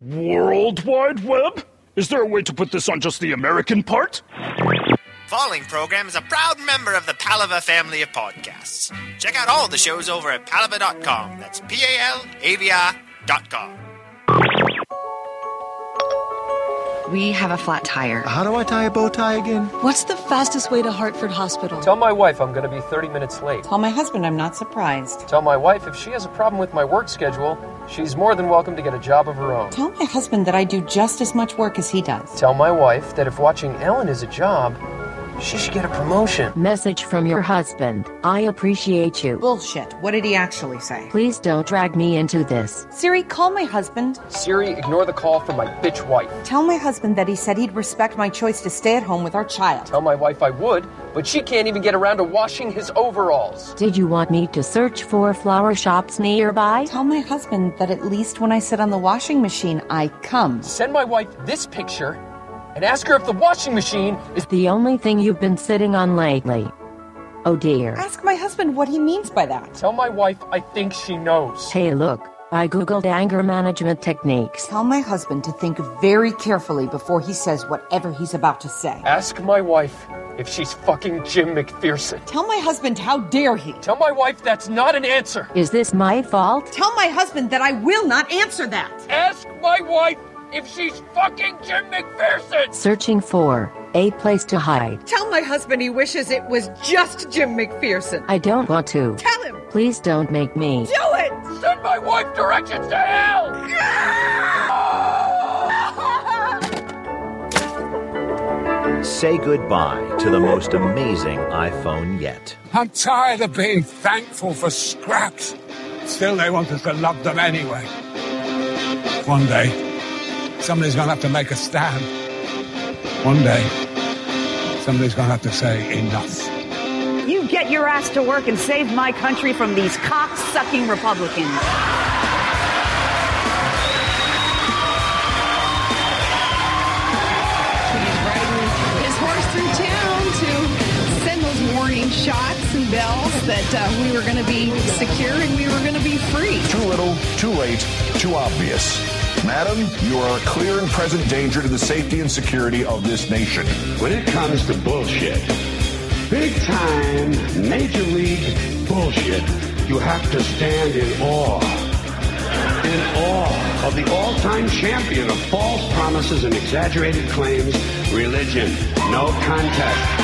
World Wide Web? Is there a way to put this on just the American part? Falling Program is a proud member of the Palava family of podcasts. Check out all the shows over at palava.com. That's P A L A V I.com. We have a flat tire. How do I tie a bow tie again? What's the fastest way to Hartford Hospital? Tell my wife I'm going to be 30 minutes late. Tell my husband I'm not surprised. Tell my wife if she has a problem with my work schedule, she's more than welcome to get a job of her own. Tell my husband that I do just as much work as he does. Tell my wife that if watching Ellen is a job, she should get a promotion. Message from your husband. I appreciate you. Bullshit. What did he actually say? Please don't drag me into this. Siri, call my husband. Siri, ignore the call from my bitch wife. Tell my husband that he said he'd respect my choice to stay at home with our child. Tell my wife I would, but she can't even get around to washing his overalls. Did you want me to search for flower shops nearby? Tell my husband that at least when I sit on the washing machine, I come. Send my wife this picture and ask her if the washing machine is the only thing you've been sitting on lately. Oh dear. Ask my husband what he means by that. Tell my wife I think she knows. Hey, look. I googled anger management techniques. Tell my husband to think very carefully before he says whatever he's about to say. Ask my wife if she's fucking Jim McPherson. Tell my husband how dare he. Tell my wife that's not an answer. Is this my fault? Tell my husband that I will not answer that. Ask my wife if she's fucking Jim McPherson. Searching for a place to hide. Tell my husband he wishes it was just Jim McPherson. I don't want to. Tell him. Please don't make me. Do it. Send my wife directions to hell. Say goodbye to the most amazing iPhone yet. I'm tired of being thankful for scraps. Still, they want us to love them anyway. One day, somebody's going to have to make a stand. One day, somebody's going to have to say enough. You get your ass to work and save my country from these cock-sucking Republicans. He's riding his horse through town to send those warning shots and bells that uh, we were going to be secure and we were going to be free. Too little, too late, too obvious. Madam, you are a clear and present danger to the safety and security of this nation. When it comes to bullshit, big time, major league bullshit, you have to stand in awe. In awe of the all time champion of false promises and exaggerated claims, religion. No contest.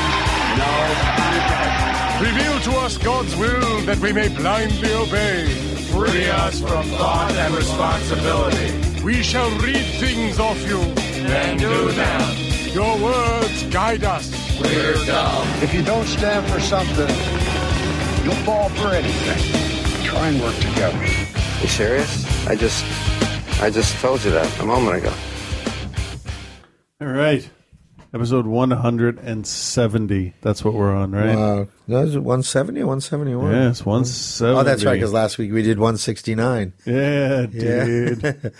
No contest. Reveal to us God's will that we may blindly obey. Free us from thought and responsibility. We shall read things off you, then do them. Your words guide us. We're dumb. If you don't stand for something, you'll fall for anything. Try and work together. You serious? I just, I just told you that a moment ago. All right. Episode 170. That's what we're on, right? Wow. No, is it 170 or 171? Yeah, 170. Oh, that's right, because last week we did 169. Yeah, dude.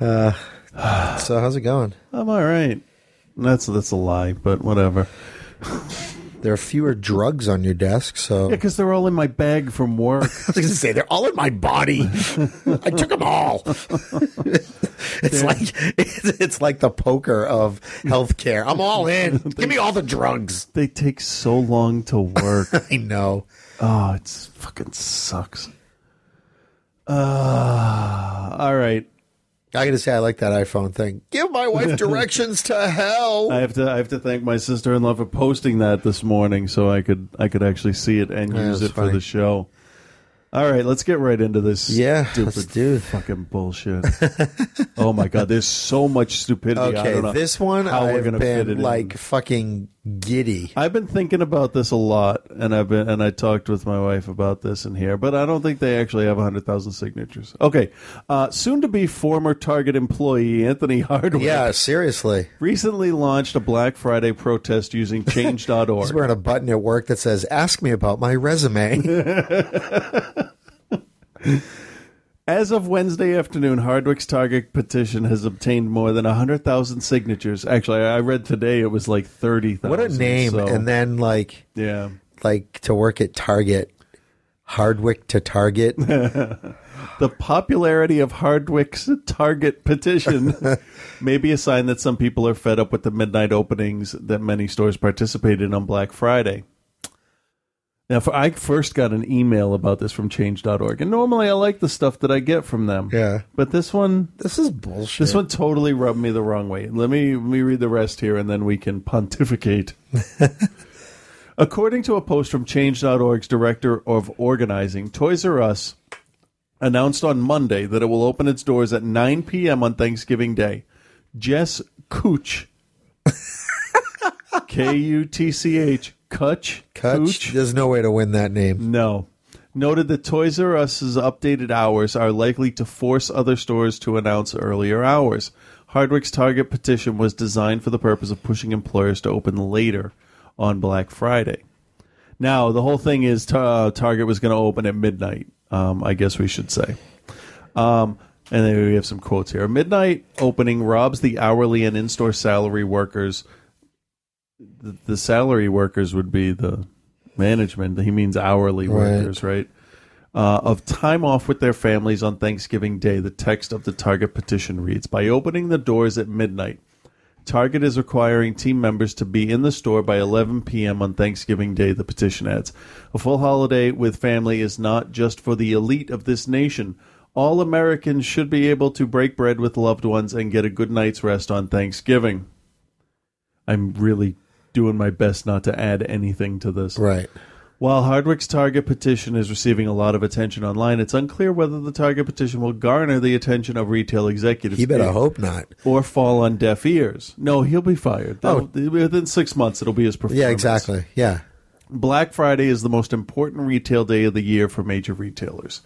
uh, so how's it going? I'm all right. That's that's a lie, but whatever. There are fewer drugs on your desk, so yeah, because they're all in my bag from work. I was going to say they're all in my body. I took them all. it's like it's, it's like the poker of healthcare. I'm all in. Give me all the drugs. They take so long to work. I know. Oh, it's fucking sucks. Uh, all right. I got to say, I like that iPhone thing. Give my wife directions to hell. I have to I have to thank my sister in law for posting that this morning so I could I could actually see it and Yeah, use it for the show. All right, let's get right into this. Yeah, stupid let's do fucking bullshit. oh my god, there's so much stupidity. Okay, this one how we're I've gonna fit it been in. like fucking giddy. I've been thinking about this a lot, and I've been and I talked with my wife about this in here, but I don't think they actually have hundred thousand signatures. Okay, uh, soon to be former Target employee Anthony Hardwick. Yeah, seriously. recently launched a Black Friday protest using Change.org. He's wearing a button at work that says, "Ask me about my resume." As of Wednesday afternoon, Hardwick's Target petition has obtained more than 100,000 signatures. Actually, I read today it was like 30,000. what a name! so- And then like, yeah. like to work at Target. Hardwick to Target. the popularity of Hardwick's Target petition may be a sign that some people are fed up with the midnight openings that many stores participated in on Black Friday. Now, for, I first got an email about this from Change.org, and normally I like the stuff that I get from them. Yeah, but this one, this is bullshit. This one totally rubbed me the wrong way. Let me let me read the rest here, and then we can pontificate. According to a post from Change.org's director of organizing, Toys R Us announced on Monday that it will open its doors at 9 p.m. on Thanksgiving Day. Jess Cooch, K U T C H, Kutch, Kutch? There's no way to win that name. No. Noted that Toys R Us's updated hours are likely to force other stores to announce earlier hours. Hardwick's Target petition was designed for the purpose of pushing employers to open later on Black Friday. Now, the whole thing is uh, Target was going to open at midnight, um, I guess we should say. Um, and then we have some quotes here. Midnight opening robs the hourly and in store salary workers. The, the salary workers would be the management. He means hourly Right. workers, right? Uh, of time off with their families on Thanksgiving Day, the text of the Target petition reads By opening the doors at midnight, Target is requiring team members to be in the store by 11 p.m. on Thanksgiving Day, the petition adds. A full holiday with family is not just for the elite of this nation. All Americans should be able to break bread with loved ones and get a good night's rest on Thanksgiving. I'm really doing my best not to add anything to this. Right. While Hardwick's Target petition is receiving a lot of attention online, it's unclear whether the Target petition will garner the attention of retail executives. He better hope not. Or fall on deaf ears. No, he'll be fired. Oh. Within six months, it'll be his performance. Yeah, exactly. Yeah. Black Friday is the most important retail day of the year for major retailers.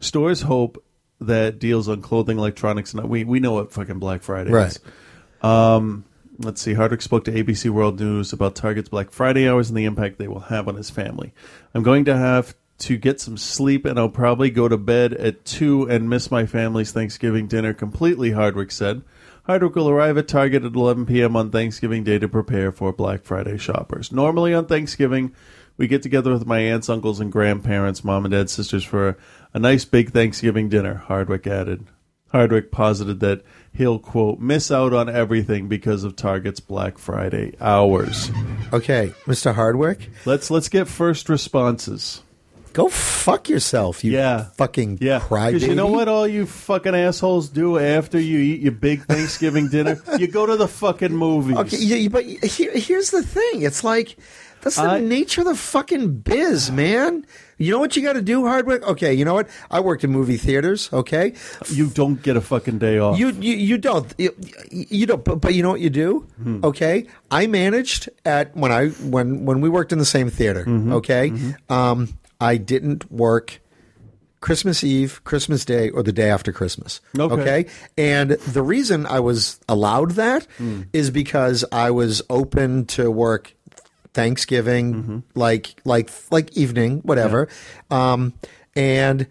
Stores hope that deals on clothing, electronics, and we we know what fucking Black Friday Right. is. Um, let's see. Hardwick spoke to ABC World News about Target's Black Friday hours and the impact they will have on his family. I'm going to have to get some sleep, and I'll probably go to bed at two and miss my family's Thanksgiving dinner completely. Hardwick said. Hardwick will arrive at Target at 11 p.m. on Thanksgiving Day to prepare for Black Friday shoppers. Normally on Thanksgiving, we get together with my aunts, uncles, and grandparents, mom and dad, sisters for a nice big Thanksgiving dinner, Hardwick added. Hardwick posited that he'll, quote, miss out on everything because of Target's Black Friday hours. Okay, Mr. Hardwick. Let's let's get first responses. Go fuck yourself, you Yeah. fucking Yeah, crybaby. because you know what all you fucking assholes do after you eat your big Thanksgiving dinner? You go to the fucking movies. Okay, yeah, but here, here's the thing. It's like that's the I- nature of the fucking biz, man. You know what you got to do, Hardwick? Okay, you know what? I worked in movie theaters. Okay, You don't get a fucking day off. you you, you don't you, you don't. But, but you know what you do? Hmm. Okay, I managed at when I when when we worked in the same theater. Mm-hmm. Okay, um, I didn't work. Christmas Eve, Christmas Day, or the day after Christmas. Okay. And the reason I was allowed that is Hmm. because I was open to work Thanksgiving, Mm-hmm. like like like evening, whatever. Um, and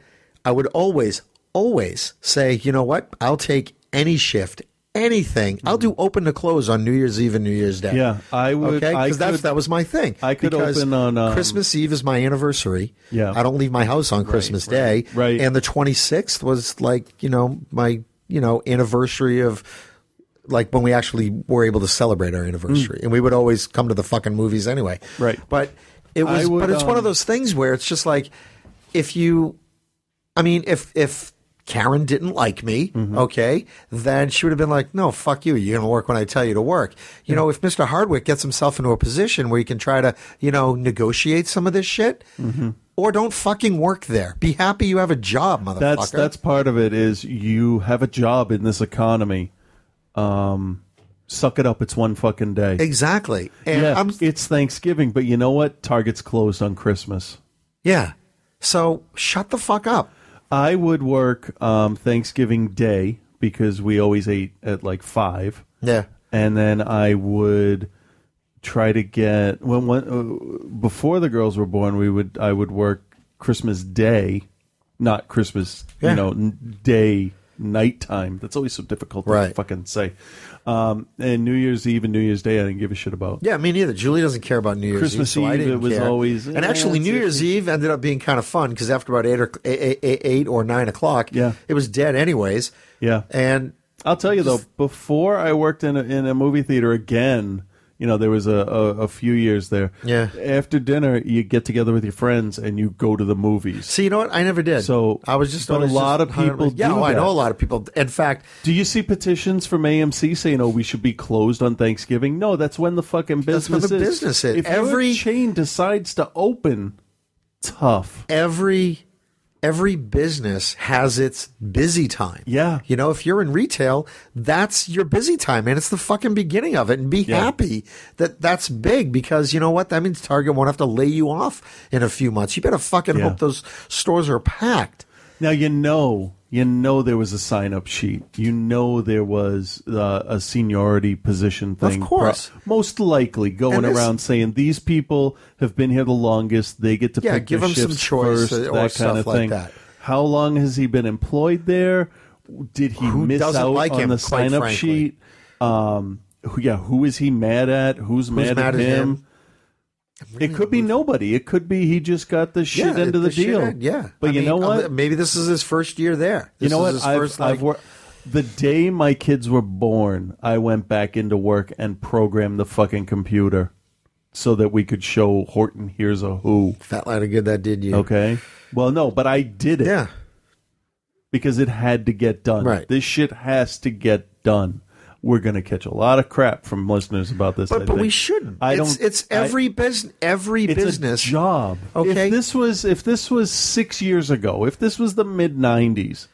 I would always, always say, you know what? I'll take any shift, anything. I'll do open to close on New Year's Eve and New Year's Day. Mm-hmm. Yeah, I would- Okay, because that was my thing. I could Because open on, um, Christmas Eve is my anniversary. Yeah. I don't leave my house on Christmas Day. right. And the 26th was like, you know, my, you know, anniversary of like when we actually were able to celebrate our anniversary. And we would always come to the fucking movies anyway. Mm. Right. But it was would, but it's one of um, those things where it's just like if you I mean, if if Karen didn't like me, Mm-hmm. okay, then she would have been like, "No, fuck you. You're going to work when I tell you to work." You know, if Mr. Hardwick gets himself into a position where he can try to, you know, negotiate some of this shit, Mm-hmm. or don't fucking work there. Be happy you have a job, motherfucker. That's that's part of it. Is you have a job in this economy. Um, suck it up. It's one fucking day. exactly. And yeah, I'm it's Thanksgiving, but you know what? Target's closed on Christmas. yeah. So shut the fuck up. I would work um, Thanksgiving Day because we always ate at like five. Yeah. and then I would try to get when, when uh, before the girls were born. We would I would work Christmas Day, not Christmas. Yeah. You know, day nighttime. That's always so difficult to Right. fucking say. Um, and New Year's Eve and New Year's Day, I didn't give a shit about. Yeah, me neither. Julie doesn't care about New Year's Christmas Eve, so Eve, it was care. always, and eh, actually, New. Year's Eve ended up being kind of fun because after about eight or eight, eight, eight or nine o'clock, Yeah. it was dead anyways. Yeah. And I'll tell you though, before I worked in a, in a movie theater again, you know, there was a, a, a few years there. Yeah. After dinner, you get together with your friends and you go to the movies. See, you know what? I never did. So I was just but a lot just of people. Yeah, do oh, I know a lot of people. In fact, Do you see petitions from AMC saying, "Oh, we should be closed on Thanksgiving"? No, that's when the fucking business That's when the is. business is. If every chain decides to open, tough. every every business has its busy time. Yeah. You know, if you're in retail, that's your busy time and it's the fucking beginning of it and be Yeah. happy that that's big because you know what? That means Target won't have to lay you off in a few months. You better fucking Yeah. hope those stores are packed. Now you know, you know there was a sign-up sheet. You know there was uh, a seniority position thing. Of course. most likely going this- around saying these people have been here the longest. They get to Yeah, pick give their them some shifts choice first, or that stuff kind of like thing. that. How long has he been employed there? Did he Who miss out like on him, the sign-up frankly? sheet? Um, yeah, who is he mad at? Who's, mad, mad at at him? him? It could be nobody. It could be he just got the shit Yeah, end of the, deal. end, yeah. but I you mean, know what? uh, Maybe this is his first year there. You know is what? his I've, first, I've like- wor- the day my kids were born, I went back into work and programmed the fucking computer so that we could show Horton Hears a Who. Fat lot of good that did you. Okay. Well, no, but I did it. Yeah. Because it had to get done. Right. This shit has to get done. We're going to catch a lot of crap from listeners about this. I But, but we shouldn't. I it's, don't. It's every business. Every it's business job. Okay. If this was if this was six years ago, if this was the mid '90s,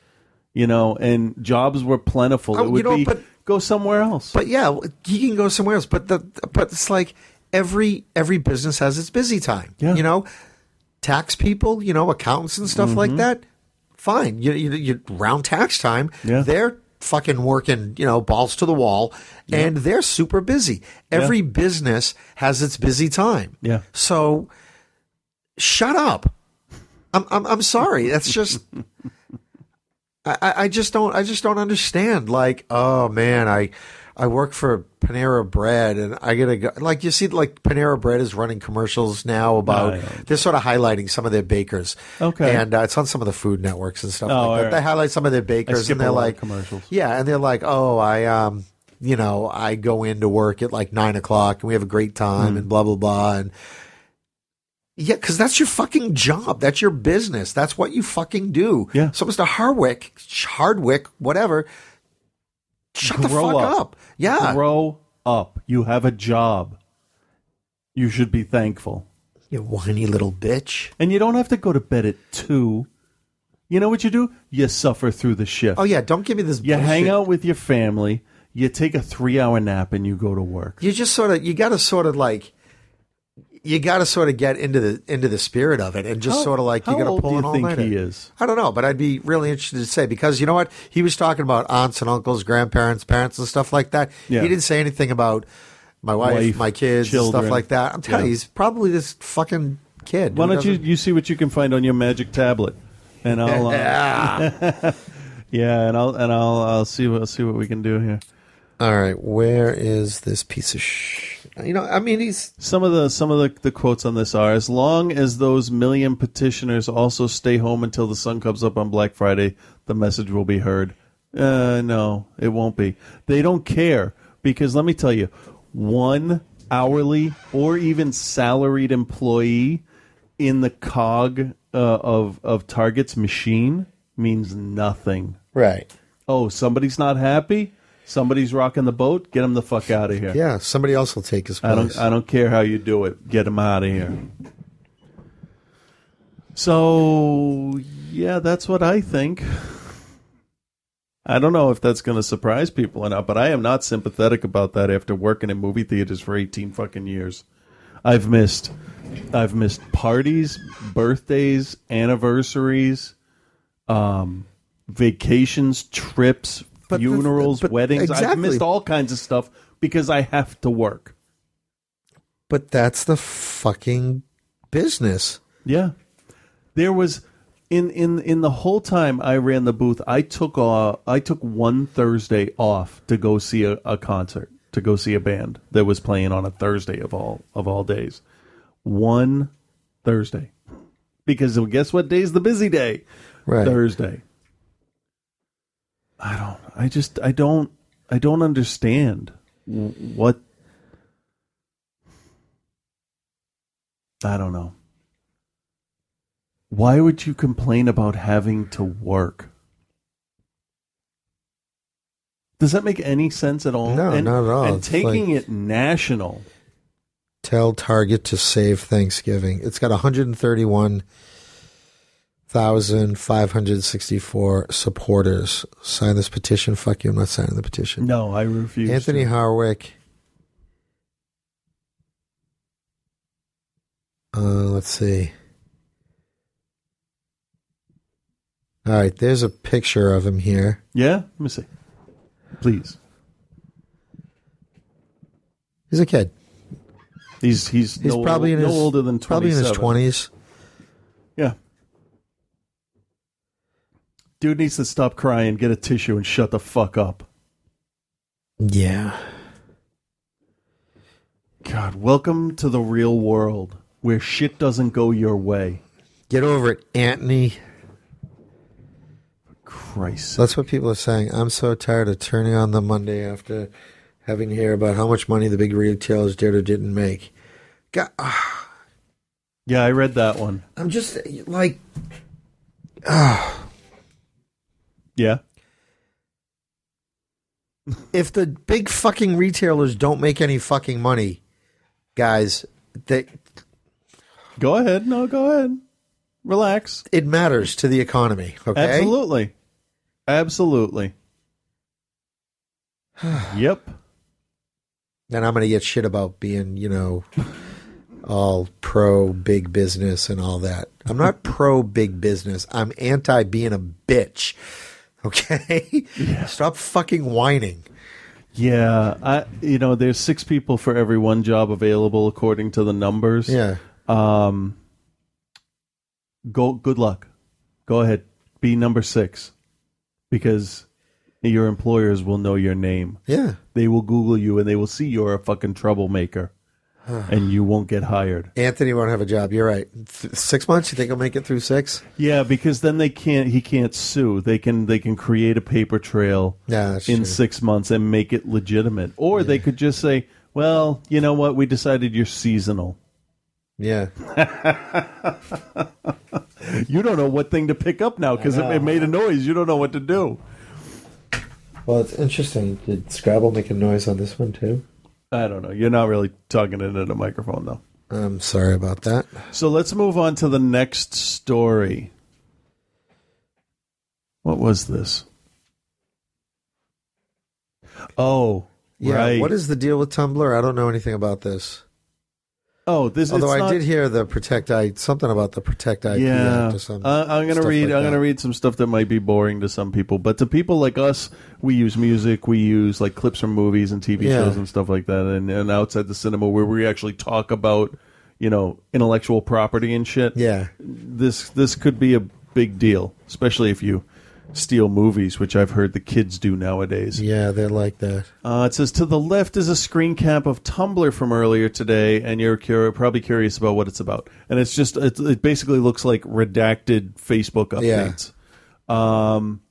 you know, and jobs were plentiful, Oh, it would you know, be but- go somewhere else. But yeah, you can go somewhere else. But the but it's like every every business has its busy time. Yeah. You know, tax people, you know, accountants and stuff like Mhm. that. Fine. You, you you round tax time. Yeah. They're fucking working, you know, balls to the wall, and they're super busy. Every business has its busy time. Yeah. So shut up. I'm I'm I'm sorry. That's just I, I I just don't I just don't understand. Like, oh man, I I work for Panera Bread and I gotta go like you see like Panera Bread is running commercials now about I don't- they're sort of highlighting some of their bakers. Okay. And uh, it's on some of the food networks and stuff Oh, like that. right. They highlight some of their bakers and they're a lot of like commercials. Yeah, and they're like, Oh, I um you know, I go into work at like nine o'clock and we have a great time Mm. and blah blah blah and yeah, because that's your fucking job. That's your business. That's what you fucking do. Yeah. So, Mr. Hardwick, Hardwick, whatever, shut the fuck up. Yeah. grow up. You have a job. You should be thankful. You whiny little bitch. And you don't have to go to bed at two. You know what you do? You suffer through the shift. Oh, yeah. Don't give me this You hang out with your family. You take a three-hour nap and you go to work. You just sort of, you got to sort of like, you got to sort of get into the into the spirit of it and just How- sort of like you got to pull an all nighter. he is? I don't know, but I'd be really interested to say because you know what he was talking about aunts and uncles, grandparents, parents, and stuff like that. Yeah. He didn't say anything about my wife, Wife, my kids, children. stuff like that. I'm telling Yeah. you, he's probably this fucking kid. Why don't you you see what you can find on your magic tablet, and I'll uh, Yeah. yeah, and I'll and I'll I'll see what I'll see what we can do here. All right, where is this piece of sh? You know, I mean, he's Some of the some of the, the quotes on this are as long as those million petitioners also stay home until the sun comes up on Black Friday, the message will be heard. Uh, no, it won't be. They don't care because let me tell you, one hourly or even salaried employee in the cog uh, of of Target's machine means nothing. right. Oh, somebody's not happy. Somebody's rocking the boat. Get him the fuck out of here. Yeah, somebody else will take his place. I don't. I don't care how you do it. Get him out of here. So yeah, that's what I think. I don't know if that's going to surprise people or not, but I am not sympathetic about that after working in movie theaters for eighteen fucking years. I've missed, I've missed parties, birthdays, anniversaries, um, vacations, trips, But the- funerals, but weddings. I've missed all kinds of stuff because I have to work. But that's the fucking business. Yeah. There was in in in the whole time I ran the booth, I took uh, I took one Thursday off to go see a, a concert, to go see a band that was playing on a Thursday of all of all days. One Thursday, because guess what day's the busy day? Right. Thursday. I don't. I just. I don't. I don't understand what. I don't know. Why would you complain about having to work? Does that make any sense at all? No, and, not at all. And It's taking like- it national. Tell Target to save Thanksgiving. It's got 131,564 supporters. Sign this petition. Fuck you. I'm not signing the petition. No, I refuse. Anthony to. Harwick. Uh, let's see. All right, there's a picture of him here. Yeah, let me see. Please. He's a kid. He's he's He's no, probably in no his older than probably in his twenties. Yeah. Dude needs to stop crying, get a tissue, and shut the fuck up. Yeah. God, welcome to the real world where shit doesn't go your way. Get over it, Anthony. Christ. That's what people are saying. I'm so tired of turning on the Monday after having to hear about how much money the big retailers did or didn't make. God, ah, Yeah, I read that one. I'm just like, ah. Yeah. if the big fucking retailers don't make any fucking money, guys, they Go ahead. No, go ahead. Relax. it matters to the economy. Okay, Absolutely. Absolutely. yep. And I'm going to get shit about being, you know, all pro big business and all that. I'm not pro big business. I'm anti being a bitch. Okay? Stop fucking whining. Yeah, I you know, there's six people for every one job available according to the numbers. Yeah. Um go good luck. Go ahead. Be number 6 because your employers will know your name. Yeah. They will google you and they will see you're a fucking troublemaker and you won't get hired. Anthony won't have a job. You're right. Th- six months? You think he'll make it through six? Yeah, because then they can't. He can't sue. They can. They can create a paper trail Yeah, in true. six months and make it legitimate. Or they could just say, "Well, you know what? We decided you're seasonal. Yeah. You don't know what thing to pick up now because it, it made a noise. You don't know what to do." Well, it's interesting. Did Scrabble make a noise on this one, too? I don't know. You're not really talking into the microphone though. I'm sorry about that. So let's move on to the next story. What was this? Oh, Yeah. right. What is the deal with Tumblr? I don't know anything about this. Oh, this. Although I not- did hear the Protect I something about the Protect IP yeah, Act or something. Uh, I'm gonna read. like I'm that. gonna read some stuff that might be boring to some people, but to people like us, we use music. We use like clips from movies and TV Yeah. shows and stuff like that, and, and outside the cinema where we actually talk about, you know, intellectual property and shit. Yeah. this this could be a big deal, especially if you steal movies, which I've heard the kids do nowadays. Yeah, they're like that. Uh, it says to the left is a screen cap of Tumblr from earlier today, and you're cur- probably curious about what it's about. And it's just it, it basically looks like redacted Facebook updates. Yeah. Um,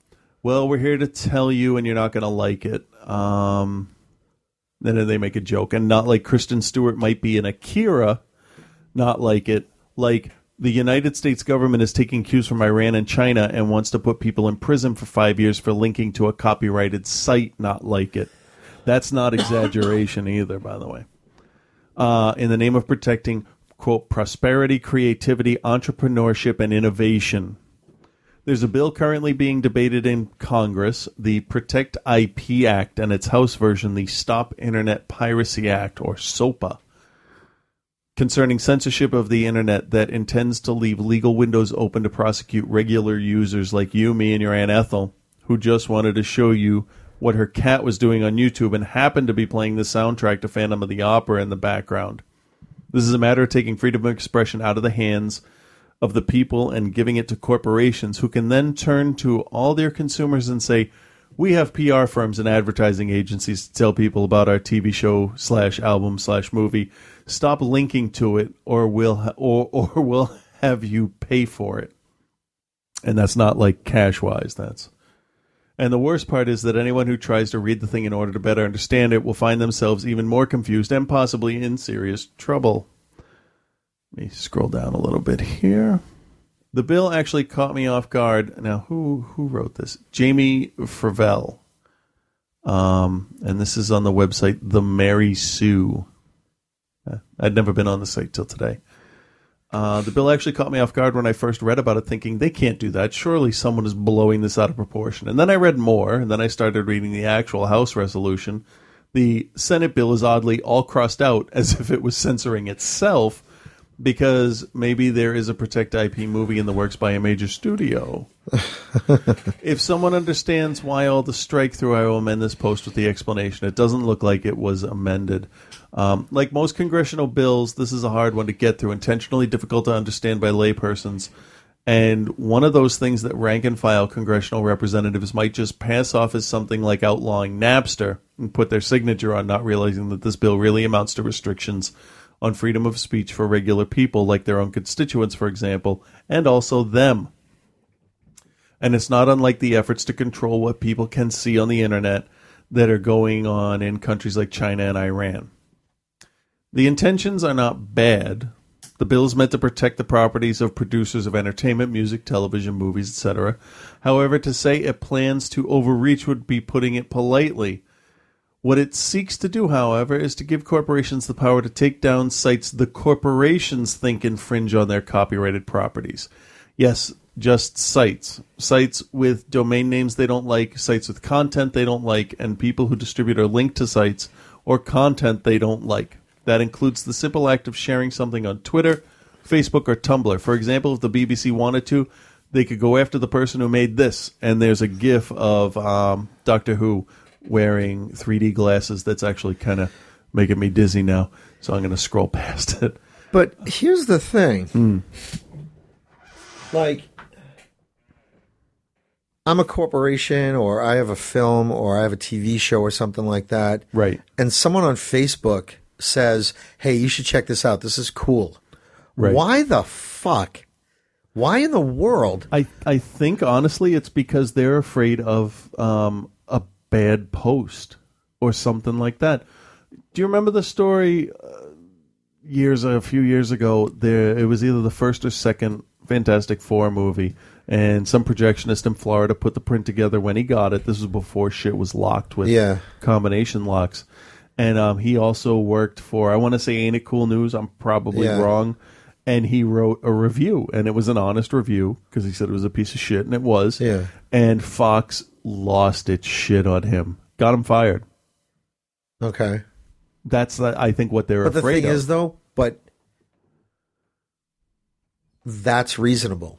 well, we're here to tell you, and you're not going to like it. Um, and then they make a joke, and not like Kristen Stewart might be in Akira, not like it. Like the United States government is taking cues from Iran and China and wants to put people in prison for five years for linking to a copyrighted site, not like it. That's not exaggeration either, by the way. Uh, in the name of protecting, quote, prosperity, creativity, entrepreneurship, and innovation. There's a bill currently being debated in Congress, the Protect IP Act, and its House version, the Stop Internet Piracy Act, or SOPA concerning censorship of the internet that intends to leave legal windows open to prosecute regular users like you, me, and your Aunt Ethel, who just wanted to show you what her cat was doing on YouTube and happened to be playing the soundtrack to Phantom of the Opera in the background. This is a matter of taking freedom of expression out of the hands of the people and giving it to corporations who can then turn to all their consumers and say, we have PR firms and advertising agencies to tell people about our TV show slash album slash movie. Stop linking to it, or we'll ha- or or we'll have you pay for it. And that's not like cash wise. That's and the worst part is that anyone who tries to read the thing in order to better understand it will find themselves even more confused and possibly in serious trouble. Let me scroll down a little bit here. The bill actually caught me off guard. Now, who who wrote this? Jamie Frevele. Um, and this is on the website The Mary Sue. Uh, I'd never been on the site till today. Uh, the bill actually caught me off guard when I first read about it, thinking they can't do that. Surely someone is blowing this out of proportion. And then I read more, and then I started reading the actual House resolution. The Senate bill is oddly all crossed out as if it was censoring itself because maybe there is a Protect IP movie in the works by a major studio. if someone understands why all the strike through, I will amend this post with the explanation. It doesn't look like it was amended. Um, like most congressional bills, this is a hard one to get through, intentionally difficult to understand by laypersons. And one of those things that rank and file congressional representatives might just pass off as something like outlawing Napster and put their signature on, not realizing that this bill really amounts to restrictions on freedom of speech for regular people, like their own constituents, for example, and also them. And it's not unlike the efforts to control what people can see on the internet that are going on in countries like China and Iran. The intentions are not bad. The bill is meant to protect the properties of producers of entertainment, music, television, movies, etc. However, to say it plans to overreach would be putting it politely. What it seeks to do, however, is to give corporations the power to take down sites the corporations think infringe on their copyrighted properties. Yes, just sites. Sites with domain names they don't like, sites with content they don't like, and people who distribute or link to sites or content they don't like. That includes the simple act of sharing something on Twitter, Facebook, or Tumblr. For example, if the BBC wanted to, they could go after the person who made this, and there's a GIF of um, Doctor Who wearing 3D glasses that's actually kind of making me dizzy now. So I'm going to scroll past it. But here's the thing. Hmm. Like, I'm a corporation, or I have a film, or I have a TV show, or something like that. Right. And someone on Facebook says, "Hey, you should check this out. This is cool." Right. Why the fuck? Why in the world? I, I think honestly it's because they're afraid of um, a bad post or something like that. Do you remember the story uh, years a few years ago? There it was either the first or second Fantastic Four movie, and some projectionist in Florida put the print together when he got it. This was before shit was locked with Yeah. combination locks. And um, he also worked for I want to say Ain't It Cool News. I'm probably Yeah. wrong. And he wrote a review, and it was an honest review because he said it was a piece of shit, and it was. Yeah. And Fox lost its shit on him, got him fired. Okay. That's the, I think what they're But the afraid thing of. is, though, but that's reasonable.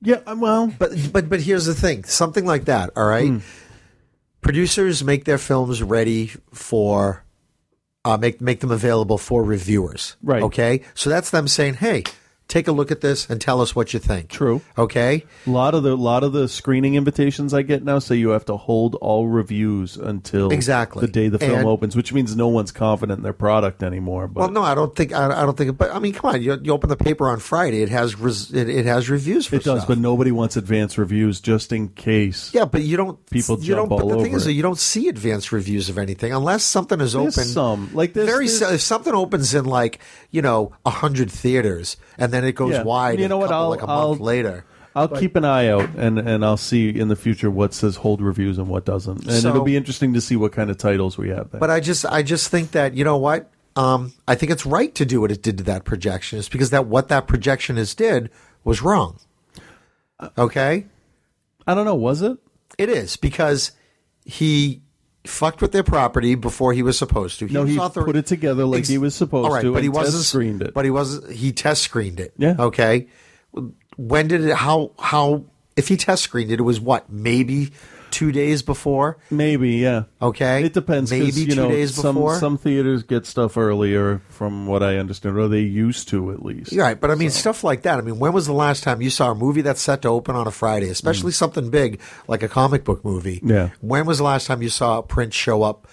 Yeah, uh, well, but but but here's the thing: something like that. All right, Hmm. Producers make their films ready for, uh, make make them available for reviewers. Right. Okay. So that's them saying, "Hey, take a look at this and tell us what you think." True. Okay. A lot of the lot of the screening invitations I get now say you have to hold all reviews until Exactly. the day the film And- opens, which means no one's confident in their product anymore. But well, no, I don't think I, I don't think. But I mean, come on, you, you open the paper on Friday, it has res, it, it has reviews for it does, but nobody wants advance reviews just in case. Yeah, but you don't. People you jump don't. But the thing is, it. you don't see advance reviews of anything unless something is There's open. some. Like this, very. there's- if something opens in like you know a hundred theaters and then it goes Yeah. wide. You know what? I'll- like a I'll- month later. I'll But- keep an eye out and and I'll see in the future what says hold reviews and what doesn't, and So- it'll be interesting to see what kind of titles we have there. But I just I just think that you know what. Um, I think it's right to do what it did to that projection. Is because that what that projection is did was wrong. Okay, I don't know. Was it? It is because he fucked with their property before he was supposed to. No, was he author- put it together like Ex- he was supposed All right, to, but he wasn't screened it. But he was he test screened it. Yeah. Okay. When did it? How how? If he test screened it, it was what maybe two days before. Maybe, yeah. Okay, It depends. Maybe you two know, days some, before. Some theaters get stuff earlier, from what I understand, or they used to at least. You're right, but I mean stuff like that. I mean, when was the last time you saw a movie that's set to open on a Friday, especially something big like a comic book movie? Mm. Yeah. When was the last time you saw prints show up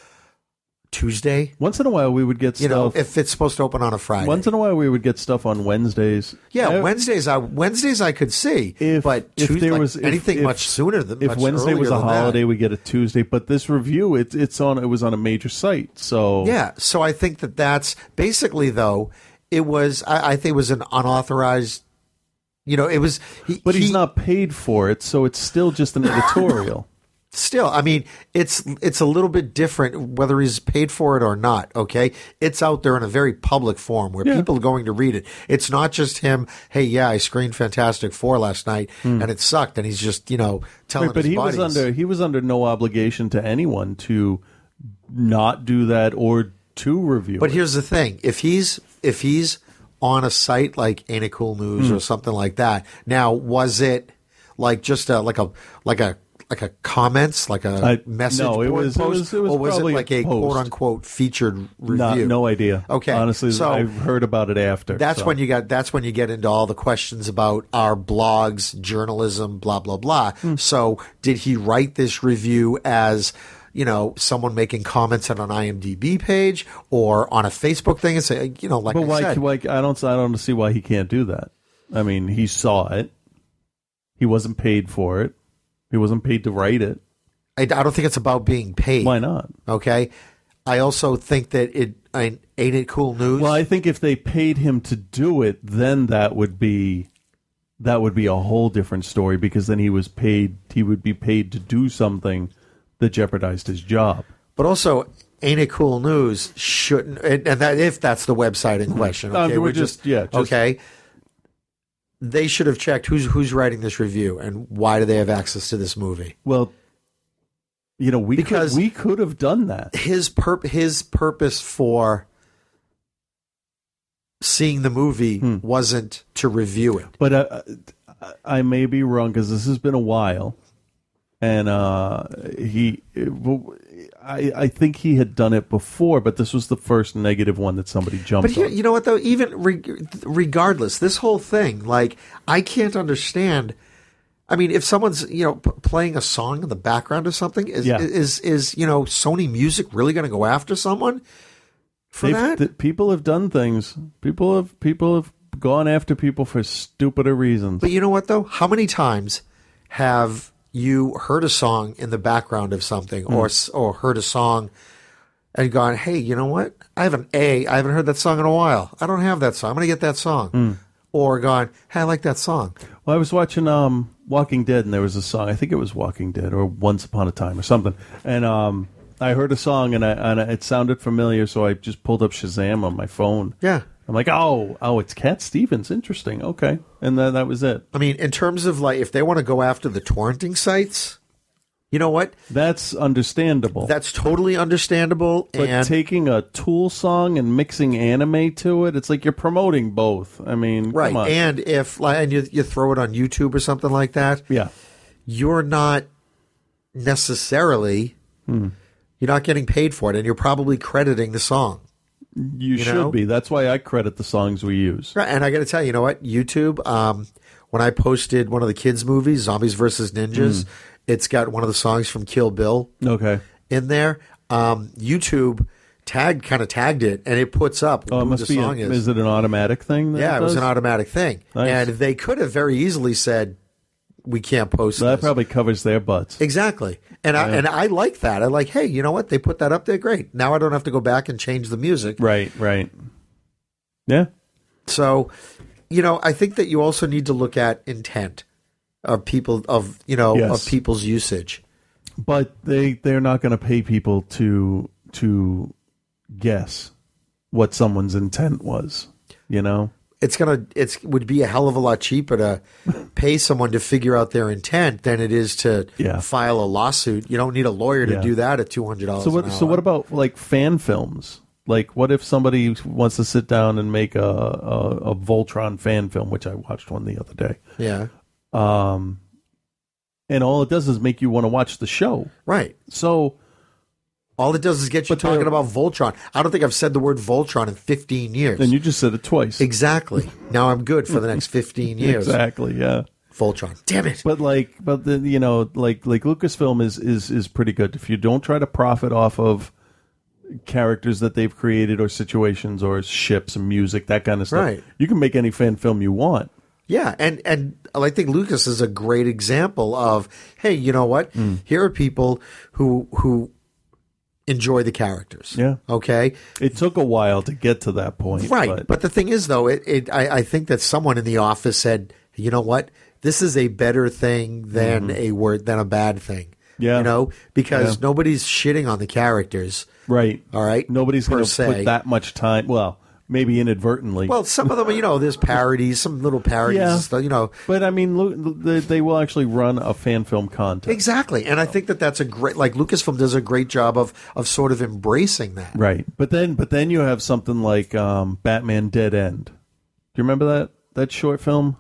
Tuesday? Once in a while, we would get You know, stuff. if it's supposed to open on a Friday. once in a while, we would get stuff on Wednesdays. yeah, I- Wednesdays. I Wednesdays I could see, If but if Tuesday, there like was if- anything if- much sooner than if much Wednesday was earlier a than that. holiday, we get a Tuesday. But this review, it's it's on. It was on a major site, so Yeah, so I think that that's basically though it was. I, I think it was an unauthorized. You know, it was. He, But he's he- not paid for it, so it's still just an editorial. Still, I mean, it's it's a little bit different whether he's paid for it or not. Okay, it's out there in a very public form where Yeah. people are going to read it. It's not just him. Hey, yeah, I screened Fantastic Four last night and it sucked, and he's just you know telling. Right, but he buddies. was under he was under no obligation to anyone to not do that or to review. But it. here's the thing: if he's if he's on a site like Ain't It Cool News Hmm. or something like that, now was it like just a like a like a like a comments like a I- message no, it was- it was- it was or was it probably a like a quote unquote featured review? Not, no idea. Okay, honestly, so I've heard about it after. That's so. when you got. That's when you get into all the questions about our blogs, journalism, blah blah blah. Hmm. So, did he write this review as you know someone making comments on an IMDb page or on a Facebook thing and say, you know, like but I why, said, why? I don't. I don't see why he can't do that. I mean, he saw it. He wasn't paid for it. He wasn't paid to write it. I, I don't think it's about being paid. Why not? Okay. I also think that it I, ain't it cool news. Well, I think if they paid him to do it, then that would be that would be a whole different story because then he was paid. He would be paid to do something that jeopardized his job. But also, ain't it cool news shouldn't and, and that if that's the website in uh, question. No, Okay, we're just- yeah, just- okay. They should have checked who's who's writing this review and why do they have access to this movie. Well, you know, we Because- could, we could have done that. His purp his purpose for seeing the movie Hmm. wasn't to review it. But uh, I may be wrong because this has been a while, and uh, he, I, I think he had done it before, but this was the first negative one that somebody jumped But here, on. you know what though? Even re- regardless, this whole thing, like, I can't understand. I mean, if someone's you know p- playing a song in the background or something, is Yeah. is is you know Sony Music really going to go after someone for They've- that? th- people have done things. People have people have gone after people for stupider reasons. But you know what though? How many times have you heard a song in the background of something, or or heard a song and gone, "Hey, you know what? I haven't a I haven't heard that song in a while. I don't have that song. I'm going to get that song." Or gone, "Hey, I like that song." Well, I was watching um, Walking Dead, and there was a song. I think it was Walking Dead or Once Upon a Time or something. And um, I heard a song, and, I, and it sounded familiar, so I just pulled up Shazam on my phone. Yeah. I'm like, oh, oh, it's Cat Stevens. Interesting. Okay, and then that was it. I mean, in terms of like, if they want to go after the torrenting sites, you know what? That's understandable. That's totally understandable. but and taking a Tool song and mixing anime to it, it's like you're promoting both. I mean, right, and if like, and you you throw it on YouTube or something like that, yeah, you're not necessarily Hmm. you're not getting paid for it, and you're probably crediting the song. You, you should know? be. That's why I credit the songs we use. Right, and I got to tell you, you know what? YouTube. Um, when I posted one of the kids' movies, Zombies versus Ninjas, Mm. it's got one of the songs from Kill Bill. Okay. in there. Um, YouTube tagged kind of tagged it, and it puts up Oh, it must the be. song A, is. is it an automatic thing? that yeah, it was an automatic thing, Nice. and they could have very easily said, "We can't post So that this." probably covers their butts. Exactly, and I and I like that. I like, hey, you know what? They put that up there. Great. Now I don't have to go back and change the music. Right. Right. Yeah. So, you know, I think that you also need to look at intent of people of you know Yes. of people's usage. But they they're not going to pay people to to guess what someone's intent was. You know. It's gonna it's would be a hell of a lot cheaper to pay someone to figure out their intent than it is to Yeah. file a lawsuit. You don't need a lawyer to Yeah. do that at two hundred dollars. So what? So what about like fan films? Like, what if somebody wants to sit down and make a, a a Voltron fan film, which I watched one the other day? Yeah. Um, and all it does is make you want to watch the show. Right. So all it does is get you talking about Voltron. I don't think I've said the word Voltron in 15 years. And you just said it twice. Exactly. Now I'm good for the next 15 years. Exactly. Yeah. Voltron. Damn it. But like, but the you know, like like Lucasfilm is is is pretty good. If you don't try to profit off of characters that they've created or situations or ships and music, that kind of stuff, Right. you can make any fan film you want. Yeah, and and I think Lucas is a great example of hey, you know what? Hmm. Here are people who who enjoy the characters. Yeah. Okay. It took a while to get to that point, Right. But, But, the thing is, though, it, it I, I think that someone in the office said, you know what? This is a better thing than a word than a bad thing. Mm-hmm. Yeah. You know, because Yeah. nobody's shitting on the characters. right, All right. nobody's going to put that much time. Well, maybe inadvertently. Well, some of them, you know, there's parodies, some little parodies, Yeah. and stuff, you know. but I mean, they, they will actually run a fan film contest. Exactly, and I think that that's a great. Like Lucasfilm does a great job of of sort of embracing that. Right. But then but then you have something like um, Batman Dead End. Do you remember that that short film?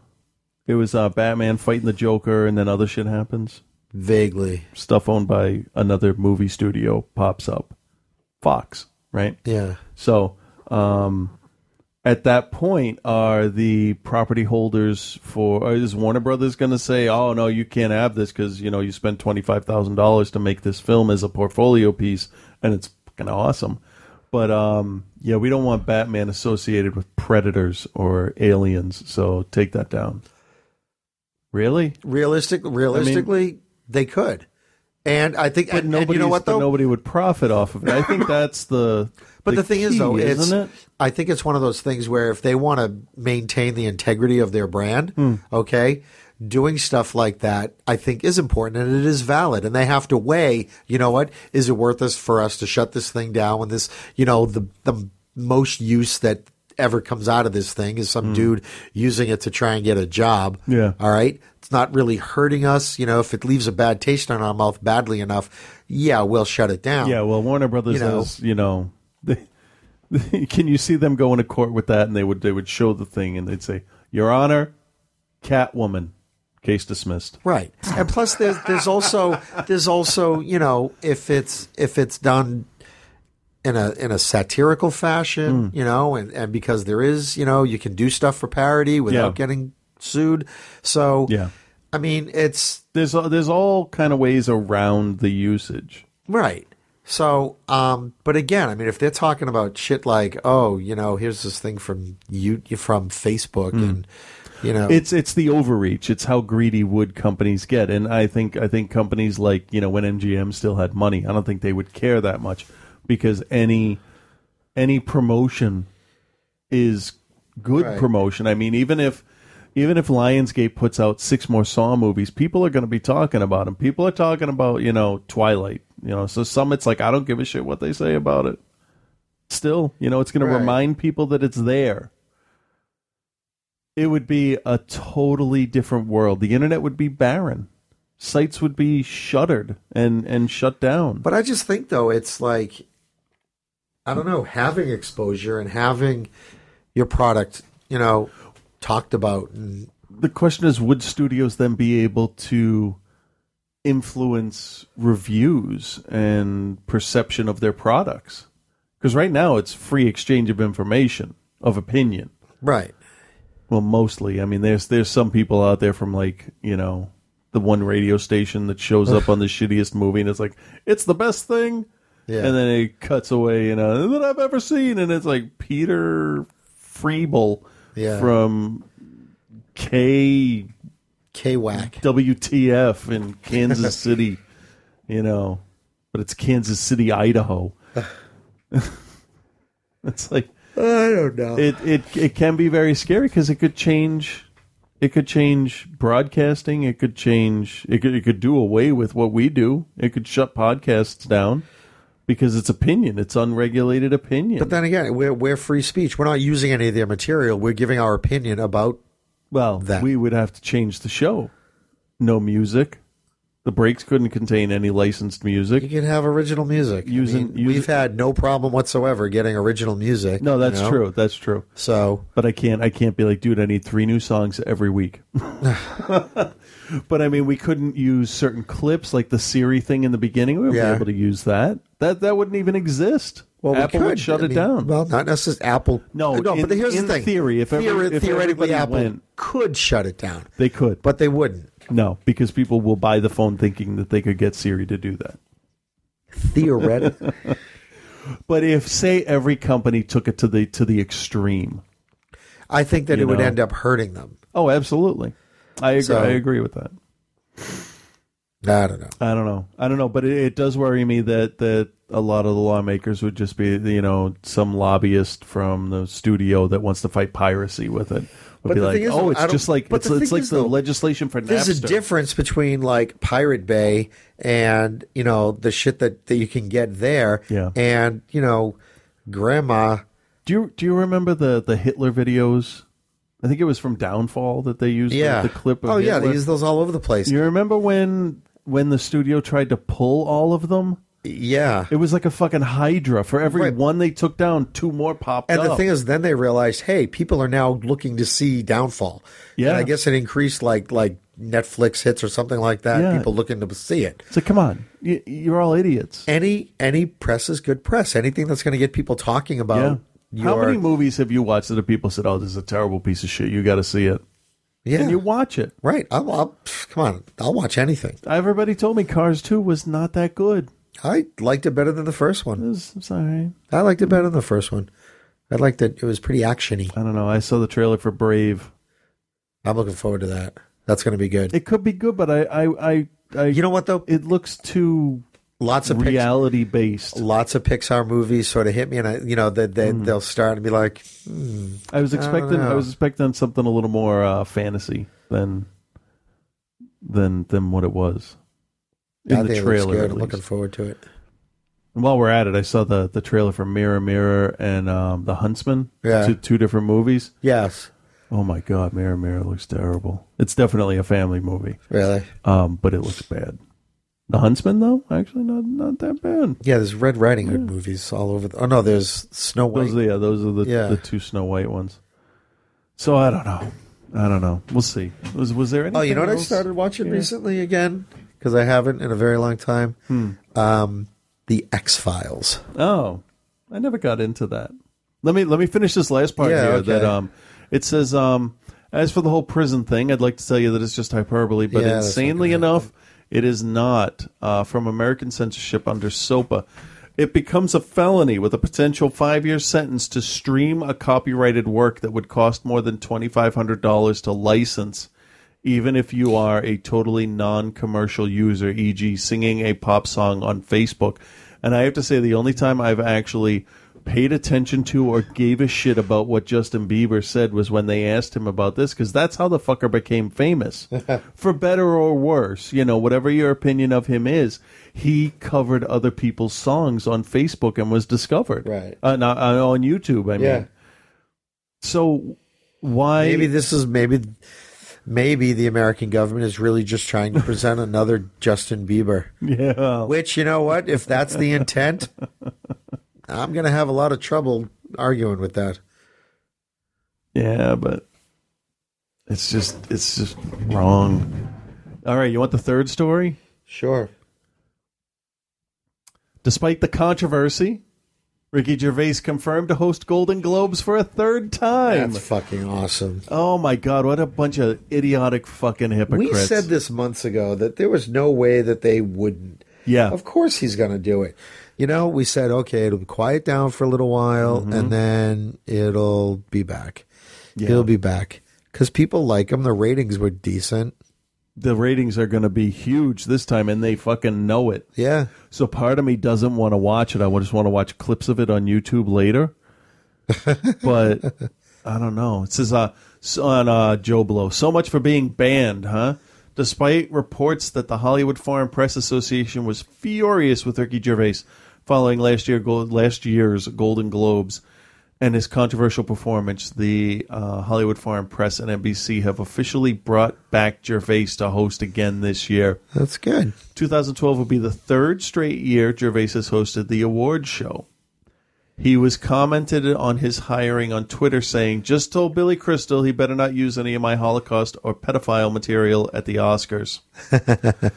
It was uh, Batman fighting the Joker and then other shit happens. Vaguely. Stuff owned by another movie studio pops up. Fox, right? Yeah. So, um at that point are the property holders for is Warner Brothers going to say, "Oh no, you can't have this cuz you know you spent $25,000 to make this film as a portfolio piece and it's fucking awesome." But um yeah, we don't want Batman associated with predators or aliens, so take that down. Really? Realistic, realistically, they could, and I think, But and, and nobody, you know what though? nobody would profit off of it. I think that's the. But the, thing is, though, it's it? I think it's one of those things where if they want to maintain the integrity of their brand, Hmm. okay, doing stuff like that, I think is important and it is valid. And they have to weigh, you know what, is it worth us for us to shut this thing down when this, you know, the the most use that ever comes out of this thing is some dude using it to try and get a job. Yeah. All right. It's not really hurting us. You know, if it leaves a bad taste in our mouth badly enough, yeah, we'll shut it down. Yeah, well, Warner Brothers You know. has, you know, they, can you see them going to court with that? And they would they would show the thing and they'd say, "Your Honor, Catwoman, case dismissed." Right. And plus there's there's also there's also, you know, if it's if it's done in a in a satirical fashion, Hmm. you know, and, and because there is, you know, you can do stuff for parody without Yeah. getting sued. So Yeah, I mean, it's there's there's all kind of ways around the usage. right. So, um, but again, I mean, if they're talking about shit like, oh, you know, here's this thing from you from Facebook, and you know, It's it's the overreach. It's how greedy would companies get, and I think I think companies like you know when MGM still had money, I don't think they would care that much because any any promotion is good Right. promotion. I mean, even if even if Lionsgate puts out six more Saw movies, people are going to be talking about them. People are talking about you know Twilight. You know, so some it's like I don't give a shit what they say about it. Still, you know, it's going Right. to remind people that it's there it would be a totally different world. The internet would be barren. Sites would be shuttered and and shut down. But I just think though it's like I don't know, having exposure and having your product, you know, talked about and the question is would studios then be able to influence reviews and perception of their products? Because right now it's free exchange of information, of opinion. right. Well, mostly. I mean, there's there's some people out there from like you know the one radio station that shows up on the shittiest movie, and it's like it's the best thing. Yeah. And then it cuts away, you know, that I've ever seen, and it's like Peter Frevele Yeah. from K K whack. WTF in Kansas City, you know, but it's Kansas City, Idaho. it's like I don't know. it it it can be very scary because it could change it could change broadcasting it could change it could it could do away with what we do it could shut podcasts down because it's opinion it's unregulated opinion But then again, we're we're free speech. We're not using any of their material. We're giving our opinion about well that. we would have to change the show no music The breaks couldn't contain any licensed music. You can have original music. I Using- mean, we've had no problem whatsoever getting original music. No, that's you know? true. That's true. So, but I can't. I can't be like, dude. I need three new songs every week. but I mean, we couldn't use certain clips, like the Siri thing in the beginning. We would Yeah. be able to use that. That that wouldn't even exist. Well, Apple we could shut I it mean, down. Well, not necessarily Apple. No, no. in- but here's the thing. In theory, if every- if theoretically Apple went- could shut it down, They could, but they wouldn't. no, because people will buy the phone thinking that they could get Siri to do that. Theoretically, But if say every company took it to the to the extreme, I think that it would end up hurting them. oh, absolutely, I agree. So- I agree with that. I don't know. I don't know. I don't know, but it, it does worry me that that a lot of the lawmakers would just be, you know, some lobbyist from the studio that wants to fight piracy with it. Would But be the like, is, oh, it's just like it's, the it's like is, the though, legislation for There's a difference between like Pirate Bay and you know the shit that, that you can get there, Yeah. and you know, Grandma. Do you do you remember the the Hitler videos? I think it was from Downfall that they used the- Yeah. the, clip. Of oh yeah, they Hitler. use those all over the place. You remember when when the studio tried to pull all of them? Yeah. It was like a fucking hydra. For every one they took down, two more popped And up. the thing is, then they realized, hey, people are now looking to see Downfall. Yeah. and I guess it increased like like Netflix hits or something like that. Yeah. People looking to see it. so come on, you, you're all idiots. Any any press is good press. Anything that's going to get people talking about. Yeah. How many movies have you watched that people said, "Oh, this is a terrible piece of shit. You got to see it." Yeah. and you watch it. Right. I'll, I'll, come on. I'll watch anything. Everybody told me Cars Two was not that good. I liked it better than the first one. It was, all right. I liked it better than the first one. I liked it. It was pretty actiony. I don't know. I saw the trailer for Brave. I'm looking forward to that. That's going to be good. It could be good, but I, I, I, I you know what though? It looks too lots of reality based. Lots of Pixar movies sort of hit me, and I, you know, they, they they'll start and be like, hmm, I was expecting. I, know. was expecting something a little more uh, fantasy than than than what it was in I the think it looks trailer. I'm looking forward to it. And while we're at it, I saw the the trailer for Mirror Mirror and um, the Huntsman. Yeah. two, two different movies. Yes. Oh my God, Mirror Mirror looks terrible. It's definitely a family movie. Really? Um, but it looks bad. The Huntsman, though, actually not not that bad. Yeah, there's Red Riding Hood movies all over. The, oh no, there's Snow White. Those, yeah, those are the Yeah. the two Snow White ones. So I don't know. I don't know. We'll see. Was was there anything? Oh, you know what I started watching recently again because I haven't in a very long time. Hmm. Um, the X Files. Oh, I never got into that. Let me let me finish this last part Yeah, here. okay. That um, it says um, as for the whole prison thing, I'd like to tell you that it's just hyperbole, but Yeah, that's insanely enough, it is not. Uh, from American censorship under SOPA, it becomes a felony with a potential five-year sentence to stream a copyrighted work that would cost more than twenty-five hundred dollars to license. Even if you are a totally non-commercial user, e.g., singing a pop song on Facebook, and I have to say, the only time I've actually paid attention to or gave a shit about what Justin Bieber said was when they asked him about this, because that's how the fucker became famous. For better or worse, you know, whatever your opinion of him is, he covered other people's songs on Facebook and was discovered. Right. Uh, not, uh, on YouTube, I mean. Yeah. So why? Maybe this is maybe maybe the American government is really just trying to present another Justin Bieber. Yeah. Which you know what? If that's the intent, I'm going to have a lot of trouble arguing with that. Yeah, but it's just it's just wrong. All right, you want the third story? Sure. Despite the controversy, Ricky Gervais confirmed to host Golden Globes for a third time. That's fucking awesome. oh my god, what a bunch of idiotic fucking hypocrites. We said this months ago that there was no way that they wouldn't. Yeah. Of course he's going to do it. You know, we said, okay, it'll quiet down for a little while Mm-hmm. and then it'll be back. Yeah. He'll be back. Because people like him. The ratings were decent. the ratings are going to be huge this time, and they fucking know it. Yeah. So part of me doesn't want to watch it. I just want to watch clips of it on YouTube later. but I don't know. It says uh, on uh, Joe Blow, so much for being banned, huh? Despite reports that the Hollywood Foreign Press Association was furious with Ricky Gervais following last year gold, last year's Golden Globes, and his controversial performance, the uh, Hollywood Foreign Press and NBC have officially brought back Gervais to host again this year. That's good. 2012 will be the third straight year Gervais has hosted the award show. He was commented on his hiring on Twitter saying, Just told Billy Crystal he better not use any of my Holocaust or pedophile material at the Oscars.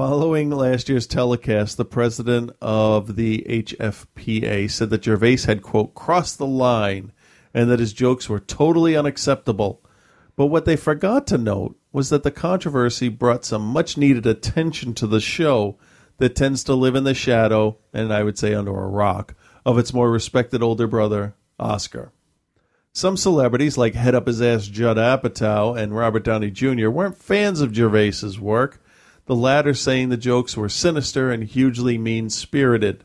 Following last year's telecast, the president of the HFPA said that Gervais had, quote, crossed the line and that his jokes were totally unacceptable. But what they forgot to note was that the controversy brought some much needed attention to the show that tends to live in the shadow, and I would say under a rock, of its more respected older brother, Oscar. Some celebrities, like Head Up His Ass Judd Apatow and Robert Downey Jr., weren't fans of Gervais's work, the latter saying the jokes were sinister and hugely mean spirited.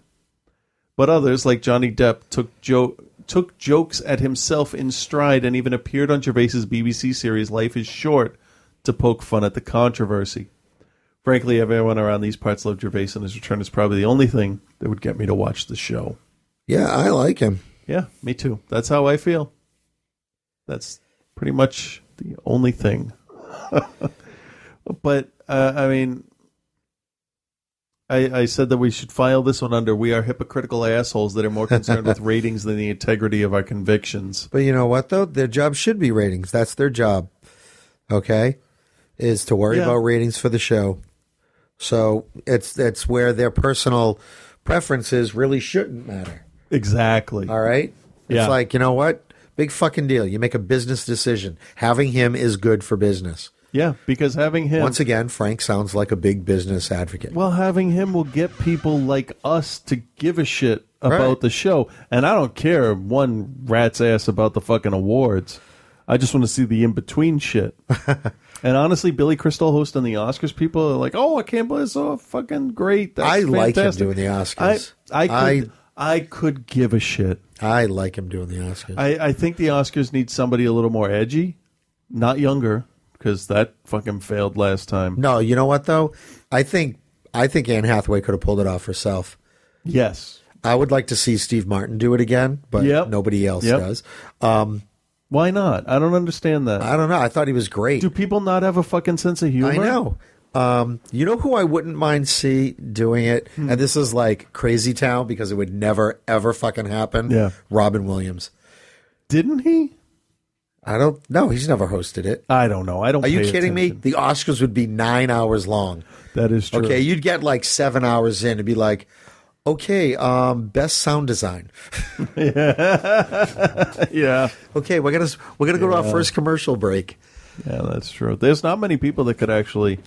But others, like Johnny Depp, took, jo- took jokes at himself in stride and even appeared on Gervais's BBC series Life is Short to poke fun at the controversy. Frankly, everyone around these parts loved Gervais, and his return is probably the only thing that would get me to watch the show. Yeah, I like him. Yeah, me too. That's how I feel. That's pretty much the only thing. but uh, I mean, I, I said that we should file this one under "We are hypocritical assholes that are more concerned with ratings than the integrity of our convictions." But you know what though? Their job should be ratings. That's their job. Okay? Is to worry Yeah. about ratings for the show. So it's it's where their personal preferences really shouldn't matter. Exactly. All right? It's Yeah. like, you know what? Big fucking deal. You make a business decision. Having him is good for business. Yeah, because having him Once again, Frank sounds like a big business advocate. Well, having him will get people like us to give a shit about Right. the show. And I don't care one rat's ass about the fucking awards. I just want to see the in between shit. and honestly, Billy Crystal hosting the Oscars, people are like, oh, I can't believe it's so fucking great. That's I like him doing the Oscars. I, I, could, I, could give a shit. I like him doing the Oscars. I, I think the Oscars need somebody a little more edgy, not younger, because that fucking failed last time. No, you know what though? I think I think Anne Hathaway could have pulled it off herself. Yes. I would like to see Steve Martin do it again, but Yep. nobody else Yep. does. Um, Why not? I don't understand that. I don't know. I thought he was great. Do people not have a fucking sense of humor? I know. Um, you know who I wouldn't mind see doing it, Hmm. and this is like Crazy Town because it would never ever fucking happen. Yeah. Robin Williams. Didn't he? I don't know. He's never hosted it. I don't know. I don't. Are you kidding me? The Oscars would be nine hours long. That is true. Okay, you'd get like seven hours in and be like, okay, um, best sound design. yeah. yeah. Okay, we're gonna we're gonna go to our first commercial break. Yeah, that's true. There's not many people that could actually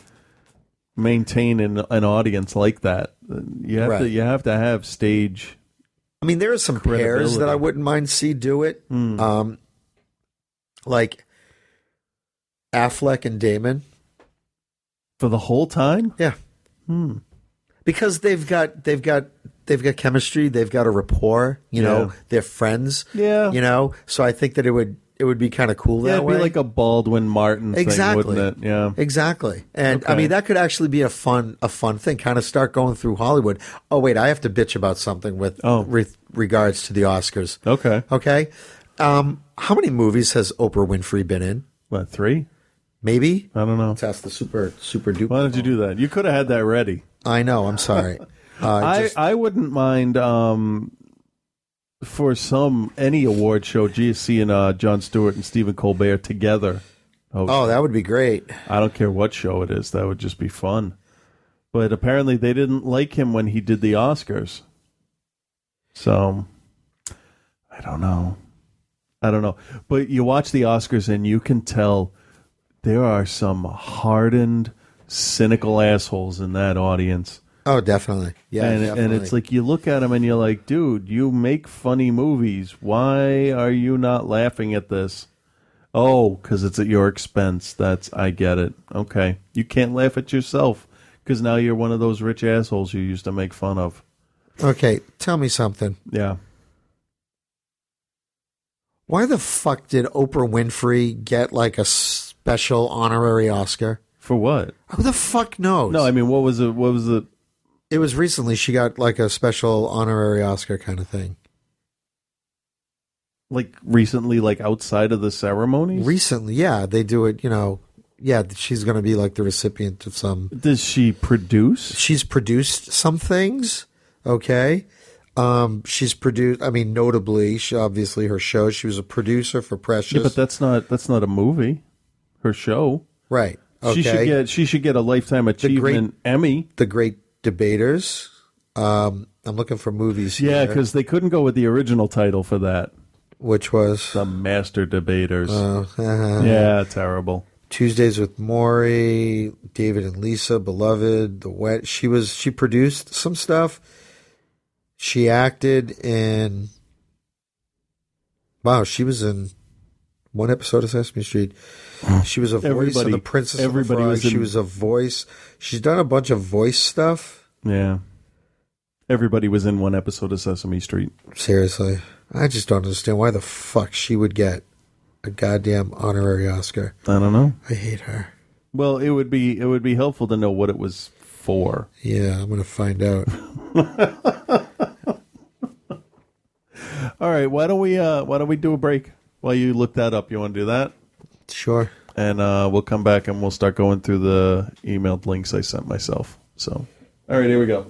maintain an, an audience like that. You have to. You have to have stage. I mean, there are some pairs that I wouldn't mind see do it. Hmm. Um, like Affleck and Damon for the whole time. Yeah, Hmm. because they've got they've got they've got chemistry. They've got a rapport. You know, they're friends. Yeah. you know. So I think that it would it would be kind of cool Yeah, that it'd way. be like a Baldwin Martin exactly, thing, wouldn't it? Yeah. exactly. And I mean, that could actually be a fun a fun thing. Kind of start going through Hollywood. Oh wait, I have to bitch about something with Oh. with regards to the Oscars. Okay. Okay. Um, how many movies has Oprah Winfrey been in? What three? Maybe. I don't know. Test the super super duper. Why did you do that? You could have had that ready. I know. I'm sorry. Uh, I, just- I wouldn't mind um, for some any award show. Gee, seeing uh, Jon Stewart and Stephen Colbert together. oh, that would be great. I don't care what show it is. That would just be fun. But apparently, they didn't like him when he did the Oscars. So I don't know. I don't know. But you watch the Oscars and you can tell there are some hardened, cynical assholes in that audience. Oh, definitely. Yeah, and, definitely. and it's like you look at them and you're like, dude, you make funny movies. Why are you not laughing at this? Oh, because it's at your expense. That's I get it. Okay, you can't laugh at yourself because now you're one of those rich assholes you used to make fun of. okay. Tell me something. Yeah. Why the fuck did Oprah Winfrey get like a special honorary Oscar? For what? Who the fuck knows? No, I mean, what was it? What was it? It was recently she got like a special honorary Oscar kind of thing. Like recently, like outside of the ceremony. Recently, yeah, they do it. You know, yeah, she's going to be like the recipient of some. Does she produce? She's produced some things. Okay. Um, she's produced. I mean, notably, she obviously her show. She was a producer for Precious. Yeah, but that's not that's not a movie. Her show. right. Okay. She should get she should get a lifetime achievement Emmy. the Great Debaters. Um, I'm looking for movies. Yeah, because they couldn't go with the original title for that. which was The Master Debaters. uh, yeah, terrible. Tuesdays with Morrie, David and Lisa, Beloved, The Wet. She was she produced some stuff. She acted in. Wow, she was in one episode of Sesame Street. She was a voice of Everybody- the Princess everybody of the Frog. was in- She was a voice. She's done a bunch of voice stuff. Yeah. Everybody was in one episode of Sesame Street. Seriously, I just don't understand why the fuck she would get a goddamn honorary Oscar. I don't know. I hate her. Well, it would be it would be helpful to know what it was for. Yeah, I'm gonna find out. All right, why don't we uh why don't we do a break while you look that up? You want to do that? Sure. And uh we'll come back and we'll start going through the emailed links I sent myself. So, all right, here we go.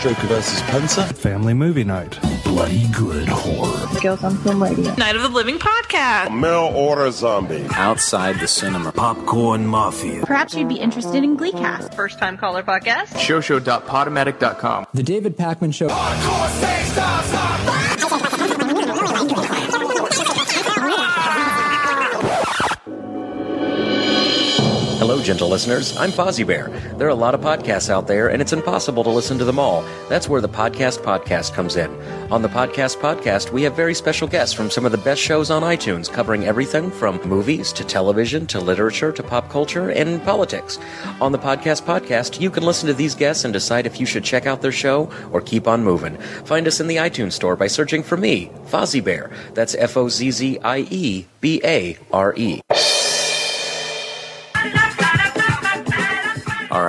Stroker versus Punter. Family movie night. Bloody good horror. Girls on Film Radio. Night of the Living Podcast. Mail order zombie. Outside the cinema. Popcorn mafia. Perhaps you'd be interested in Gleecast. First time caller podcast. Showshow.podomatic.com. The David Pakman Show. Hello, gentle listeners. I'm Fozzie Bear. There are a lot of podcasts out there, and it's impossible to listen to them all. That's where the Podcast Podcast comes in. On the Podcast Podcast, we have very special guests from some of the best shows on iTunes, covering everything from movies to television to literature to pop culture and politics. On the Podcast Podcast, you can listen to these guests and decide if you should check out their show or keep on moving. Find us in the iTunes store by searching for me, Fozzie Bear. That's F O Z Z I E B A R E.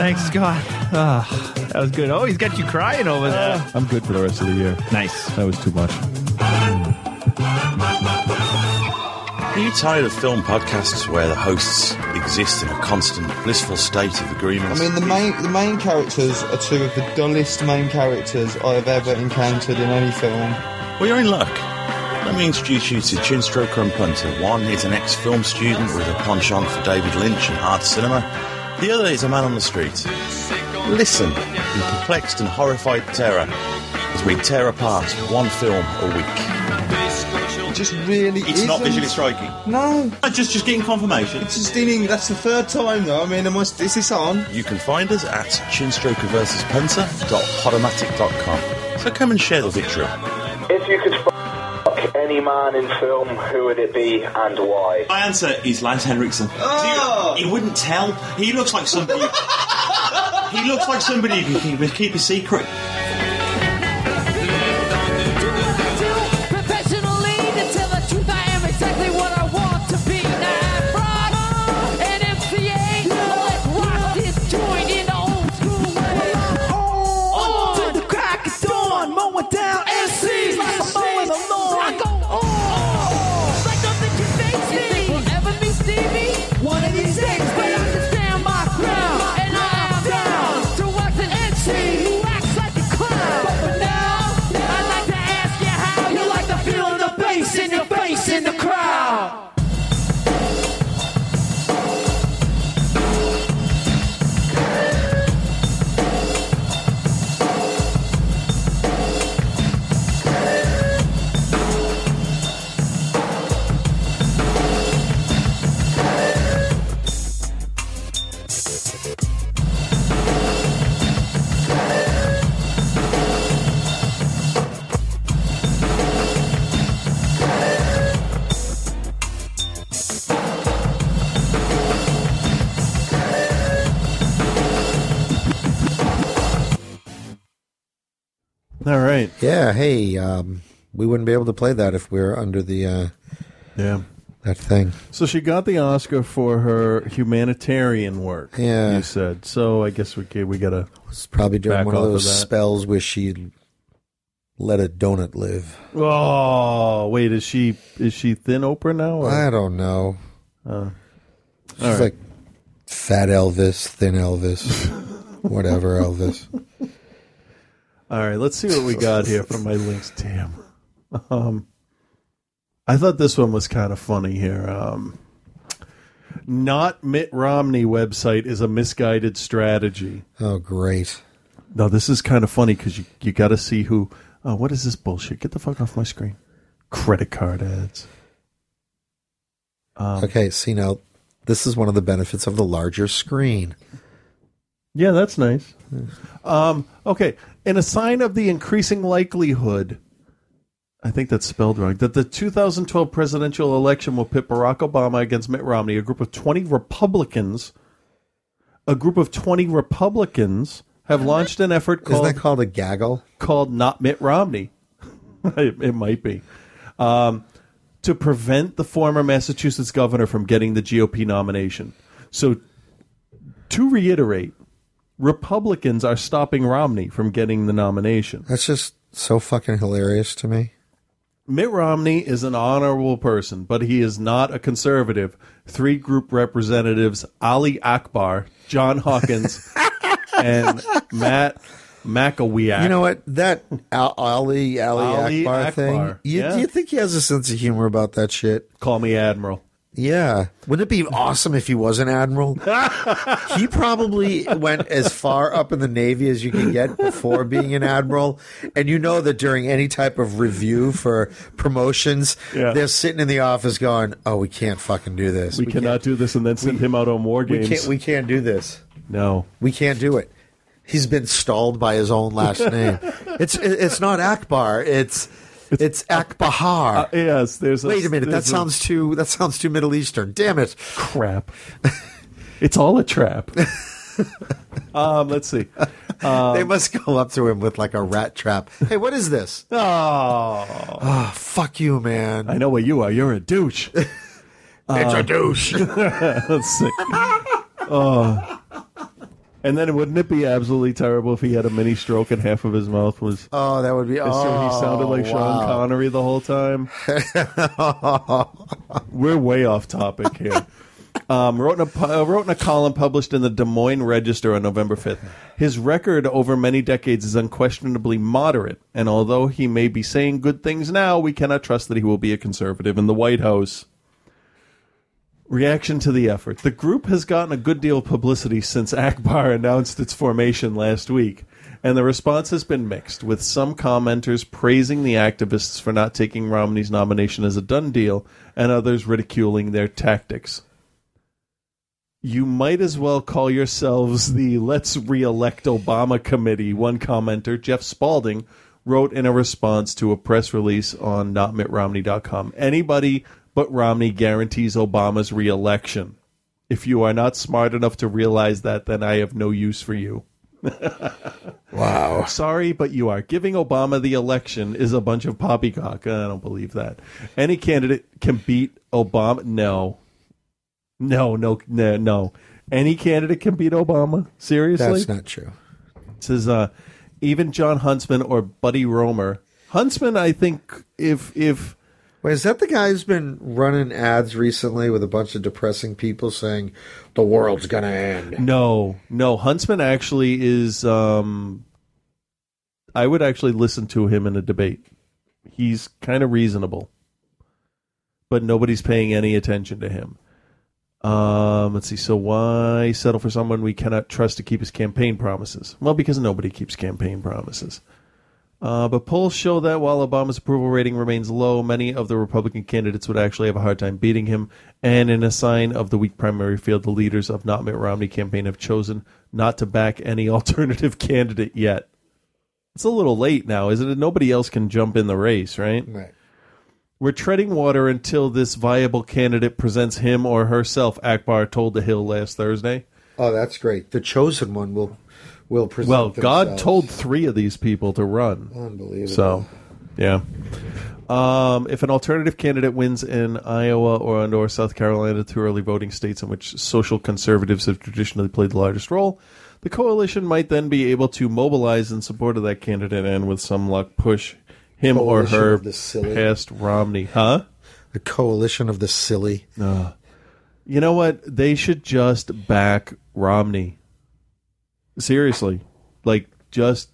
Thanks, Scott. Ah, that was good. Oh, he's got you crying over there. I'm good for the rest of the year. Nice. That was too much. Are you tired of film podcasts where the hosts exist in a constant blissful state of agreement? I mean, the main the main characters are two of the dullest main characters I've ever encountered in any film. Well, you're in luck. Let me introduce you to Chin Stroker and Punter. One is an ex-film student with a penchant for David Lynch and art cinema. The other is a man on the street. Listen in perplexed and horrified terror as we tear apart one film a week. just really It's not isn't. visually striking. No. Just just getting confirmation. It's just in That's the third time though. I mean, am I, this is this on? You can find us at chinstrokerversuspunter.podomatic.com. So come and share the victory. If you could fuck any man in film, who would it be and why? My answer is Lance Henriksen. Oh. He wouldn't tell. He looks like somebody. he looks like somebody who can keep, keep a secret. Yeah. Hey, um, we wouldn't be able to play that if we are under the uh, Yeah. that thing. So she got the Oscar for her humanitarian work. Yeah. you said. So I guess we we gotta. It's probably back one of those that. spells where she let a donut live. Oh wait, is she is she thin Oprah now? or- I don't know. Uh, She's right. like fat Elvis, thin Elvis, whatever Elvis. All right, let's see what we got here from my links. Damn. Um, I thought this one was kind of funny here. Um, not Mitt Romney website is a misguided strategy. Oh, great. No, this is kind of funny because you, you got to see who. Oh, what is this bullshit? Get the fuck off my screen. Credit card ads. Um, okay, see now, this is one of the benefits of the larger screen. Yeah, that's nice. Um, okay, in a sign of the increasing likelihood, I think that's spelled wrong, that the 2012 presidential election will pit Barack Obama against Mitt Romney, a group of 20 Republicans, a group of 20 Republicans have launched an effort Isn't called that called a gaggle? called Not Mitt Romney. it, it might be. Um, to prevent the former Massachusetts governor from getting the GOP nomination. So, to reiterate, Republicans are stopping Romney from getting the nomination. That's just so fucking hilarious to me. Mitt Romney is an honorable person, but he is not a conservative. Three group representatives, Ali Akbar, John Hawkins, and Matt McAweak. You know what? That Al- Ali Ali, Ali Akbar, Akbar, thing. You, yeah. Do you think he has a sense of humor about that shit? Call me Admiral. Yeah. Wouldn't it be awesome if he was an admiral? he probably went as far up in the Navy as you can get before being an admiral. And you know that during any type of review for promotions, Yeah. they're sitting in the office going, "Oh, we can't fucking do this. We, cannot do this and then send him out on war We games. can't. We can't do this. no. We can't do it." He's been stalled by his own last name. It's it's not Akbar. It's it's Akbahar. Uh, yes, there's. A, Wait a minute. That a- sounds too. That sounds too Middle Eastern. Damn it! crap. it's all a trap. um, let's see. Um, they must go up to him with like a rat trap. Hey, what is this? Oh, Oh, fuck you, man. I know what you are. You're a douche. It's a douche. let's see. Oh. And then wouldn't it be absolutely terrible if he had a mini stroke and half of his mouth was. Oh, that would be. so Oh, he sounded like Sean. Connery the whole time. We're way off topic here. Um, wrote, in a, uh, wrote in a column published in the Des Moines Register on November 5th. His record over many decades is unquestionably moderate, and although he may be saying good things now, we cannot trust that he will be a conservative in the White House. Reaction to the effort. The group has gotten a good deal of publicity since Akbar announced its formation last week. And the response has been mixed, with some commenters praising the activists for not taking Romney's nomination as a done deal, and others ridiculing their tactics. You might as well call yourselves the Let's Re-elect Obama Committee, one commenter, Jeff Spalding, wrote in a response to a press release on notmittromney.com. Anybody but Romney guarantees Obama's re-election. If you are not smart enough to realize that, then I have no use for you. wow. Sorry, but you are. Giving Obama the election is a bunch of poppycock. I don't believe that. Any candidate can beat Obama. No. No, no, no, no. Any candidate can beat Obama? Seriously? That's not true. It says uh, even Jon Huntsman or Buddy Roemer. Huntsman, I think, if if Wait, is that the guy who's been running ads recently with a bunch of depressing people saying the world's gonna end? No, no. Huntsman actually is. Um, I would actually listen to him in a debate. He's kind of reasonable, but nobody's paying any attention to him. Um, let's see. So why settle for someone we cannot trust to keep his campaign promises? Well, because nobody keeps campaign promises. Uh, but polls show that while Obama's approval rating remains low, many of the Republican candidates would actually have a hard time beating him. And in a sign of the weak primary field, the leaders of Not Mitt Romney campaign have chosen not to back any alternative candidate yet. It's a little late now, isn't it? Nobody else can jump in the race, right? Right. We're treading water until this viable candidate presents him or herself, Akbar told The Hill last Thursday. Oh, that's great. The chosen one will will present. Well, God themselves. told three of these people to run. Unbelievable. So, yeah. Um, if an alternative candidate wins in Iowa or and or South Carolina, two early voting states in which social conservatives have traditionally played the largest role, the coalition might then be able to mobilize in support of that candidate and, with some luck, push him Coalition or her the silly. past Romney. Huh? The coalition of the silly. Uh, you know what? They should just back Romney. Seriously. Like, just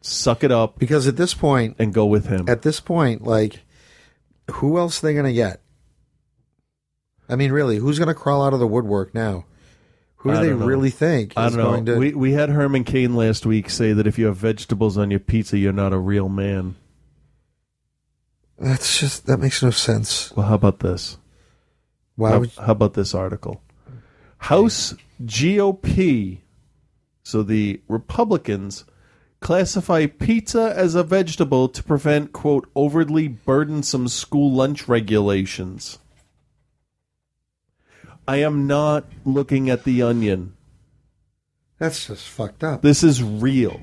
suck it up. Because at this point, and go with him. At this point, like, who else are they going to get? I mean, really, who's going to crawl out of the woodwork now? Who do I they don't know. really think I is don't know. going to? We we had Herman Cain last week say that if you have vegetables on your pizza, you're not a real man. That's just that makes no sense. Well, how about this? Why how, would- how about this article? House GOP, so the Republicans classify pizza as a vegetable to prevent quote overly burdensome school lunch regulations. I am not looking at the onion. That's just fucked up. This is real.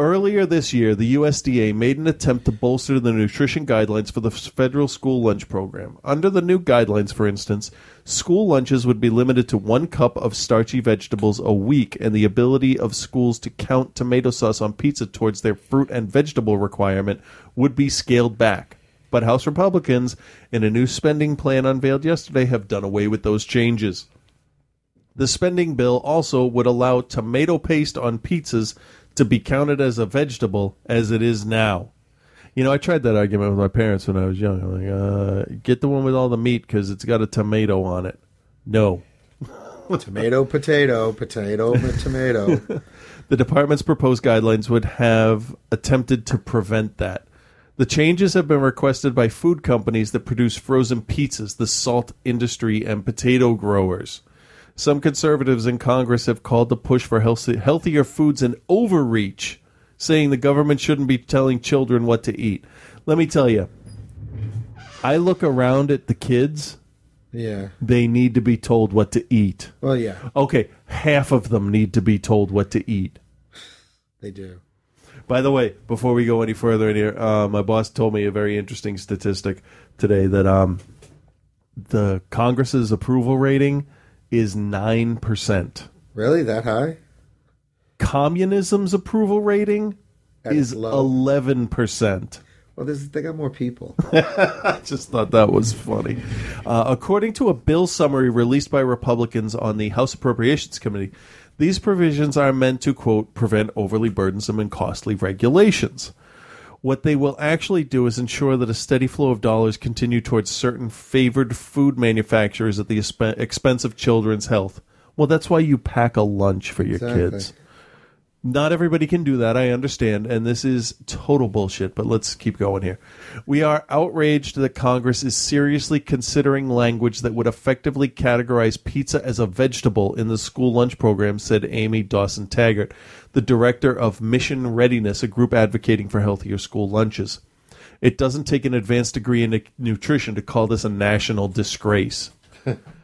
Earlier this year, the USDA made an attempt to bolster the nutrition guidelines for the federal school lunch program. Under the new guidelines, for instance, school lunches would be limited to one cup of starchy vegetables a week, and the ability of schools to count tomato sauce on pizza towards their fruit and vegetable requirement would be scaled back. But House Republicans, in a new spending plan unveiled yesterday, have done away with those changes. The spending bill also would allow tomato paste on pizzas to be counted as a vegetable as it is now. You know, I tried that argument with my parents when I was young. I'm like, uh, get the one with all the meat because it's got a tomato on it. No. tomato, potato, potato, tomato. The department's proposed guidelines would have attempted to prevent that. The changes have been requested by food companies that produce frozen pizzas, the salt industry, and potato growers. Some conservatives in Congress have called the push for healthy, healthier foods an overreach, saying the government shouldn't be telling children what to eat. Let me tell you, I look around at the kids. Yeah. They need to be told what to eat. Well, yeah, Okay, half of them need to be told what to eat. they do. By the way, before we go any further in here, uh, my boss told me a very interesting statistic today that um, the Congress's approval rating is nine percent. Really, that high? Communism's approval rating At is low. eleven percent. Well, there's, they got more people. I just thought that was funny. Uh, according to a bill summary released by Republicans on the House Appropriations Committee, these provisions are meant to, quote, prevent overly burdensome and costly regulations. What they will actually do is ensure that a steady flow of dollars continue towards certain favored food manufacturers at the expe- expense of children's health. Well, that's why you pack a lunch for your Exactly. kids. Not everybody can do that, I understand, and this is total bullshit, but let's keep going here. We are outraged that Congress is seriously considering language that would effectively categorize pizza as a vegetable in the school lunch program, said Amy Dawson Taggart, the director of Mission Readiness, a group advocating for healthier school lunches. It doesn't take an advanced degree in nutrition to call this a national disgrace.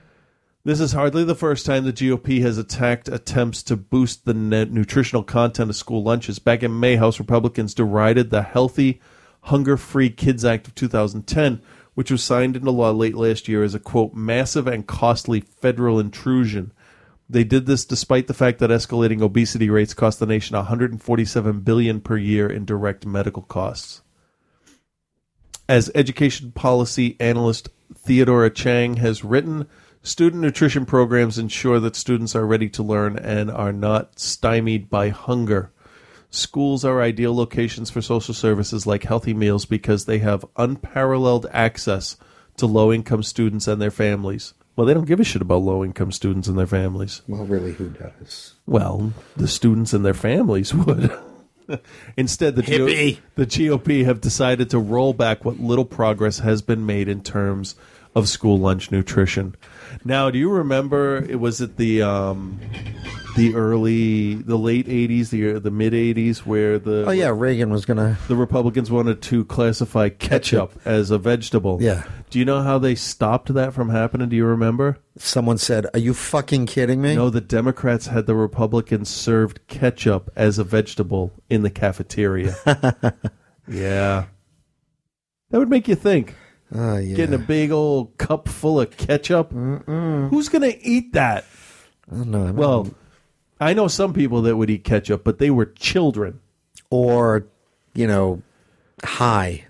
This is hardly the first time the GOP has attacked attempts to boost the nutritional content of school lunches. Back in May, House Republicans derided the Healthy, Hunger Free Kids Act of 2010, which was signed into law late last year as a quote, massive and costly federal intrusion. They did this despite the fact that escalating obesity rates cost the nation 147 billion per year in direct medical costs. As education policy analyst Theodora Chang has written, Student nutrition programs ensure that students are ready to learn and are not stymied by hunger. Schools are ideal locations for social services like healthy meals because they have unparalleled access to low income students and their families. Well, they don't give a shit about low income students and their families. Well, really, who does? Well, the students and their families would. Instead, the, GO- the GOP have decided to roll back what little progress has been made in terms of school lunch nutrition. Now, do you remember? It was at the um, the early, the late '80s, the the mid '80s, where the Oh yeah, Reagan was gonna. the Republicans wanted to classify ketchup as a vegetable. Yeah. Do you know how they stopped that from happening? Do you remember? Someone said, "Are you fucking kidding me?" No, the Democrats had the Republicans served ketchup as a vegetable in the cafeteria. yeah. That would make you think. Oh yeah. Getting a big old cup full of ketchup. Who's going to eat that? I don't know. Well, I know some people that would eat ketchup, but they were children. or you know, high.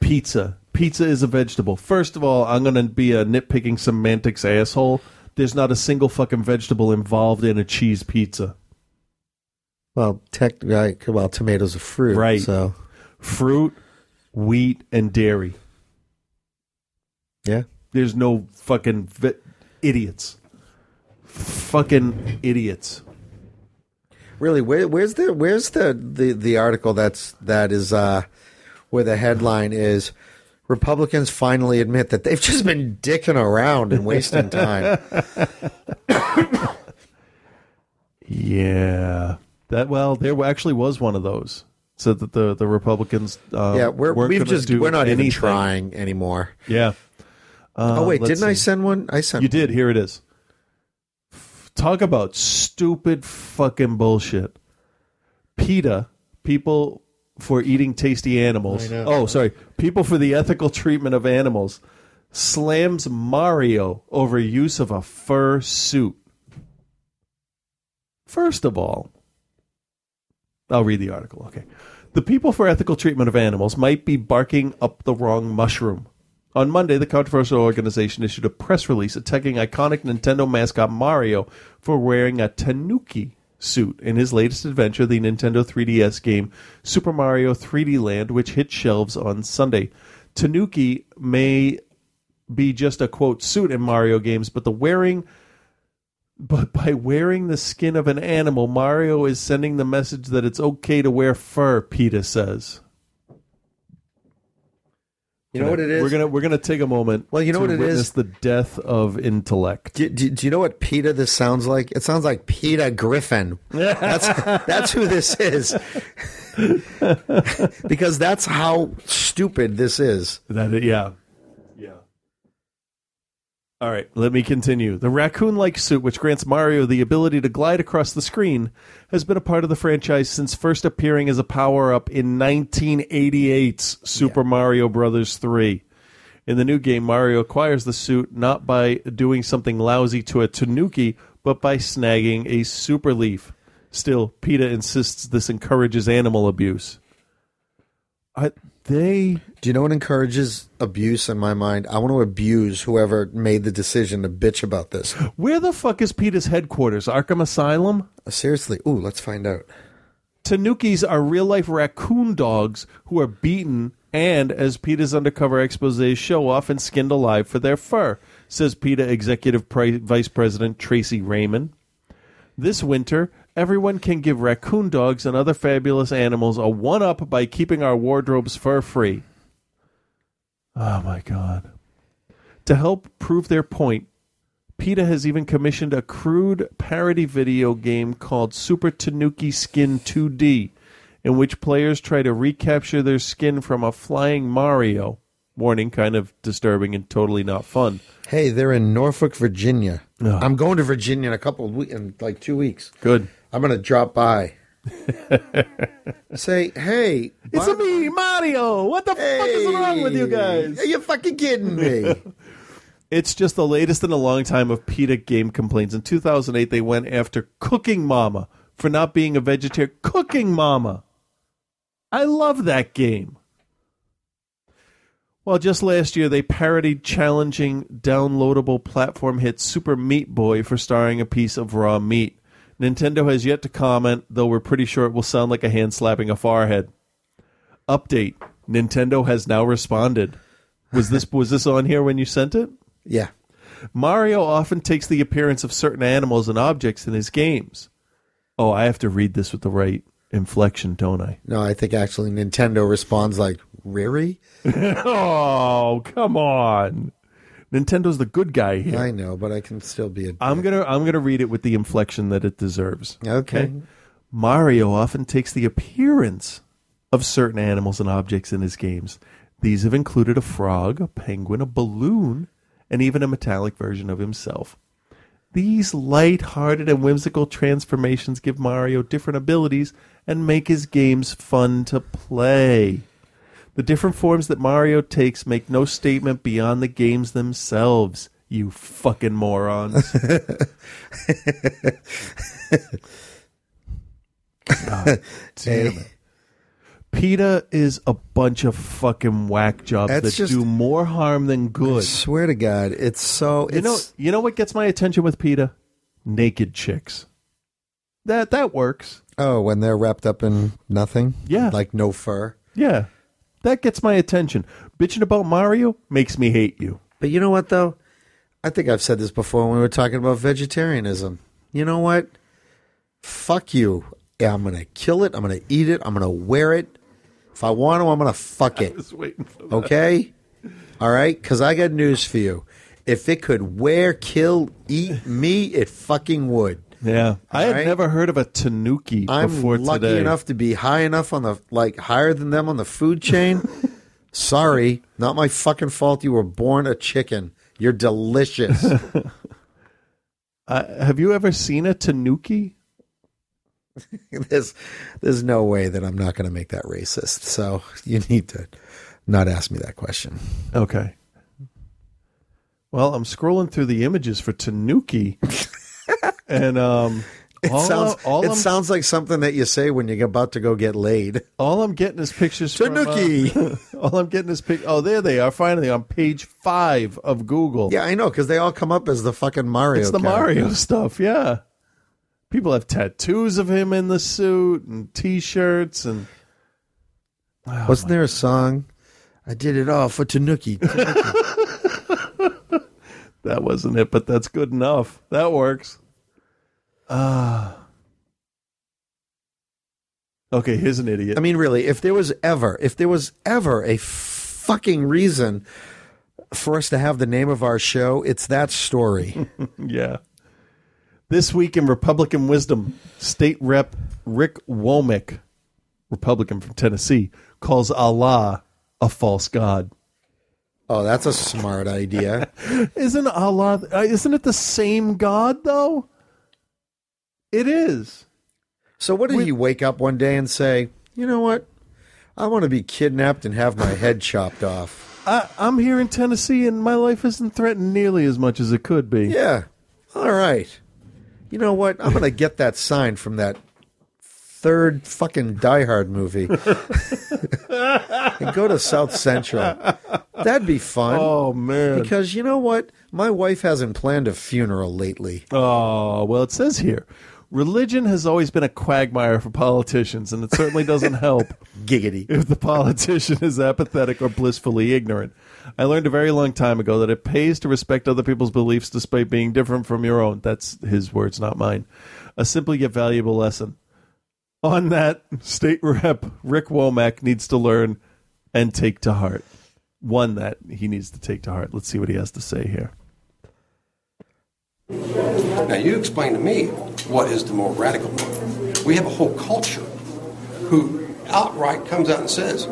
Pizza. Pizza is a vegetable. First of all, I'm going to be a nitpicking semantics asshole. There's not a single fucking vegetable involved in a cheese pizza. Well, tech. Right, well, tomatoes are fruit. Right. So Fruit, wheat, and dairy. Yeah. There's no fucking ve- idiots. Fucking idiots. Really, where, where's the where's the, the the article that's that is uh where the headline is Republicans finally admit that they've just been dicking around and wasting time. Yeah. That well, there actually was one of those. Said that the the Republicans. Um, yeah, we're weren't we've gonna just do we're not even anything. trying anymore. Yeah. Uh, oh wait, didn't I send one? I sent You did. Here it is. Talk about stupid fucking bullshit. PETA, people for eating tasty animals. Oh, sorry. People for the ethical treatment of animals slams Mario over use of a fur suit. First of all, I'll read the article. Okay. The people for ethical treatment of animals might be barking up the wrong mushroom. On Monday, the controversial organization issued a press release attacking iconic Nintendo mascot Mario for wearing a Tanuki suit in his latest adventure, the Nintendo 3DS game Super Mario 3D Land, which hit shelves on Sunday. Tanuki may be just a quote suit in Mario games, but the wearing but by wearing the skin of an animal, Mario is sending the message that it's okay to wear fur, PETA says. You know what it is? We're gonna we're gonna take a moment. Well, you know what it is? The death of intellect. Do, do, do you know what Peter this sounds like? It sounds like Peter Griffin. That's that's who this is. because that's how stupid this is. That yeah. All right, let me continue. The raccoon-like suit, which grants Mario the ability to glide across the screen, has been a part of the franchise since first appearing as a power-up in 1988's Super Mario Brothers 3. In the new game, Mario acquires the suit not by doing something lousy to a Tanuki, but by snagging a super leaf. Still, PETA insists this encourages animal abuse. I, they Do you know what encourages abuse in my mind? I want to abuse whoever made the decision to bitch about this. Where the fuck is PETA's headquarters? Arkham Asylum? Seriously. Ooh, let's find out. Tanukis are real life raccoon dogs who are beaten and, as PETA's undercover exposes show, often skinned alive for their fur, says PETA Executive Pri- Vice President Tracy Reiman. This winter, Everyone can give raccoon dogs and other fabulous animals a one up by keeping our wardrobes fur free. Oh my god. To help prove their point, PETA has even commissioned a crude parody video game called Super Tanuki Skin 2D, in which players try to recapture their skin from a flying Mario. Warning, kind of disturbing and totally not fun. Hey, they're in Norfolk, Virginia. I'm going to Virginia in a couple of weeks, in like two weeks. Good. I'm going to drop by. Say, hey, It's a me, Mario. What the fuck is wrong with you guys? Are you fucking kidding me? It's just the latest in a long time of PETA game complaints. In 2008, they went after Cooking Mama for not being a vegetarian. Cooking Mama. I love that game. Well, just last year, they parodied challenging downloadable platform hit Super Meat Boy for starring a piece of raw meat. Nintendo has yet to comment, though we're pretty sure it will sound like a hand slapping a forehead. Update: Nintendo has now responded. Was this was this on here when you sent it? Yeah. Mario often takes the appearance of certain animals and objects in his games. Oh, I have to read this with the right inflection, don't I? No, I think actually Nintendo responds like, "Riri." oh, come on. Nintendo's the good guy here. I know, but I can still be a. I'm gonna I'm gonna read it with the inflection that it deserves. Okay. Mario often takes the appearance of certain animals and objects in his games. These have included a frog, a penguin, a balloon, and even a metallic version of himself. These light-hearted and whimsical transformations give Mario different abilities and make his games fun to play. The different forms that Mario takes make no statement beyond the games themselves. You fucking morons. God damn it. PETA is a bunch of fucking whack jobs That's that just- do more harm than good. swear to God, it's so. You know, It's, you know what gets my attention with PETA? Naked chicks. That that works. oh, when they're wrapped up in nothing. Yeah. like no fur. Yeah, that gets my attention. Bitching about Mario makes me hate you. But you know what, though? I think I've said this before when we were talking about vegetarianism. You know what? Fuck you. Yeah, I'm going to kill it. I'm going to eat it. I'm going to wear it. If I want to, I'm going to fuck it. was waiting for that. Okay? All right? Because I got news for you. If it could wear, kill, eat me, it fucking would. Yeah, I had Alright. never heard of a tanuki I'm before lucky today. enough to be high enough on the like higher than them on the food chain. Sorry, not my fucking fault. You were born a chicken. You're delicious. Uh, have you ever seen a tanuki? there's there's no way that I'm not going to make that racist. So you need to not ask me that question. Okay. Well, I'm scrolling through the images for tanuki, and um, It all, sounds all it I'm, sounds like something that you say when you're about to go get laid. all I'm getting is pictures. from, uh, Tanuki. all I'm getting is pic. Oh, there they are. Finally, on page five of Google. Yeah, I know because they all come up as the fucking Mario. it's the. Mario stuff. Yeah, people have tattoos of him in the suit and T-shirts and. Oh, Wasn't there a song? I did it all for Tanuki. Tanuki. That wasn't it, but that's good enough. That works. Ah. okay, here's an idiot. I mean, really, if there was ever, if there was ever a fucking reason for us to have the name of our show, it's that story. yeah. This week in Republican wisdom, State Rep Rick Womack, Republican from Tennessee, calls Allah a false god. oh, that's a smart idea. Isn't Allah? Uh, isn't it the same God though? It is. So, what did he wake up one day and say? You know what? I want to be kidnapped and have my head chopped off. I, I'm here in Tennessee, and my life isn't threatened nearly as much as it could be. Yeah. All right. You know what? I'm going to get that sign from that third fucking Die Hard movie and go to South Central. That'd be fun. Oh man! Because you know what? My wife hasn't planned a funeral lately. Oh, well, it says here Religion has always been a quagmire for politicians, and it certainly doesn't help. Giggity. If the politician is apathetic or blissfully ignorant. I learned a very long time ago that it pays to respect other people's beliefs despite being different from your own. That's his words, not mine. A simple yet valuable lesson. On that, State Rep Rick Womack needs to learn and take to heart. One that he needs to take to heart. Let's see what he has to say here. Now, you explain to me what is the more radical one. We have a whole culture who outright comes out and says,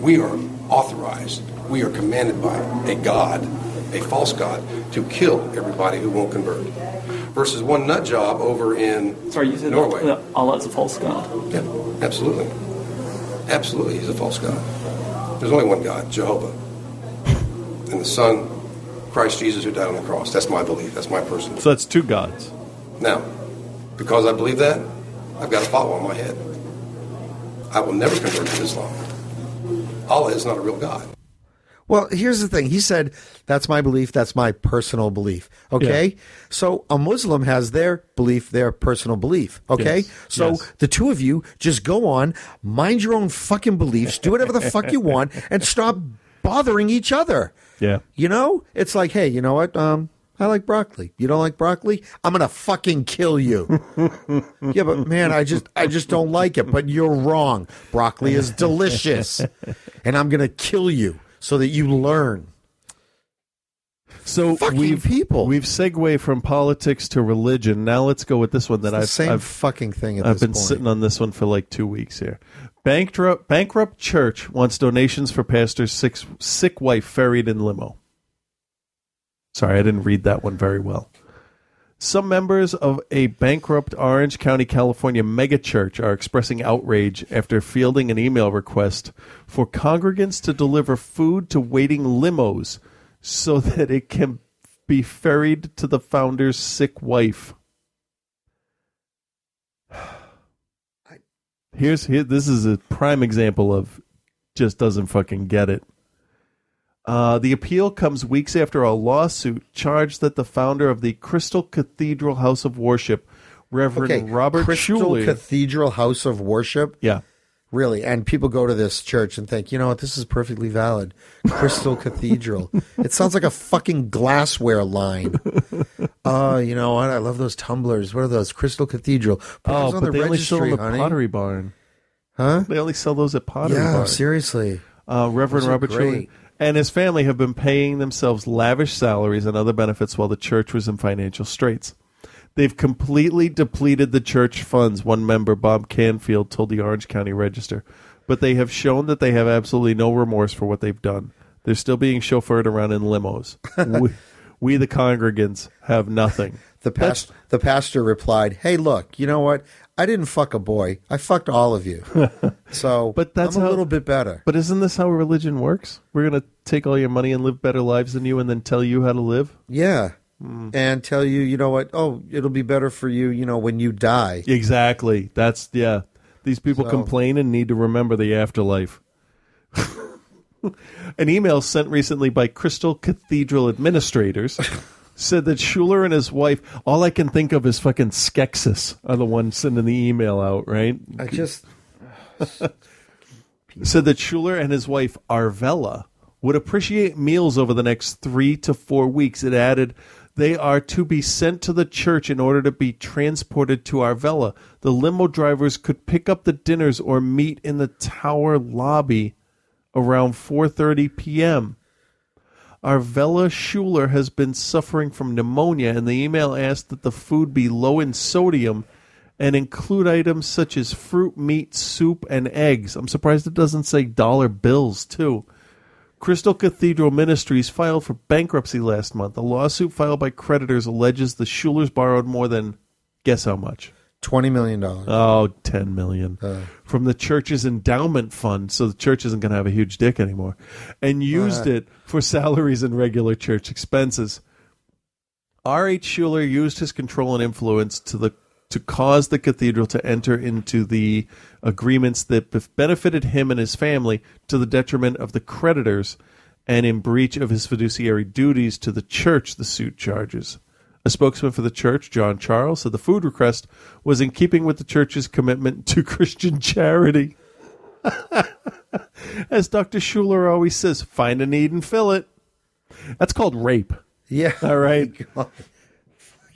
we are authorized, we are commanded by a God, a false God, to kill everybody who won't convert. Versus one nut job over in Sorry, you said Norway. that Allah's a false god. Yeah, absolutely. Absolutely, he's a false God. There's only one God, Jehovah. And the Son, Christ Jesus, who died on the cross. That's my belief. That's my personal So that's two gods. Now, because I believe that, I've got a follow on my head. I will never convert to Islam. Allah is not a real God. Well, here's the thing. He said, that's my belief. That's my personal belief. Okay. So a Muslim has their belief, their personal belief. Okay. Yes. So Yes. the two of you just go on, mind your own fucking beliefs, do whatever the fuck you want, and stop bothering each other. Yeah. You know? It's like, hey, you know what? Um, I like broccoli. You don't like broccoli? I'm gonna fucking kill you. yeah, but man, I just I just don't like it. But you're wrong. Broccoli is delicious. and I'm gonna kill you so that you learn. So Fucking we've people. we've segued from politics to religion. Now let's go with this one that I've same I've, fucking thing at I've been point. sitting on this one for like two weeks here. Bankrupt bankrupt church wants donations for pastor's sick sick wife ferried in limo. Sorry, I didn't read that one very well. Some members of a bankrupt Orange County, California megachurch are expressing outrage after fielding an email request for congregants to deliver food to waiting limos so that it can be ferried to the founder's sick wife. Here's here. This is a prime example of just doesn't fucking get it. Uh, the appeal comes weeks after a lawsuit charged that the founder of the Crystal Cathedral House of Worship, Reverend Okay, Robert Crystal Schuller, Cathedral House of Worship. Yeah. Really, and people go to this church and think, you know what, this is perfectly valid. Crystal Cathedral. It sounds like a fucking glassware line. Oh, you know what? I love those tumblers. What are those? Crystal Cathedral. Put oh, those on but the they only sell at honey. Pottery Barn. Huh? They only sell those at Pottery Yeah, Barn. seriously. Uh, Reverend Robert Schuller and his family have been paying themselves lavish salaries and other benefits while the church was in financial straits. They've completely depleted the church funds, one member, Bob Canfield, told the Orange County Register. But they have shown that they have absolutely no remorse for what they've done. They're still being chauffeured around in limos. we, we, the congregants, have nothing. The past, the pastor replied, "Hey, look, you know what? I didn't fuck a boy. I fucked all of you. So, but that's I'm a how- little bit better. But isn't this how religion works? We're going to take all your money and live better lives than you and then tell you how to live? Yeah, Hmm. and tell you, you know what? Oh, it'll be better for you, you know, when you die. Exactly. That's yeah. These people So- complain and need to remember the afterlife. An email sent recently by Crystal Cathedral administrators said that Schuller and his wife, all I can think of is fucking Skeksis are the ones sending the email out, right? I just said that Schuller and his wife Arvella would appreciate meals over the next three to four weeks. It added, they are to be sent to the church in order to be transported to Arvella. The limo drivers could pick up the dinners or meet in the tower lobby around 4:30 p.m. Arvella Schuller has been suffering from pneumonia, and the email asked that the food be low in sodium and include items such as fruit, meat, soup, and eggs. I'm surprised it doesn't say dollar bills, too. Crystal Cathedral Ministries filed for bankruptcy last month. A lawsuit filed by creditors alleges the Schullers borrowed more than, guess how much? twenty million dollars. Oh, 10 million. Uh. From the church's endowment fund, so the church isn't going to have a huge dick anymore, and used Uh. it for salaries and regular church expenses. R.H. Schuller used his control and influence to the to cause the cathedral to enter into the agreements that benefited him and his family to the detriment of the creditors and in breach of his fiduciary duties to the church, the suit charges. A spokesman for the church, John Charles, said the food request was in keeping with the church's commitment to Christian charity. As Dr. Schuller always says, find a need and fill it. That's called rape. Yeah. All right. Oh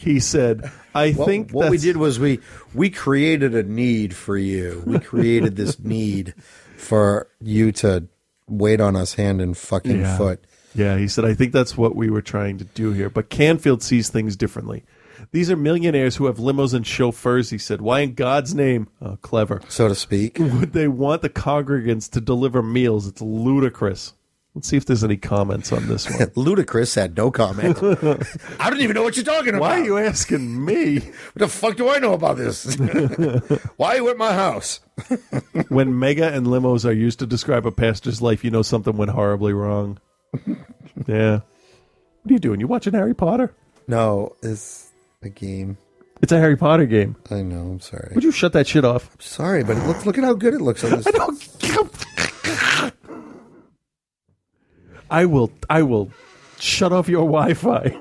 He said, I What- think what we did was we we created a need for you. We created this need for you to wait on us hand and fucking Yeah. foot. Yeah, he said, I think that's what we were trying to do here. But Canfield sees things differently. These are millionaires who have limos and chauffeurs, he said. Why in God's name, oh, clever, so to speak, would they want the congregants to deliver meals? It's ludicrous. Let's see if there's any comments on this one. Ludacris had no comment. I don't even know what you're talking about. Why are you asking me? What the fuck do I know about this? Why are you at my house? when mega and limos are used to describe a pastor's life, you know something went horribly wrong. Yeah. What are you doing? You watching Harry Potter? No, it's a game. It's a Harry Potter game. I know. I'm sorry. Would you shut that shit off? Sorry, but look look at how good it looks on this. I will. I will shut off your Wi-Fi.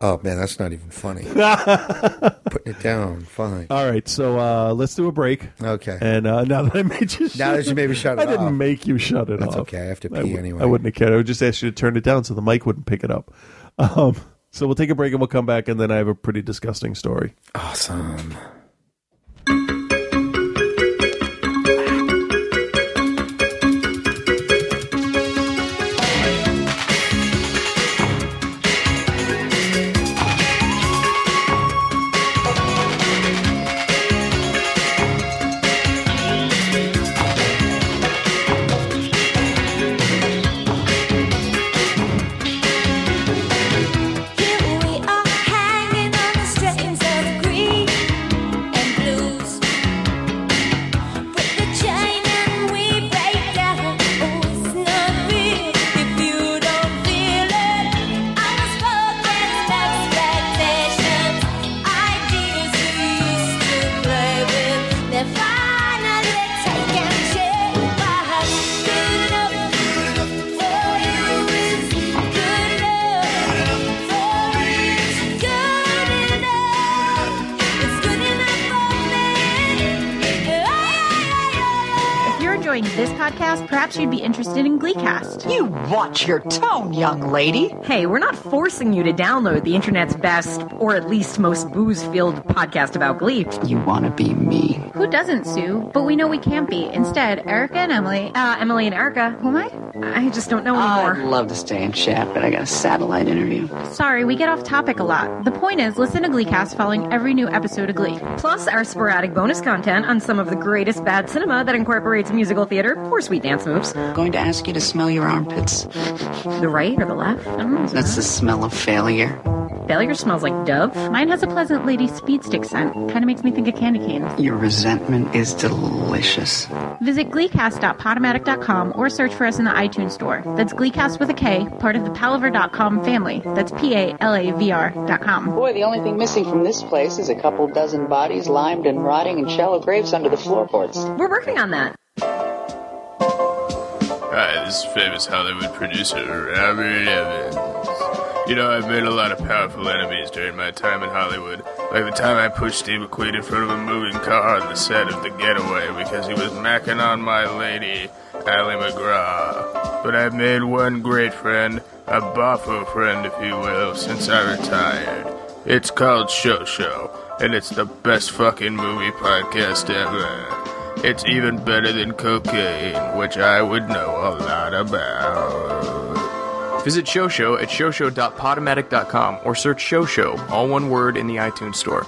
Oh man, that's not even funny. Putting it down, fine. All right, so uh, let's do a break. Okay. And uh, now that I made you, Now that you made me shut it off. I didn't make you shut it That's off. okay, I have to pee would- anyway. I wouldn't have cared. I would just ask you to turn it down so the mic wouldn't pick it up. Um, so we'll take a break and we'll come back, and then I have a pretty disgusting story. Awesome. Perhaps you'd be interested in Gleecast. You watch your tone, young lady. Hey, we're not forcing you to download the internet's best, or at least most booze-filled podcast about Glee. You want to be me. Who doesn't, Sue? But we know we can't be. Instead, Erica and Emily, uh, Emily and Erica, who am I? I just don't know I'd anymore. love to stay and chat, but I got a satellite interview. Sorry, we get off topic a lot. The point is, listen to Gleecast following every new episode of Glee. Plus, our sporadic bonus content on some of the greatest bad cinema that incorporates musical theater or sweet dance moves. I'm going to ask you to smell your armpits. The right or the left? I don't know. That's the smell of failure. Failure smells like Dove. Mine has a pleasant lady speed stick scent. Kind of makes me think of candy canes. Your resentment is delicious. Visit gleecast.podomatic.com or search for us in the iTunes store. That's Gleecast with a K, part of the palaver.com family. That's P A L A V R.com. Boy, the only thing missing from this place is a couple dozen bodies limed and rotting in shallow graves under the floorboards. We're working on that. Hi, this is famous Hollywood producer Robert Evans. You know, I've made a lot of powerful enemies during my time in Hollywood. Like the time I pushed Steve McQueen in front of a moving car on the set of The Getaway because he was macking on my lady, Ali MacGraw. But I've made one great friend, a boffo friend, if you will, since I retired. It's called Show Show, and it's the best fucking movie podcast ever. It's even better than cocaine, which I would know a lot about. Visit Show Show at showshow.podomatic.com or search Show Show, all one word, in the iTunes Store.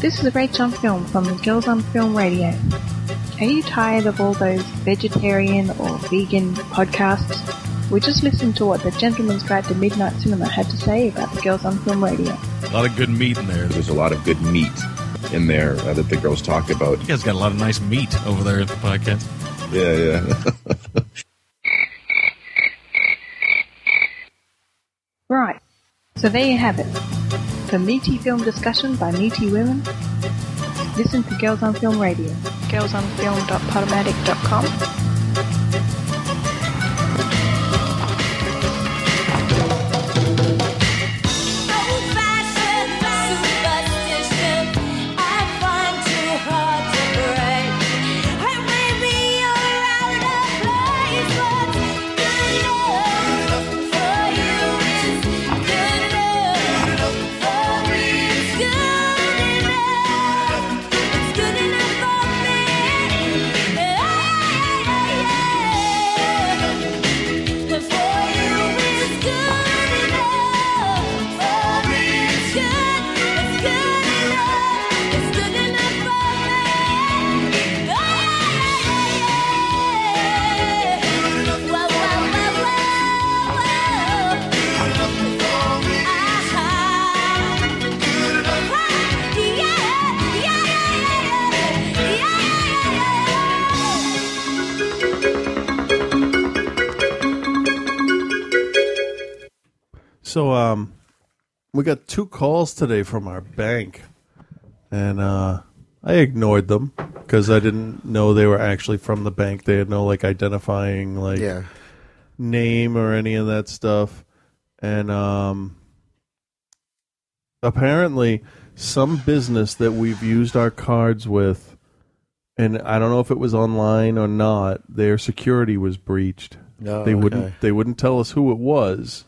This is a Rachel on Film from the Girls on Film Radio. Are you tired of all those vegetarian or vegan podcasts? We just listened to what the Gentleman's Guide to Midnight Cinema had to say about the Girls on Film Radio. A lot of good meat in there. There's a lot of good meat in there uh, that the girls talk about. You guys got a lot of nice meat over there at the podcast. Yeah, yeah. Right. So there you have it. For meaty film discussion by meaty women, listen to Girls on Film Radio. girlsonfilm.podomatic.com. So um, we got two calls today from our bank, and uh, I ignored them because I didn't know they were actually from the bank. They had no like identifying like Yeah. name or any of that stuff, and um, apparently some business that we've used our cards with, and I don't know if it was online or not. Their security was breached. Oh, they wouldn't. They wouldn't tell us who it was.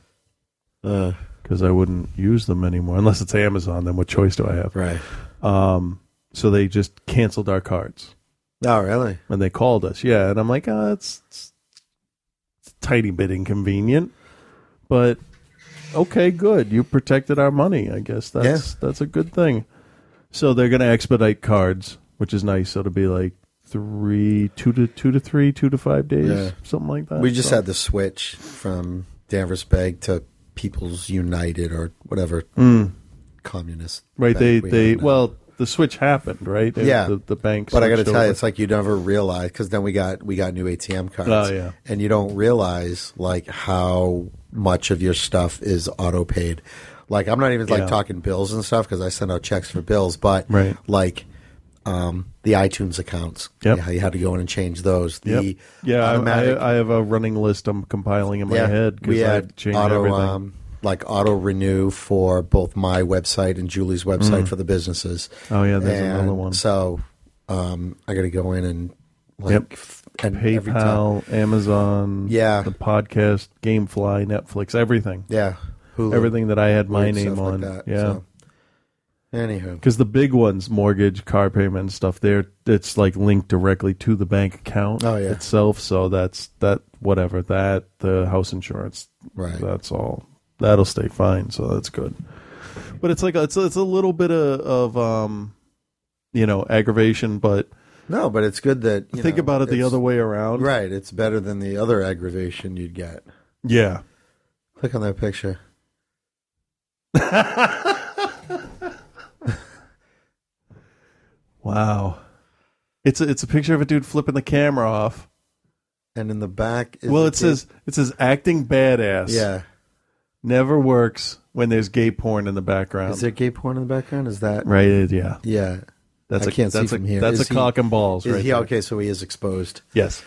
Because I wouldn't use them anymore unless it's Amazon. Then what choice do I have? Right. Um. So they just canceled our cards. Oh, really? And they called us. Yeah, and I'm like, oh, it's, it's a tiny bit inconvenient, but okay, good. You protected our money. I guess that's that's a good thing. So they're going to expedite cards, which is nice. So it'll be like three, two to two to three, two to five days, Yeah. something like that. We just So- had the switch from Danvers Bank to People's United or whatever Mm. communist. right. They we they well, the switch happened, right? yeah, the, the bank. But I got to tell you, it's like you never realize because then we got we got new ATM cards. Oh, yeah. and you don't realize like how much of your stuff is auto paid. Like I'm not even like Yeah. talking bills and stuff because I send out checks for bills, but Right. like um, the iTunes accounts. Yep. Yeah, you had to go in and change those. The Yep. Yeah, I, automatic- I, I have a running list I'm compiling in my head we because I had change auto, everything. um, like auto renew for both my website and Julie's website Mm. for the businesses. Oh, yeah, there's And another one. So um, I got to go in and like Yep. f- and PayPal, Amazon, Yeah. the podcast, GameFly, Netflix, everything. Yeah. Hulu. everything that I had my name stuff like on. that, yeah. so. Anywho. because the big ones, mortgage, car payment, stuff, there it's like linked directly to the bank account Oh, yeah. itself. So that's that whatever that the house insurance, Right. That's all. That'll stay fine. So that's good. But it's like it's it's a little bit of, of um, you know, aggravation, but. No, but it's good that you Think know, about it the other way around. Right, it's better than the other aggravation you'd get. Yeah. Click on that picture. Wow. It's a, it's a picture of a dude flipping the camera off. And in the back, is well, a it says it says acting badass. Yeah. Never works when there's gay porn in the background. Is there gay porn in the background? Is that Right, yeah. Yeah. That's I a- can't that's see a- from here. that's Is a cock and balls Is right he there. okay? So he is exposed. Yes.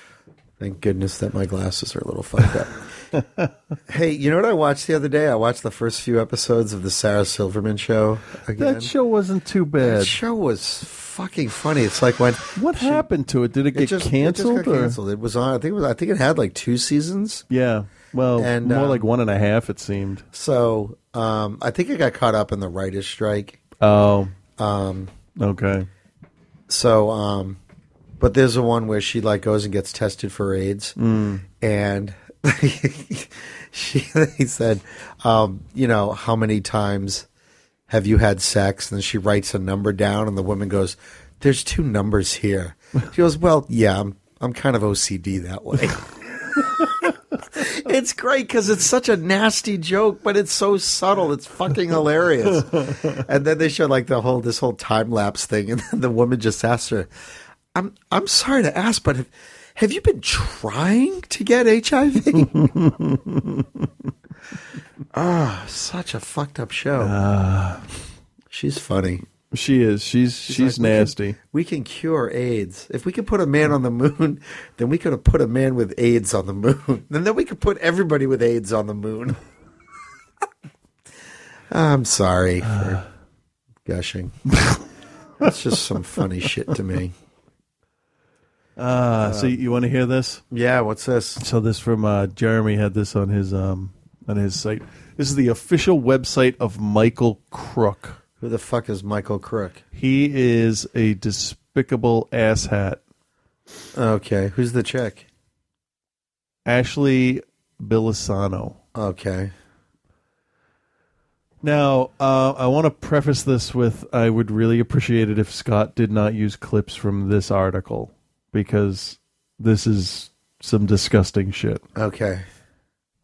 Thank goodness that my glasses are a little fucked up. hey, you know what I watched the other day? I watched the first few episodes of the Sarah Silverman show again. That show wasn't too bad. That show was fucking funny. It's like when what happened to it? Did it get just, canceled? It just got or- canceled. It was on. I think it was. I think it had like two seasons. Yeah. Well, And, more um, like one and a half. It seemed. So um, I think it got caught up in the writers' strike. Oh. Um, okay. So, um, but there's the one where she like goes and gets tested for AIDS, Mm. and she he said, um, you know, how many times have you had sex? And then she writes a number down, and the woman goes, "There's two numbers here." She goes, "Well, yeah, I'm I'm kind of OCD that way." it's great because it's such a nasty joke, but it's so subtle. It's fucking hilarious. and then they show like the whole this whole time lapse thing, and then the woman just asks her, "I'm I'm sorry to ask, but have, have you been trying to get HIV?" Ah, such a fucked up show. she's funny. She is. She's she's, like, we can- nasty. We can cure AIDS. If we could put a man on the moon, then we could have put a man with AIDS on the moon. And then we could put everybody with AIDS on the moon. I'm sorry for gushing. That's just some funny shit to me. Uh, so you want to hear this? Yeah, what's this? So this from uh, Jeremy had this on his um on his site. This is the official website of Michael Crook. Who the fuck is Michael Crook? He is a despicable asshat. Okay, who's the chick? Ashley Billasano. Okay. Now, uh, I want to preface this with I would really appreciate it if Scott did not use clips from this article because this is some disgusting shit. Okay.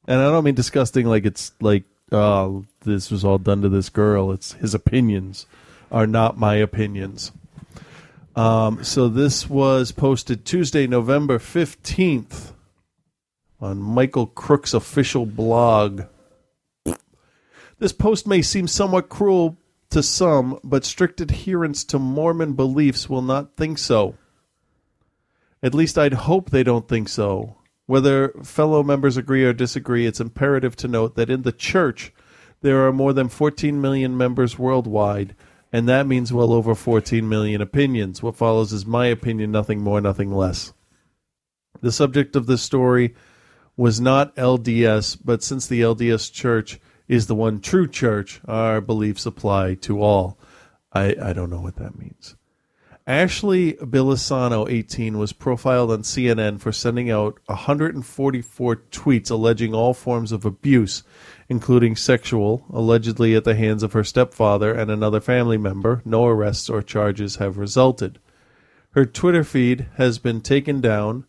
And I don't mean disgusting like it's like, oh, this was all done to this girl. It's his opinions are not my opinions. Um, so this was posted Tuesday, November 15th on Michael Crook's official blog. This post may seem somewhat cruel to some, but strict adherence to Mormon beliefs will not think so. At least I'd hope they don't think so. Whether fellow members agree or disagree, it's imperative to note that in the church there are more than 14 million members worldwide, and that means well over 14 million opinions. What follows is my opinion, nothing more, nothing less. The subject of this story was not LDS, but since the LDS church is the one true church, our beliefs apply to all. I, I don't know what that means. Ashley Billasano, 18, was profiled on CNN for sending out 144 tweets alleging all forms of abuse, including sexual, allegedly at the hands of her stepfather and another family member. No arrests or charges have resulted. Her Twitter feed has been taken down,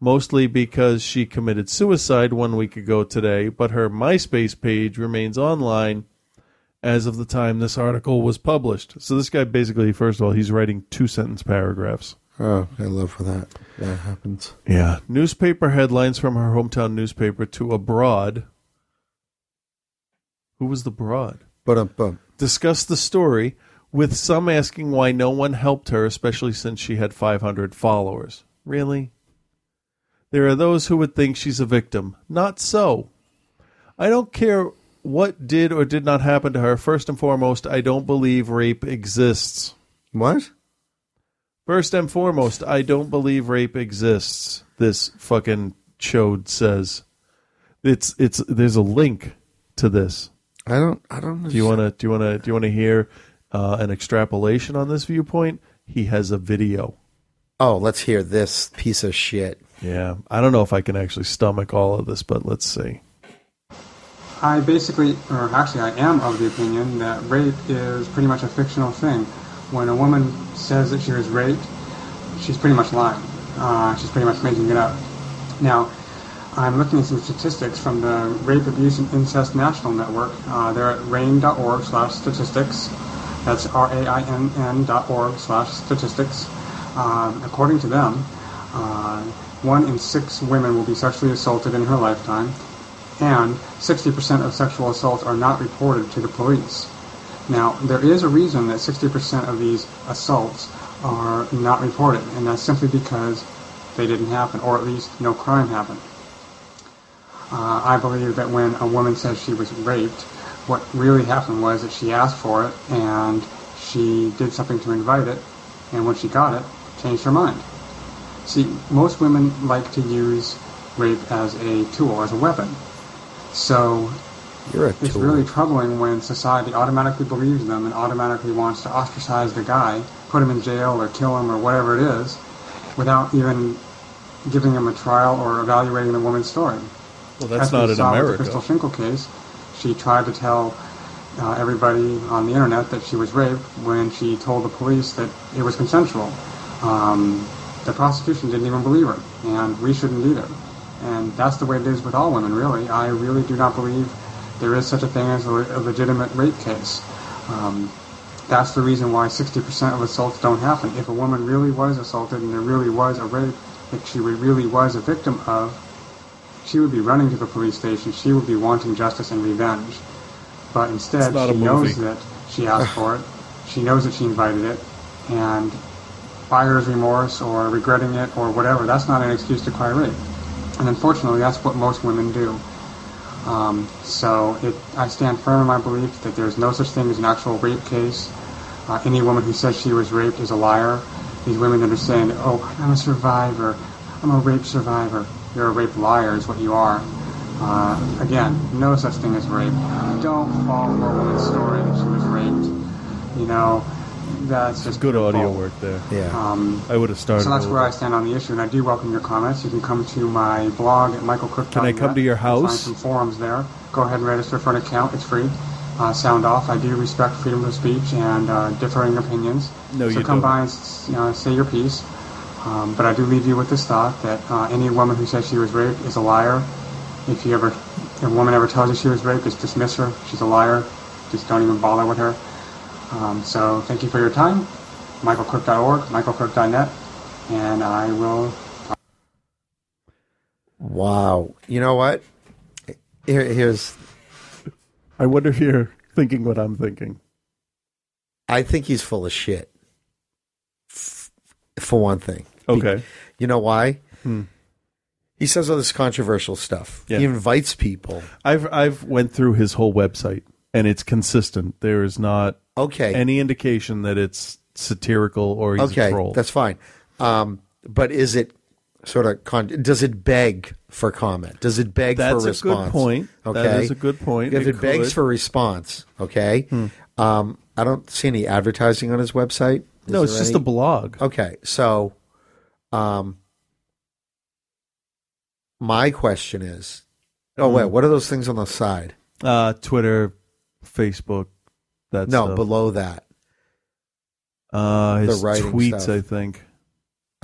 mostly because she committed suicide one week ago today, but her MySpace page remains online as of the time this article was published. So this guy basically, first of all, he's writing two sentence paragraphs. Oh, I love for that that happens. Yeah. Newspaper headlines from her hometown newspaper to abroad. Who was the broad? But um, bum. Discuss the story, with some asking why no one helped her, especially since she had 500 followers. Really? There are those who would think she's a victim. Not so. I don't care what did or did not happen to her. First and foremost, I don't believe rape exists. What? First and foremost, I don't believe rape exists. This fucking chode says. It's it's there's a link to this. I don't I don't Do you want to do you want to do you want to hear uh, an extrapolation on this viewpoint? He has a video. Oh, let's hear this piece of shit. Yeah, I don't know if I can actually stomach all of this, but let's see. I basically, or actually, I am of the opinion that rape is pretty much a fictional thing. When a woman says that she was raped, she's pretty much lying. Uh, she's pretty much making it up. Now, I'm looking at some statistics from the Rape, Abuse, and Incest National Network. Uh, they're at rainn.org slash statistics. That's R-A-I-N-N dot org slash statistics. Um, according to them, uh, one in six women will be sexually assaulted in her lifetime, and 60% of sexual assaults are not reported to the police. Now, there is a reason that 60% of these assaults are not reported, and that's simply because they didn't happen, or at least no crime happened. Uh, I believe that when a woman says she was raped, what really happened was that she asked for it, and she did something to invite it, and when she got it, changed her mind. See, most women like to use rape as a tool, as a weapon. So it's really troubling when society automatically believes them and automatically wants to ostracize the guy, put him in jail or kill him or whatever it is, without even giving him a trial or evaluating the woman's story. Well, that's As we not in saw with America. The Crystal Finkel case, she tried to tell uh, everybody on the internet that she was raped when she told the police that it was consensual. Um, the prosecution didn't even believe her, and we shouldn't either. And that's the way it is with all women, really. I really do not believe there is such a thing as a, a legitimate rape case. Um, that's the reason why 60% of assaults don't happen. If a woman really was assaulted and there really was a rape that she really was a victim of, she would be running to the police station. She would be wanting justice and revenge. But instead, It's not a she knows that she asked for it. She knows that she invited it. And buyer's remorse or regretting it or whatever, that's not an excuse to cry rape. And unfortunately, that's what most women do. Um, so it, I stand firm in my belief that there's no such thing as an actual rape case. Uh, any woman who says she was raped is a liar. These women that are saying, oh, I'm a survivor, I'm a rape survivor. You're a rape liar is what you are. Uh, again, no such thing as rape. Don't fall for a woman's story that she was raped. You know, that's just Good pure audio bull. work there. Yeah. Um, I would have started. so that's where I stand on the issue, and I do welcome your comments. You can come to my blog at michaelcrook.net. Can I come to your house? Find some forums there. Go ahead and register for an account. It's free. Uh, sound off. I do respect freedom of speech and uh, differing opinions. No, so you come don't. by and you know, say your piece. Um, but I do leave you with this thought that uh, any woman who says she was raped is a liar. If you ever, if a woman ever tells you she was raped, just dismiss her. She's a liar. Just don't even bother with her. Um, so thank you for your time. MichaelCrook.org, MichaelCrook.net, and I will Wow. You know what? Here, here's. I wonder if you're thinking what I'm thinking. I think he's full of shit. F- For one thing. Be- Okay. you know why? Hmm. He says all this controversial stuff. Yeah. He invites people. I've I've went through his whole website and it's consistent. There is not okay any indication that it's satirical or he's okay, a troll. that's fine. Um, but is it sort of con- does it beg for comment? Does it beg That's for response? That's a good point. Okay, That is a good point. If It it, begs for response, okay. Hmm. Um, I don't see any advertising on his website. Is No, it's just any? a blog. Okay, so, um, my question is, oh wait, Hmm. what are those things on the side? Uh, Twitter, Facebook. That's no, below that. uh, his the writing tweets. stuff. I think.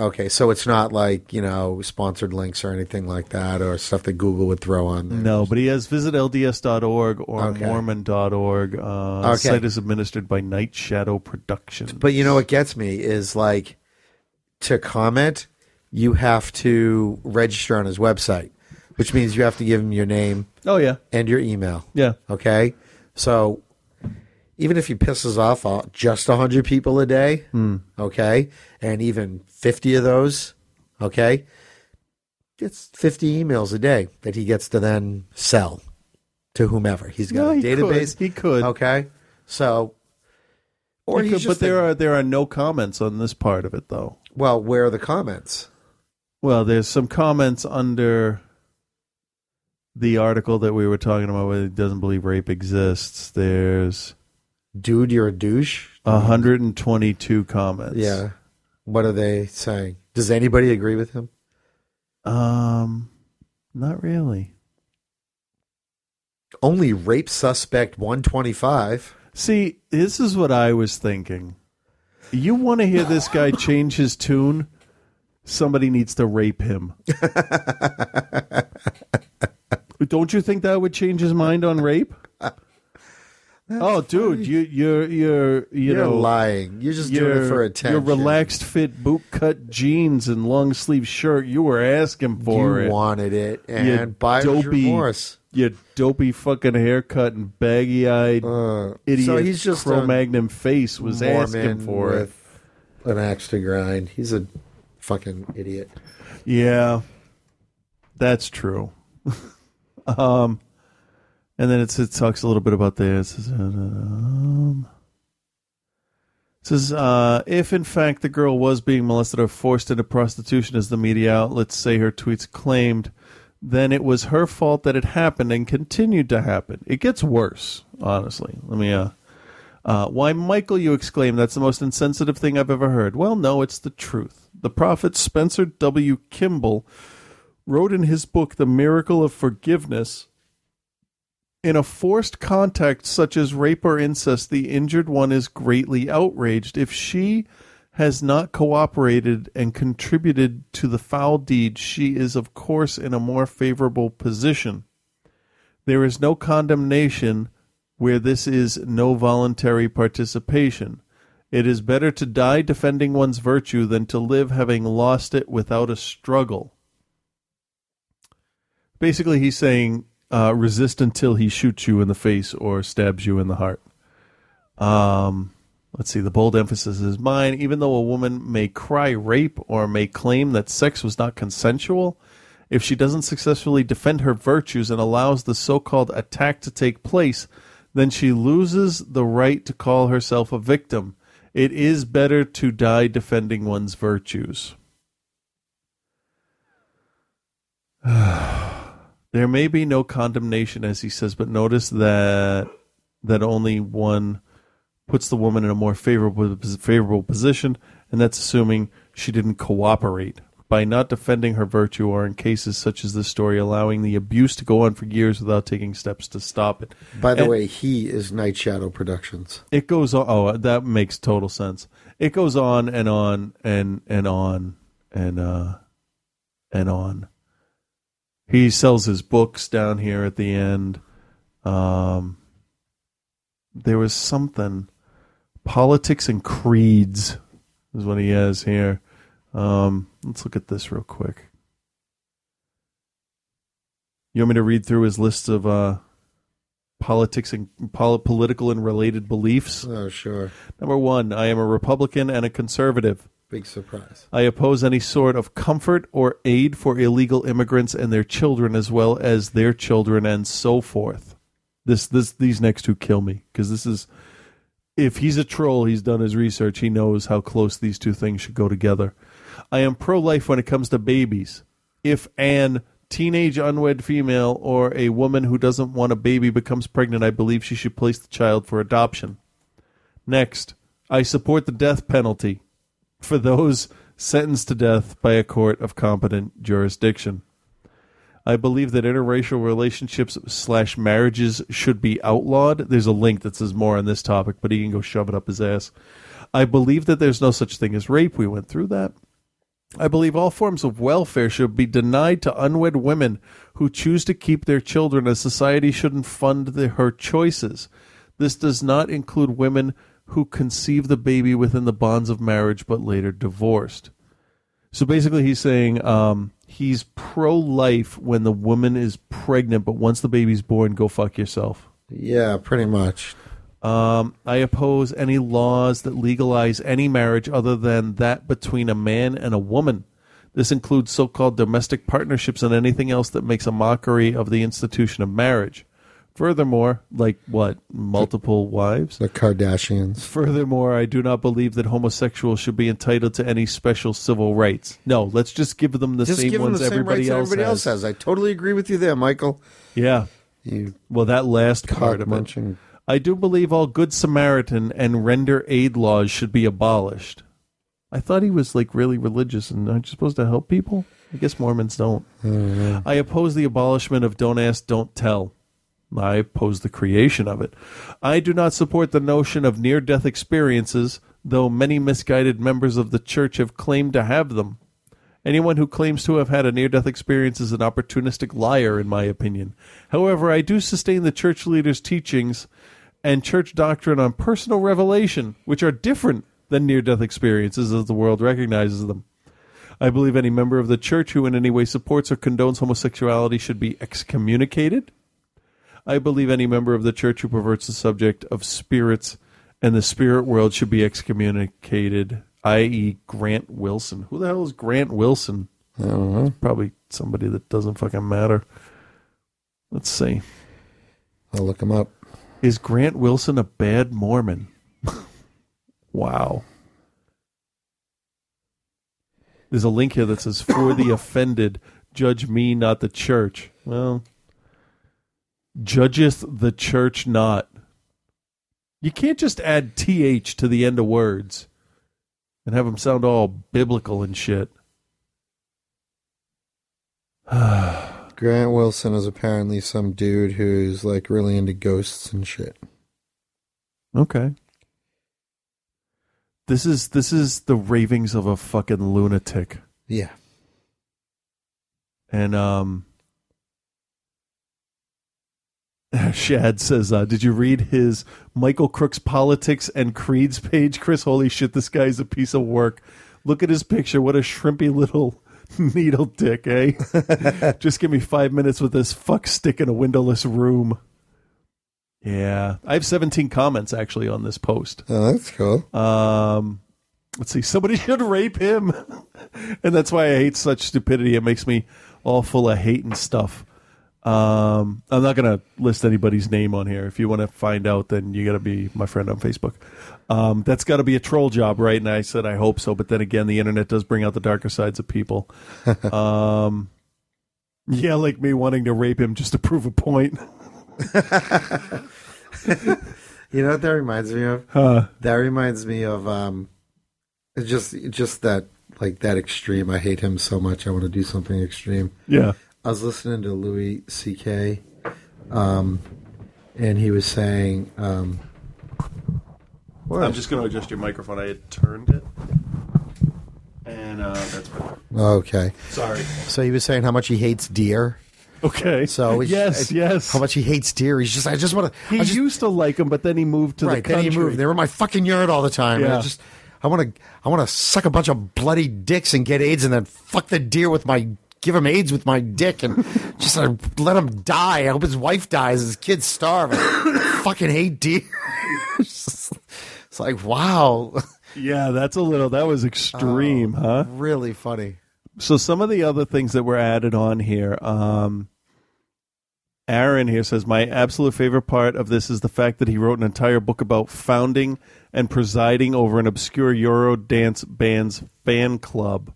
Okay, so it's not like you know sponsored links or anything like that, or stuff that Google would throw on there. No, but he has visit LDS.org or Okay. Mormon.org. Uh, Okay. Site is administered by Night Shadow Productions. But you know what gets me is like to comment, you have to register on his website, which means you have to give him your name. Oh, yeah. and your email. Yeah. Okay, so even if he pisses off uh, just hundred people a day, Hmm. okay, and even fifty of those, okay, it's fifty emails a day that he gets to then sell to whomever. He's got No, a he could. database. He could. Okay, so or He could, but there a- are there are no comments on this part of it though. well, where are the comments? Well, there's some comments under the article that we were talking about where he doesn't believe rape exists. There's dude, you're a douche. 122 comments. Yeah, what are they saying? Does anybody agree with him? Um, not really. Only rape suspect one twenty five. See, this is what I was thinking. You want to hear this guy change his tune? Somebody needs to rape him. Don't you think that would change his mind on rape? Oh, dude, you you're you're you You're know lying. You're just doing it your- for Your relaxed fit boot cut jeans and long sleeve shirt. You were asking for You it. wanted it, and You and buyer's dopey, remorse. You dopey fucking haircut and baggy eyed idiot. Uh, so he's just a Cro-Magnon face was asking Mormon for it. an axe to grind. He's a fucking idiot. Yeah, that's true. um, and then it talks a little bit about this. Says, um, it says uh, if in fact the girl was being molested or forced into prostitution, as the media outlets say her tweets claimed, then it was her fault that it happened and continued to happen. It gets worse, honestly. Let me. Uh, uh, why, Michael, you exclaim, that's the most insensitive thing I've ever heard. Well, no, it's the truth. The prophet Spencer W. Kimball wrote in his book, The Miracle of Forgiveness in a forced contact such as rape or incest, the injured one is greatly outraged. If she has not cooperated and contributed to the foul deed, she is, of course, in a more favorable position. There is no condemnation where this is no voluntary participation. It is better to die defending one's virtue than to live having lost it without a struggle. Basically, he's saying uh, resist until he shoots you in the face or stabs you in the heart. Um, let's see. The bold emphasis is mine. Even though a woman may cry rape or may claim that sex was not consensual, if she doesn't successfully defend her virtues and allows the so called attack to take place, then she loses the right to call herself a victim. It is better to die defending one's virtues. there may be no condemnation, as he says, but notice that that only one puts the woman in a more favorable favorable position, and that's assuming she didn't cooperate by not defending her virtue, or in cases such as this story, allowing the abuse to go on for years without taking steps to stop it. By the And- way, he is Night Shadow Productions. it goes on. Oh, that makes total sense. It goes on and on and and on and uh and on. He sells his books down here at the end. Um, there was something politics and creeds is what he has here. Um, let's look at this real quick. You want me to read through his list of uh politics and pol- political and related beliefs. Oh, sure. Number one, I am a Republican and a conservative. Big surprise. I oppose any sort of comfort or aid for illegal immigrants and their children, as well as their children, and so forth. This, this, these next two kill me because this is. If he's a troll, he's done his research. He knows how close these two things should go together. I am pro-life when it comes to babies. If an teenage unwed female or a woman who doesn't want a baby becomes pregnant, I believe she should place the child for adoption. Next, I support the death penalty for those sentenced to death by a court of competent jurisdiction. I believe that interracial relationships slash marriages should be outlawed. There's a link that says more on this topic, but he can go shove it up his ass. I believe that there's no such thing as rape. We went through that. I believe all forms of welfare should be denied to unwed women who choose to keep their children, as society shouldn't fund the, her choices. This does not include women who conceived the baby within the bonds of marriage but later divorced. So basically, he's saying um, he's pro life when the woman is pregnant, but once the baby's born, go fuck yourself. Yeah, pretty much. Um, I oppose any laws that legalize any marriage other than that between a man and a woman. This includes so called domestic partnerships and anything else that makes a mockery of the institution of marriage. Furthermore, like what? Multiple wives? The Kardashians. Furthermore, I do not believe that homosexuals should be entitled to any special civil rights. No, let's just give them the Just same give them ones the same everybody, rights else, everybody has. else has. I totally agree with you there, Michael. Yeah. You well, that last part of it. munching. I do believe all Good Samaritan and render aid laws should be abolished. I thought he was like really religious and aren't you supposed to help people? I guess Mormons don't. I oppose the abolishment of Don't Ask, Don't Tell. I oppose the creation of it. I do not support the notion of near death experiences, though many misguided members of the church have claimed to have them. Anyone who claims to have had a near death experience is an opportunistic liar, in my opinion. However, I do sustain the church leaders' teachings and church doctrine on personal revelation, which are different than near death experiences as the world recognizes them. I believe any member of the church who in any way supports or condones homosexuality should be excommunicated. I believe any member of the church who perverts the subject of spirits and the spirit world should be excommunicated, i.e., Grant Wilson. Who the hell is Grant Wilson? I don't know. Probably somebody that doesn't fucking matter. Let's see. I'll look him up. Is Grant Wilson a bad Mormon? wow. There's a link here that says, For the offended, judge me, not the church. Well, judgeth the church not. You can't just add th to the end of words and have them sound all biblical and shit. Grant Wilson is apparently some dude who's like really into ghosts and shit. Okay. This is this is the ravings of a fucking lunatic. Yeah. And um Shad says, uh, did you read his Michael Crook's politics and creeds page, Chris? Holy shit, this guy's a piece of work. Look at his picture. What a shrimpy little needle dick, eh? Just give me five minutes with this fuck stick in a windowless room. Yeah. I have 17 comments actually on this post. Oh, that's cool. Um, let's see. Somebody should rape him, and that's why I hate such stupidity. It makes me all full of hate and stuff. Um, I'm not gonna list anybody's name on here. If you want to find out, then you got to be my friend on Facebook. Um, that's got to be a troll job, right? And I said I hope so, but then again, the internet does bring out the darker sides of people. um, yeah, like me wanting to rape him just to prove a point. You know what that reminds me of? Huh. That reminds me of um, just just that like that extreme. I hate him so much. I want to do something extreme. Yeah. I was listening to Louis C.K. Um, and he was saying, um, what? I'm just going to adjust your microphone. I had turned it, and uh, that's better. Okay. Sorry. So he was saying how much he hates deer. Okay. So he's- Yes, yes. How much he hates deer. He's just, I just want to. He used to like them, but then he moved to right. the country. Then he moved. They were in my fucking yard all the time. And I Yeah. just, I want to, I want to suck a bunch of bloody dicks and get AIDS, and then fuck the deer with my give him AIDS with my dick and just uh, let him die. I hope his wife dies, his kids starve. I fucking hate deer. it's like wow, Yeah, that's a little. That was extreme, huh? really funny. So some of the other things that were added on here. Um, Aaron here says my absolute favorite part of this is the fact that he wrote an entire book about founding and presiding over an obscure Euro dance band's fan club.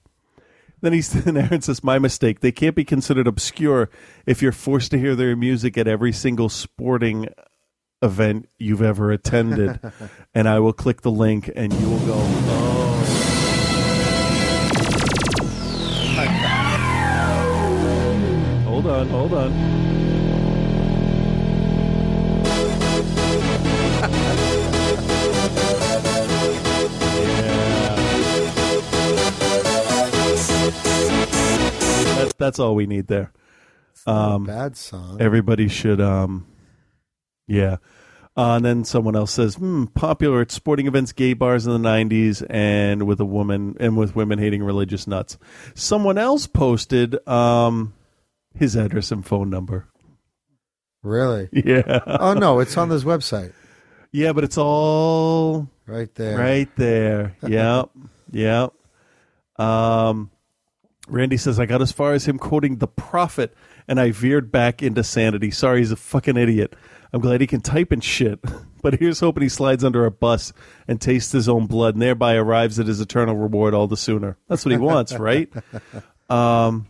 Then he then Aaron says my mistake. They can't be considered obscure if you're forced to hear their music at every single sporting event you've ever attended. and I will click the link and you will go. Oh. Hold on, hold on. That's all we need there. Um, bad song. Everybody should, um, yeah. Uh, and then someone else says, hmm, popular at sporting events, gay bars in the '90s, and with a woman and with women hating religious nuts. Someone else posted um, his address and phone number. Really? Yeah. Oh no, it's on this website. Yeah, but it's all right there. Right there. Yep. yep. Um, Randy says I got as far as him quoting the prophet, and I veered back into sanity. Sorry, he's a fucking idiot. I'm glad he can type and shit, but here's hoping he slides under a bus and tastes his own blood, and thereby arrives at his eternal reward all the sooner. That's what he wants, right? Um,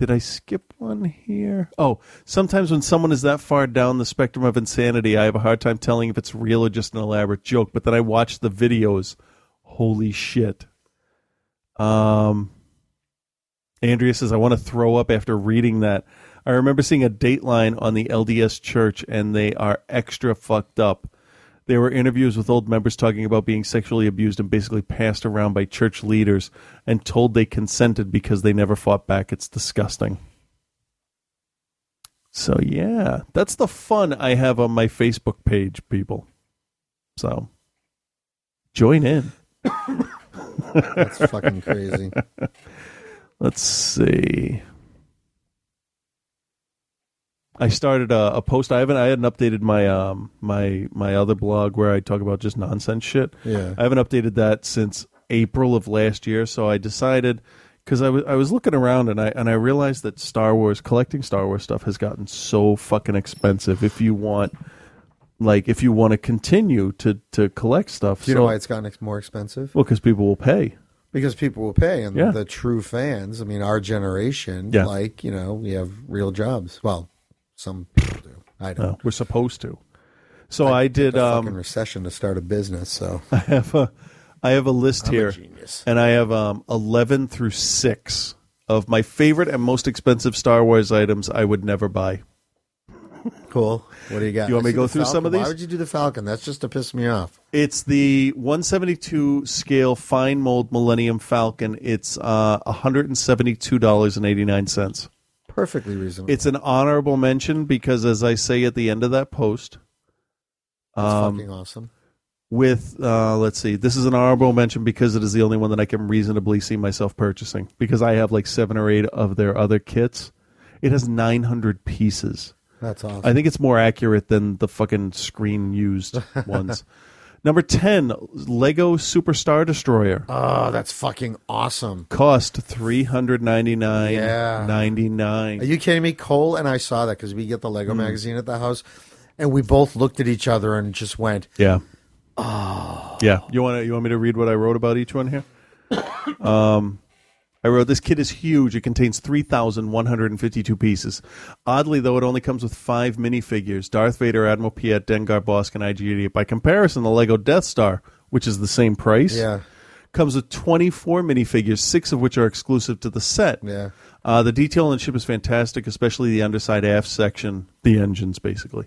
did I skip one here? Oh, sometimes when someone is that far down the spectrum of insanity, I have a hard time telling if it's real or just an elaborate joke. But then I watch the videos. Holy shit. Um, Andrea says, I want to throw up after reading that. I remember seeing a dateline on the LDS church, and they are extra fucked up. There were interviews with old members talking about being sexually abused and basically passed around by church leaders and told they consented because they never fought back. It's disgusting. So, yeah, that's the fun I have on my Facebook page, people. So, join in. That's fucking crazy. Let's see. I started a, a post. I haven't. I hadn't updated my um my my other blog where I talk about just nonsense shit. Yeah. I haven't updated that since April of last year. So I decided because I was I was looking around and I and I realized that Star Wars collecting Star Wars stuff has gotten so fucking expensive. If you want, like, if you want to continue to to collect stuff, Do you so, know why it's gotten more expensive? well, because people will pay. Because people will pay, and Yeah. the true fans. I mean, our generation, Yeah. like you know, we have real jobs. Well, some people do. I don't. No, we're supposed to. So I, did. a Um, fucking recession to start a business. So I have a I have a list I'm a here, genius. and I have um, eleven through six of my favorite and most expensive Star Wars items I would never buy. Cool. What do you got? You want me to go through some of these? Why would you do the Falcon? That's just to piss me off. It's the 172 scale fine mold Millennium Falcon. It's uh, $172.89. Perfectly reasonable. It's an honorable mention because, as I say at the end of that post, That's um, fucking awesome. with uh, let's see this is an honorable mention because it is the only one that i can reasonably see myself purchasing because i have like seven or eight of their other kits it has 900 pieces That's awesome. i think it's more accurate than the fucking screen used ones number 10 lego Super Star Destroyer Oh, that's fucking awesome. cost 399 Yeah. 99 Are you kidding me? Cole and I saw that because we get the Lego Mm. magazine at the house, and we both looked at each other and just went, yeah "Oh, Yeah, you want to you want me to read what I wrote about each one here? um, I wrote this kit is huge. It contains three thousand one hundred and fifty-two pieces. Oddly, though, it only comes with five minifigures: Darth Vader, Admiral Piett, Dengar, Bossk, and IG-88. By comparison, the Lego Death Star, which is the same price, Yeah. comes with twenty-four minifigures, six of which are exclusive to the set. Yeah. Uh, the detail on the ship is fantastic, especially the underside aft section, the engines, basically.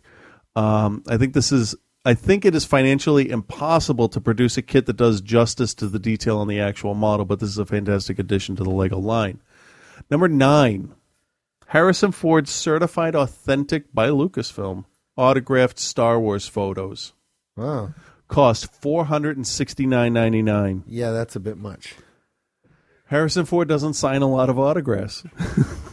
Um, I think this is. I think it is financially impossible to produce a kit that does justice to the detail on the actual model, but this is a fantastic addition to the Lego line. Number nine, Harrison Ford's certified authentic by Lucasfilm autographed Star Wars photos. wow, Cost four hundred and sixty nine ninety nine. yeah, that's a bit much." Harrison Ford doesn't sign a lot of autographs.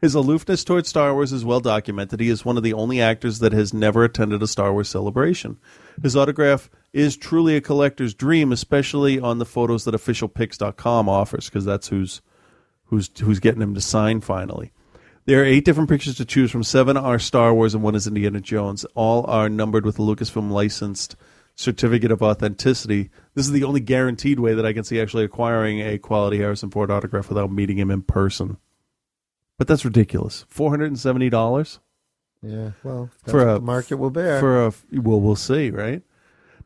His aloofness towards Star Wars is well documented. He is one of the only actors that has never attended a Star Wars celebration. His autograph is truly a collector's dream, especially on the photos that officialpix.com offers, because that's who's who's who's getting him to sign finally. There are eight different pictures to choose from. Seven are Star Wars and one is Indiana Jones. All are numbered with a Lucasfilm licensed certificate of authenticity. This is the only guaranteed way that I can see actually acquiring a quality Harrison Ford autograph without meeting him in person. But that's ridiculous. Four hundred and seventy dollars Yeah, well, that's for what a the market will bear. For a well, we'll see, right?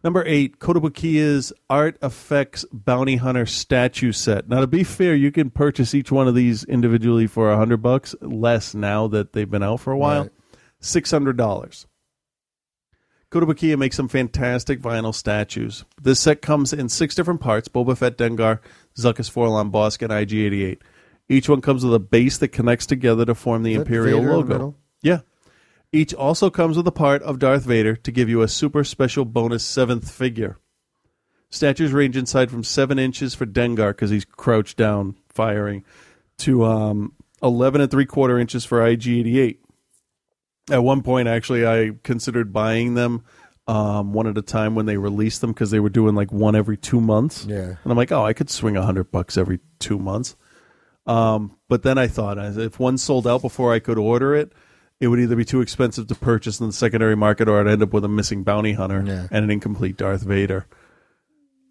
Number eight, Kotobukiya's ArtFX Bounty Hunter statue set. Now, to be fair, you can purchase each one of these individually for a hundred bucks, less now that they've been out for a while. Right. Six hundred dollars. Kotobukiya makes some fantastic vinyl statues. This set comes in six different parts: Boba Fett, Dengar, Zuckuss, 4-LOM, Bossk, and IG-88. Each one comes with a base that connects together to form the Is that Imperial Vader in the logo. middle? Yeah. Each also comes with a part of Darth Vader to give you a super special bonus seventh figure. Statues range inside from seven inches for Dengar because he's crouched down firing, to um, eleven and three quarter inches for IG88. At one point, actually, I considered buying them um, one at a time when they released them because they were doing like one every two months. Yeah. and I'm like, oh, I could swing a hundred bucks every two months. Um, but then I thought, if one sold out before I could order it, it would either be too expensive to purchase in the secondary market, or I'd end up with a missing bounty hunter and an incomplete Darth Vader.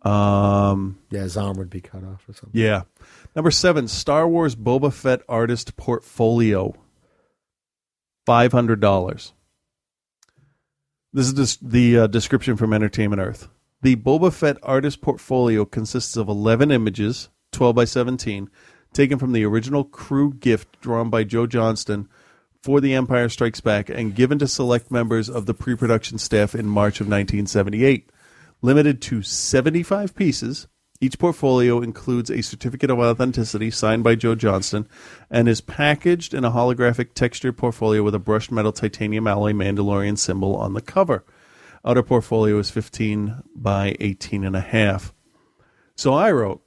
Um, yeah, his arm would be cut off or something. yeah. Number seven, Star Wars Boba Fett artist portfolio. Five hundred dollars. This is dis- the uh, description from Entertainment Earth. The Boba Fett artist portfolio consists of 11 images, 12 by 17, taken from the original crew gift drawn by Joe Johnston for The Empire Strikes Back and given to select members of the pre production staff in March of 1978. Limited to 75 pieces, each portfolio includes a certificate of authenticity signed by Joe Johnston and is packaged in a holographic textured portfolio with a brushed metal titanium alloy Mandalorian symbol on the cover. Outer portfolio is 15 by 18 and a half. So I wrote,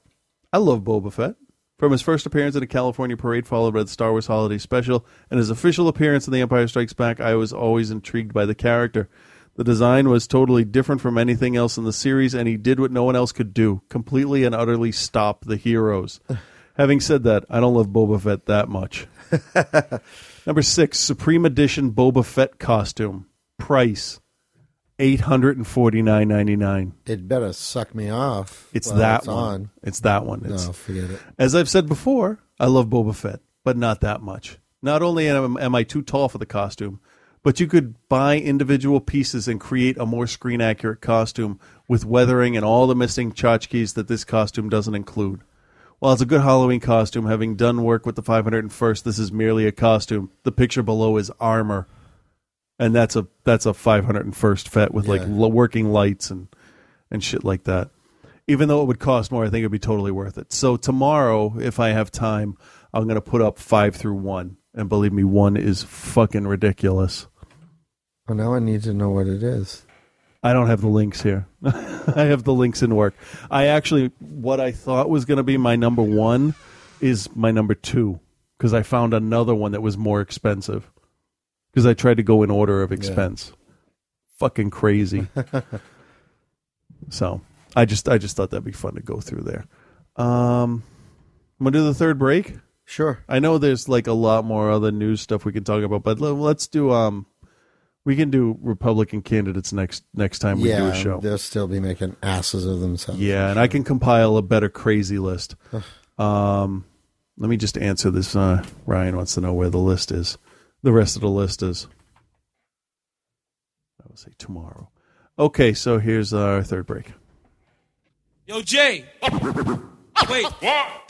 I love Boba Fett. From his first appearance at a California parade, followed by the Star Wars Holiday Special, and his official appearance in The Empire Strikes Back, I was always intrigued by the character. The design was totally different from anything else in the series, and he did what no one else could do completely and utterly stop the heroes. Having said that, I don't love Boba Fett that much. Number six, Supreme Edition Boba Fett costume. Price eight hundred and forty nine ninety nine. It better suck me off. It's that it's one. on. It's that one. It's, No, forget it. As I've said before, I love Boba Fett, but not that much. Not only am, am I too tall for the costume, but you could buy individual pieces and create a more screen accurate costume with weathering and all the missing tchotchkes that this costume doesn't include. While it's a good Halloween costume, having done work with the 501st, this is merely a costume. The picture below is armor, and that's a that's a 501st Fett with like Yeah. l- working lights and and shit like that. Even though it would cost more, I think it'd be totally worth it. So tomorrow, if I have time, I'm gonna put up five through one, and believe me, one is fucking ridiculous. Well, now I need to know what it is. I don't have the links here. I have the links in work. I actually, what I thought was going to be my number one is my number two because I found another one that was more expensive because I tried to go in order of expense. Fucking crazy. so I just, I just thought that'd be fun to go through there. Um, I'm gonna do the third break. Sure. I know there's like a lot more other news stuff we can talk about, but let's do um, we can do Republican candidates next next time we yeah, do a show. they'll still be making asses of themselves. Yeah, and I can compile a better crazy list. Um, let me just answer this. Uh, Ryan wants to know where the list is. The rest of the list is. I will say tomorrow. Okay, so here's our third break. Yo, Jay. Wait. Wait.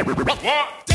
Day when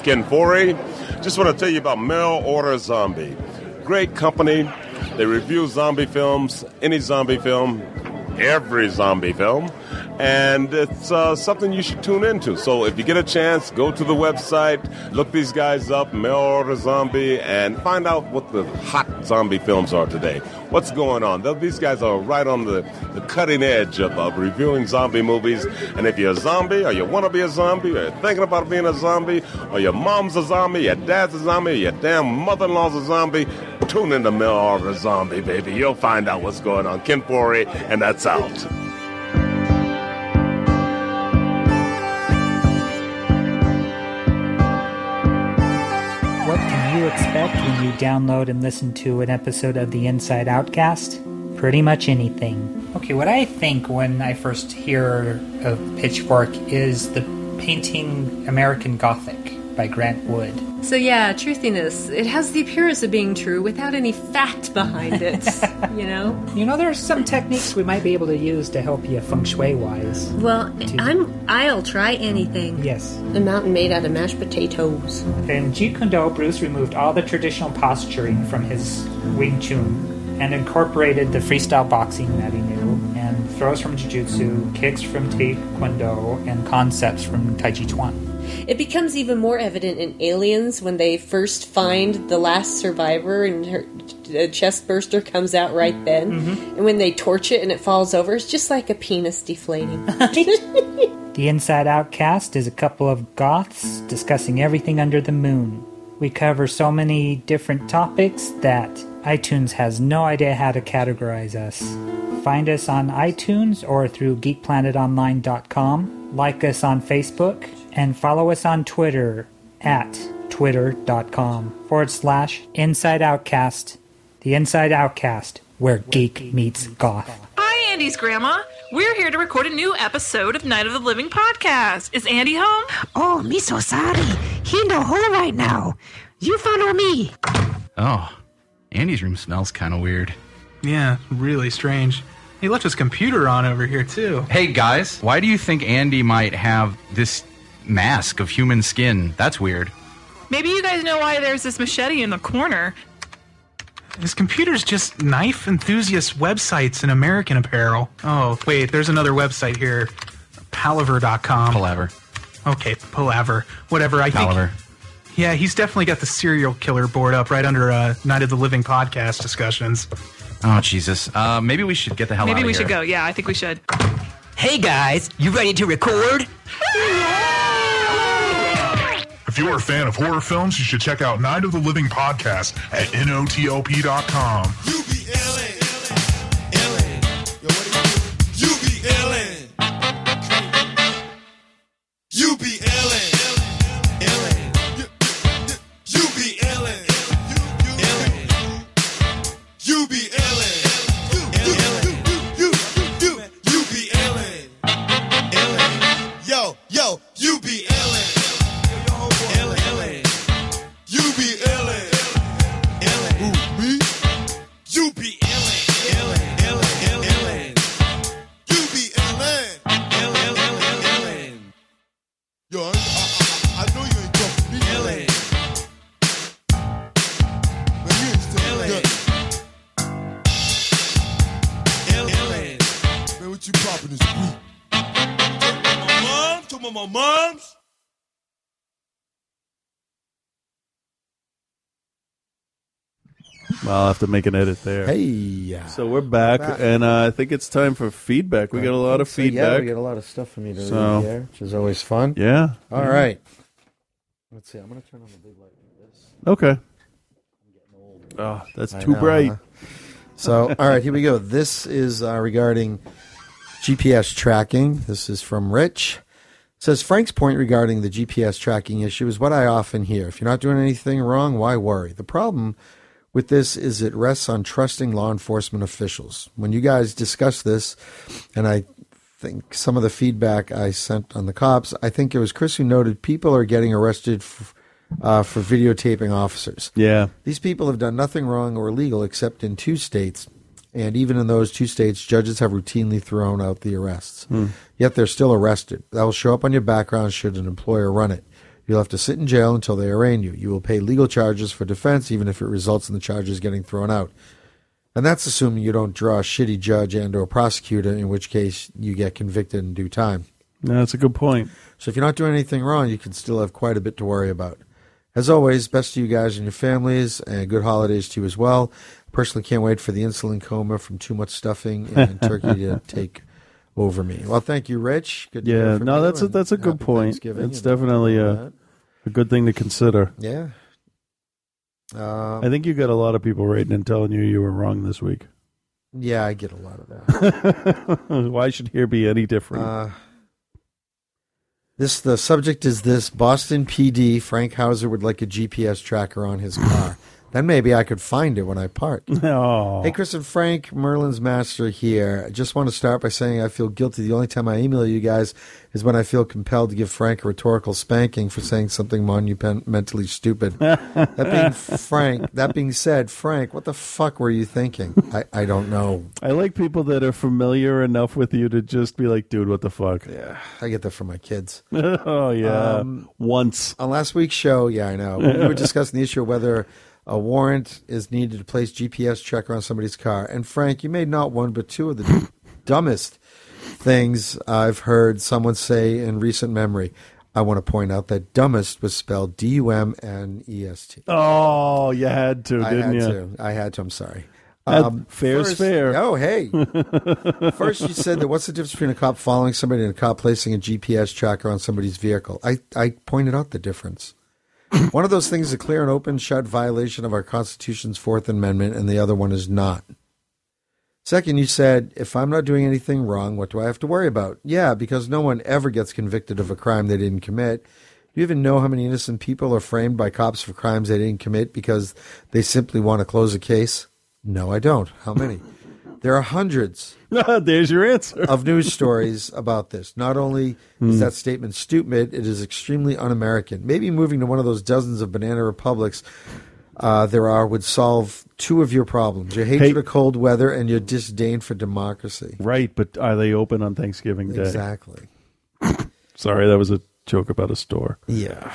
Ken Foree. Just want to tell you about Mail Order Zombie. Great company. They review zombie films, any zombie film, every zombie film, and it's uh, something you should tune into. So if you get a chance, go to the website, look these guys up, Order Zombie, and find out what the hot zombie films are today. What's going on? Th- These guys are right on the, the cutting edge of, of reviewing zombie movies. And if you're a zombie, or you want to be a zombie, or you're thinking about being a zombie, or your mom's a zombie, your dad's a zombie, your damn mother-in-law's a zombie, tune in to Order Zombie, baby. You'll find out what's going on. Ken Foree, and that's out. Expect when you download and listen to an episode of the Inside Outcast? Pretty much anything. Okay, what I think when I first hear of Pitchfork is the painting American Gothic by Grant Wood. So yeah, truthiness. It has the appearance of being true without any fact behind it. you know. You know, there's some techniques we might be able to use to help you feng shui wise. Well, I'm. I'll try anything. Yes. A mountain made out of mashed potatoes. In Jeet Kune Do, Bruce removed all the traditional posturing from his Wing Chun and incorporated the freestyle boxing that he knew, and throws from Jiu-Jitsu, kicks from Taekwondo, and concepts from Tai Chi Chuan. It becomes even more evident in Aliens when they first find the last survivor and her a chest burster comes out right mm-hmm. then. Mm-hmm. And when they torch it and it falls over, it's just like a penis deflating. The Inside Outcast is a couple of goths discussing everything under the moon. We cover so many different topics that iTunes has no idea how to categorize us. Find us on iTunes or through geekplanetonline.com, like us on Facebook, and follow us on Twitter at twitter.com forward slash Inside Outcast. The Inside Outcast, where geek meets goth. Hi, Andy's grandma. We're here to record a new episode of Night of the Living podcast. Is Andy home? Oh, me so sorry. He in the hole right now. You follow me. Oh, Andy's room smells kind of weird. Yeah, really strange. He left his computer on over here, too. Hey guys, why do you think Andy might have this mask of human skin? That's weird. Maybe you guys know why there's this machete in the corner. His computer's just knife enthusiast websites and American apparel. Oh, wait, there's another website here. Palaver.com. Palaver. Okay, Palaver. Whatever, I Palaver. think. Yeah, he's definitely got the serial killer board up right under uh, Night of the Living podcast discussions. Oh Jesus. Uh, maybe we should get the hell out Maybe we here. should go. Yeah, I think we should. Hey guys, you ready to record? If you're a fan of horror films, you should check out Night of the Living podcast at notop.com. You Well, I'll have to make an edit there. Hey. Yeah. So we're back, Back. and uh, I think it's time for feedback. We got a lot of So, yeah, feedback. we get a lot of stuff from me to So- read here, which is always fun. Yeah. All Yeah. right. Let's see. I'm going to turn on the big light like this. Okay. Oh, that's too know, bright. huh? So, all right, here we go. This is uh, regarding GPS tracking. This is from Rich. It says Frank's point regarding the GPS tracking issue is what I often hear. If you're not doing anything wrong, why worry? The problem with this is it rests on trusting law enforcement officials. When you guys discuss this, and I think some of the feedback I sent on the cops, I think it was Chris who noted people are getting arrested f- uh, for videotaping officers. Yeah. These people have done nothing wrong or illegal except in two states, and even in those two states, judges have routinely thrown out the arrests. Hmm. Yet they're still arrested. That will show up on your background should an employer run it. You'll have to sit in jail until they arraign you. You will pay legal charges for defense, even if it results in the charges getting thrown out. And that's assuming you don't draw a shitty judge and or prosecutor, in which case you get convicted in due time. No, that's a good point. So if you're not doing anything wrong, you can still have quite a bit to worry about. As always, best to you guys and your families, and good holidays to you as well. Personally, can't wait for the insulin coma from too much stuffing and turkey to take over me. Well, thank you, Rich. Good to hear Yeah, from no, you, that's a that's a good point. It's definitely a a good thing to consider. Yeah. Um, I think you got a lot of people writing and telling you you were wrong this week. Yeah, I get a lot of that. Why should here be any different? Uh, this the subject is this Boston PD Frank Hauser would like a GPS tracker on his car. then maybe I could find it when I park. Oh. Hey, Chris and Frank, Merlin's master here. I just want to start by saying I feel guilty. The only time I email you guys is when I feel compelled to give Frank a rhetorical spanking for saying something monumentally stupid. that being Frank, that being said, Frank, what the fuck were you thinking? I, I don't know. I like people that are familiar enough with you to just be like, dude, what the fuck? Yeah, I get that from my kids. oh yeah, Um, once on last week's show. Yeah, I know. We were discussing the issue of whether a warrant is needed to place GPS tracker on somebody's car. And Frank, you made not one but two of the dumbest things I've heard someone say in recent memory. I want to point out that dumbest was spelled D U M N E S T. Oh, you had to, I didn't had you? to. I had to. I'm sorry. That- um, fair's first- fair. Oh, hey. first, you said that what's the difference between a cop following somebody and a cop placing a GPS tracker on somebody's vehicle? I, I pointed out the difference. one of those things is a clear and open shut violation of our Constitution's Fourth Amendment, and the other one is not. Second, you said, if I'm not doing anything wrong, what do I have to worry about? Yeah, because no one ever gets convicted of a crime they didn't commit. Do you even know how many innocent people are framed by cops for crimes they didn't commit because they simply want to close a case? No, I don't. How many? There are hundreds. There's your answer. of news stories about this. Not only is Hmm. that statement stupid, it is extremely un-American. Maybe moving to one of those dozens of banana republics uh, there are would solve two of your problems: your hatred of cold weather and your disdain for democracy. Right, but are they open on Thanksgiving Day? Exactly. Sorry, that was a joke about a store. Yeah.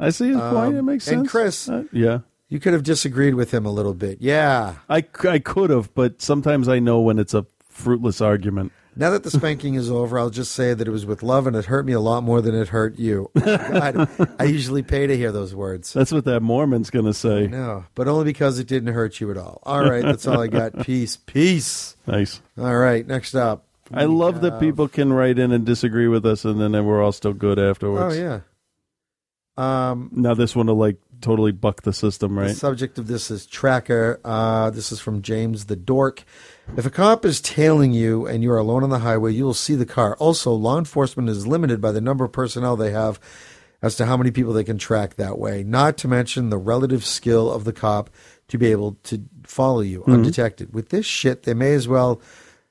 I see his point. Um, It makes sense. And Chris, Uh, yeah. You could have disagreed with him a little bit. Yeah. I, I could have, but sometimes I know when it's a fruitless argument. Now that the spanking is over, I'll just say that it was with love and it hurt me a lot more than it hurt you. God, I usually pay to hear those words. That's what that Mormon's going to say. No, but only because it didn't hurt you at all. All right, that's all I got. Peace. Peace. Nice. All right, next up. I love that people can write in and disagree with us, and then we're all still good afterwards. Oh, yeah. Um, Now this one will like totally buck the system, The right? subject of this is tracker. Uh, this is from James the Dork. If a cop is tailing you and you are alone on the highway, you will see the car. Also, law enforcement is limited by the number of personnel they have as to how many people they can track that way, not to mention the relative skill of the cop to be able to follow you Mhm. undetected. With this shit, they may as well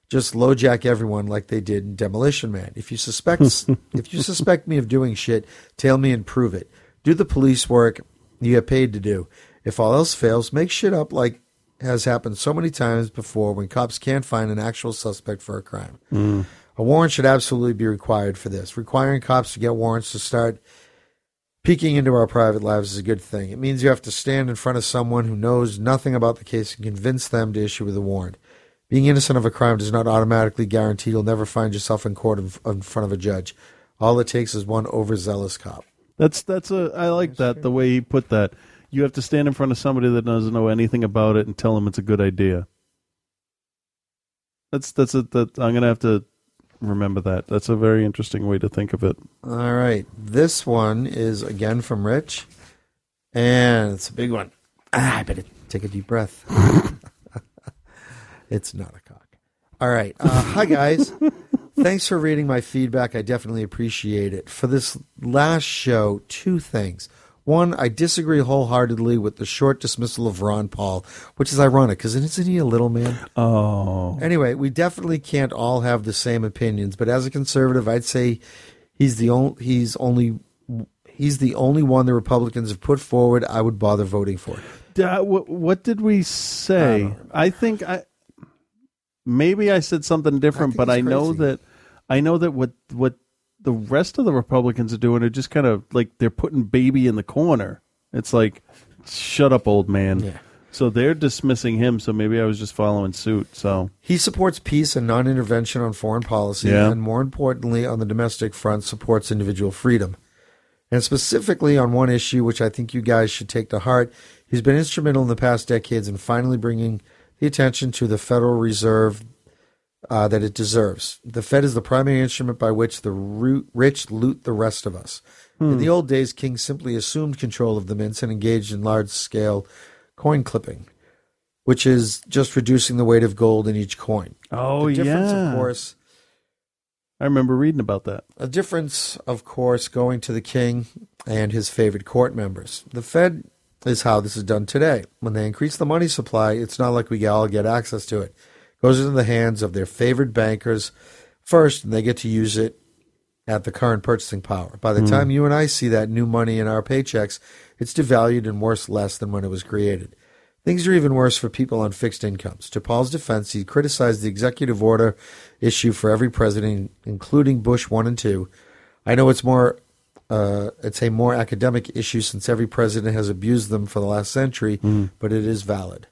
just LoJack everyone like they did in Demolition Man. If you suspect if you suspect me of doing shit, tail me and prove it. Do the police work you get paid to do. If all else fails, make shit up like has happened so many times before when cops can't find an actual suspect for a crime. Mm. A warrant should absolutely be required for this. Requiring cops to get warrants to start peeking into our private lives is a good thing. It means you have to stand in front of someone who knows nothing about the case and convince them to issue with a warrant. Being innocent of a crime does not automatically guarantee you'll never find yourself in court in, in front of a judge. All it takes is one overzealous cop. That's that's a I like that the way he put that. You have to stand in front of somebody that doesn't know anything about it and tell them it's a good idea. That's that's a that I'm gonna have to remember that. That's a very interesting way to think of it. All right. This one is again from Rich, and it's a big one. Ah, I better take a deep breath. It's not a cock. All right. Uh, hi, guys. Thanks for reading my feedback. I definitely appreciate it. For this last show, two things. One, I disagree wholeheartedly with the short dismissal of Ron Paul, which is ironic because isn't he a little man? Oh. Anyway, we definitely can't all have the same opinions, but as a conservative, I'd say he's the only he's only he's the only one the Republicans have put forward I would bother voting for. Uh, what, what did we say? I, think I maybe I said something different, but I know that I know that what what the rest of the Republicans are doing are just kind of like they're putting baby in the corner. It's like, shut up, old man. Yeah. So they're dismissing him. So maybe I was just following suit. So He supports peace and non-intervention on foreign policy, Yeah. and more importantly, on the domestic front, supports individual freedom. And specifically on one issue, which I think you guys should take to heart, he's been instrumental in the past decades in finally bringing the attention to the Federal Reserve uh, that it deserves. The Fed is the primary instrument by which the rich loot the rest of us. In Hmm. the old days, kings simply assumed control of the mints and engaged in large-scale coin clipping, which is just reducing the weight of gold in each coin. Oh, the difference, yeah. of course, I remember reading about that. a difference, of course, going to the king and his favorite court members. The Fed is how this is done today. When they increase the money supply, it's not like we all get access to it. It goes into the hands of their favored bankers first, and they get to use it at the current purchasing power. By the Hmm. time you and I see that new money in our paychecks, it's devalued and worth less than when it was created. Things are even worse for people on fixed incomes. To Paul's defense, he criticized the executive order issue for every president, including Bush one and two. I know it's more, uh, it's a more academic issue since every president has abused them for the last century, but it is valid.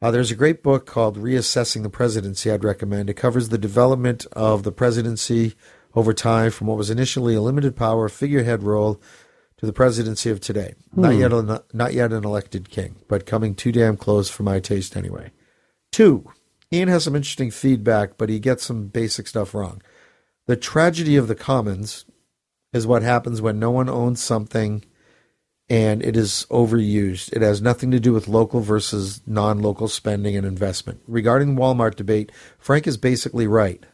Uh, there's a great book called Reassessing the Presidency I'd recommend. It covers the development of the presidency over time from what was initially a limited power figurehead role to the presidency of today. Not Hmm. yet a, not yet an elected king, but coming too damn close for my taste anyway. Two, Ian has some interesting feedback, but he gets some basic stuff wrong. The tragedy of the commons is what happens when no one owns something and it is overused. It has nothing to do with local versus non local spending and investment. Regarding the Walmart debate, Frank is basically right.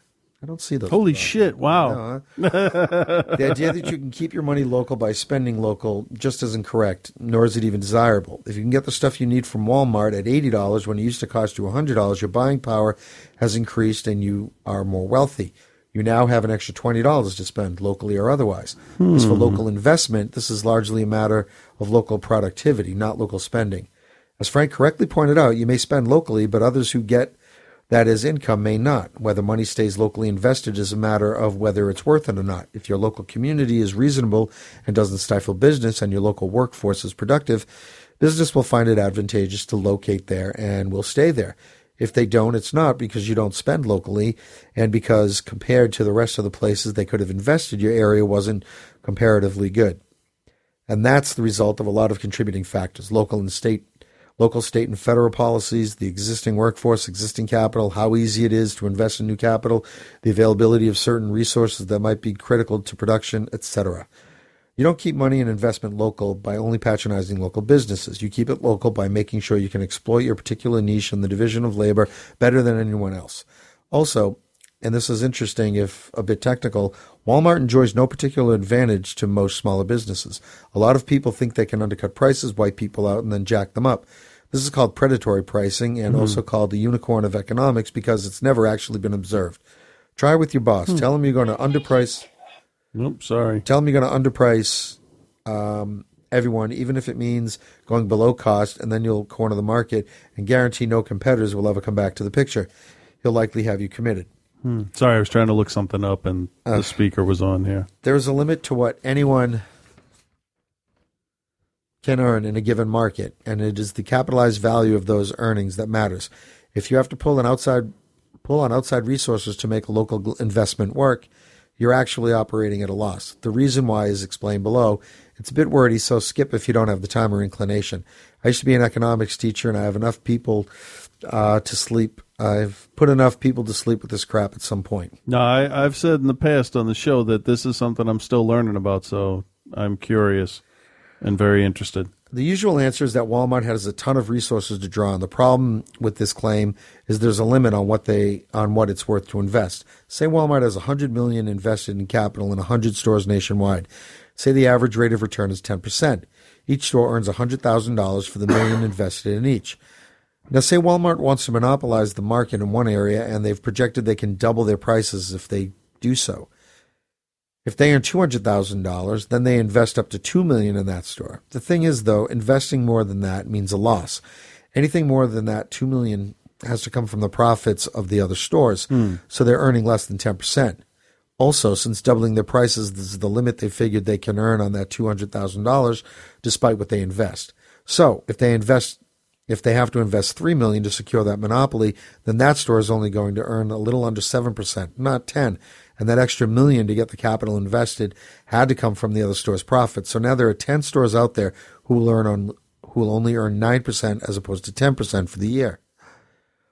I don't see those. Holy shit! Wow. the idea that you can keep your money local by spending local just isn't correct, nor is it even desirable. If you can get the stuff you need from Walmart at $80 when it used to cost you $100, your buying power has increased and you are more wealthy. You now have an extra $20 to spend locally or otherwise. As for Hmm. local investment, this is largely a matter of local productivity, not local spending. As Frank correctly pointed out, you may spend locally, but others who get that as income may not. Whether money stays locally invested is a matter of whether it's worth it or not. If your local community is reasonable and doesn't stifle business and your local workforce is productive, business will find it advantageous to locate there and will stay there. If they don't, it's not because you don't spend locally and because compared to the rest of the places they could have invested, your area wasn't comparatively good. And that's the result of a lot of contributing factors, local and state local, state, and federal policies, the existing workforce, existing capital, how easy it is to invest in new capital, the availability of certain resources that might be critical to production, etc. You don't keep money and investment local by only patronizing local businesses. You keep it local by making sure you can exploit your particular niche in the division of labor better than anyone else. Also, and this is interesting if a bit technical, Walmart enjoys no particular advantage to most smaller businesses. A lot of people think they can undercut prices, wipe people out, and then jack them up. This is called predatory pricing and Mhm. also called the unicorn of economics because it's never actually been observed. Try with your boss. Hmm. Tell him you're going to underprice. Nope, sorry. Tell them you're going to underprice um, everyone, even if it means going below cost, and then you'll corner the market and guarantee no competitors will ever come back to the picture. He'll likely have you committed. Hmm. Sorry, I was trying to look something up and Uh. the speaker was on here. There is a limit to what anyone can earn in a given market, and it is the capitalized value of those earnings that matters. If you have to pull an outside pull on outside resources to make a local investment work, you're actually operating at a loss. The reason why is explained below. It's a bit wordy, so skip if you don't have the time or inclination. I used to be an economics teacher, and I have enough people uh, to sleep. I've put enough people to sleep with this crap at some point. No, I, I've said in the past on the show that this is something I'm still learning about, so I'm curious and very interested. The usual answer is that Walmart has a ton of resources to draw on. The problem with this claim is there's a limit on what they on what it's worth to invest. Say Walmart has 100 million invested in capital in 100 stores nationwide. Say the average rate of return is 10%. Each store earns $100,000 for the million invested in each. Now, say Walmart wants to monopolize the market in one area and they've projected they can double their prices if they do so. If they earn $200,000, then they invest up to $2 million in that store. The thing is though, investing more than that means a loss. Anything more than that 2 million has to come from the profits of the other stores, hmm. so they're earning less than 10%. Also, since doubling their prices is the limit they figured they can earn on that $200,000 despite what they invest. So, if they invest if they have to invest 3 million to secure that monopoly, then that store is only going to earn a little under 7%, not 10. And that extra million to get the capital invested had to come from the other store's profits. So now there are 10 stores out there who will earn on who will only earn 9% as opposed to 10% for the year.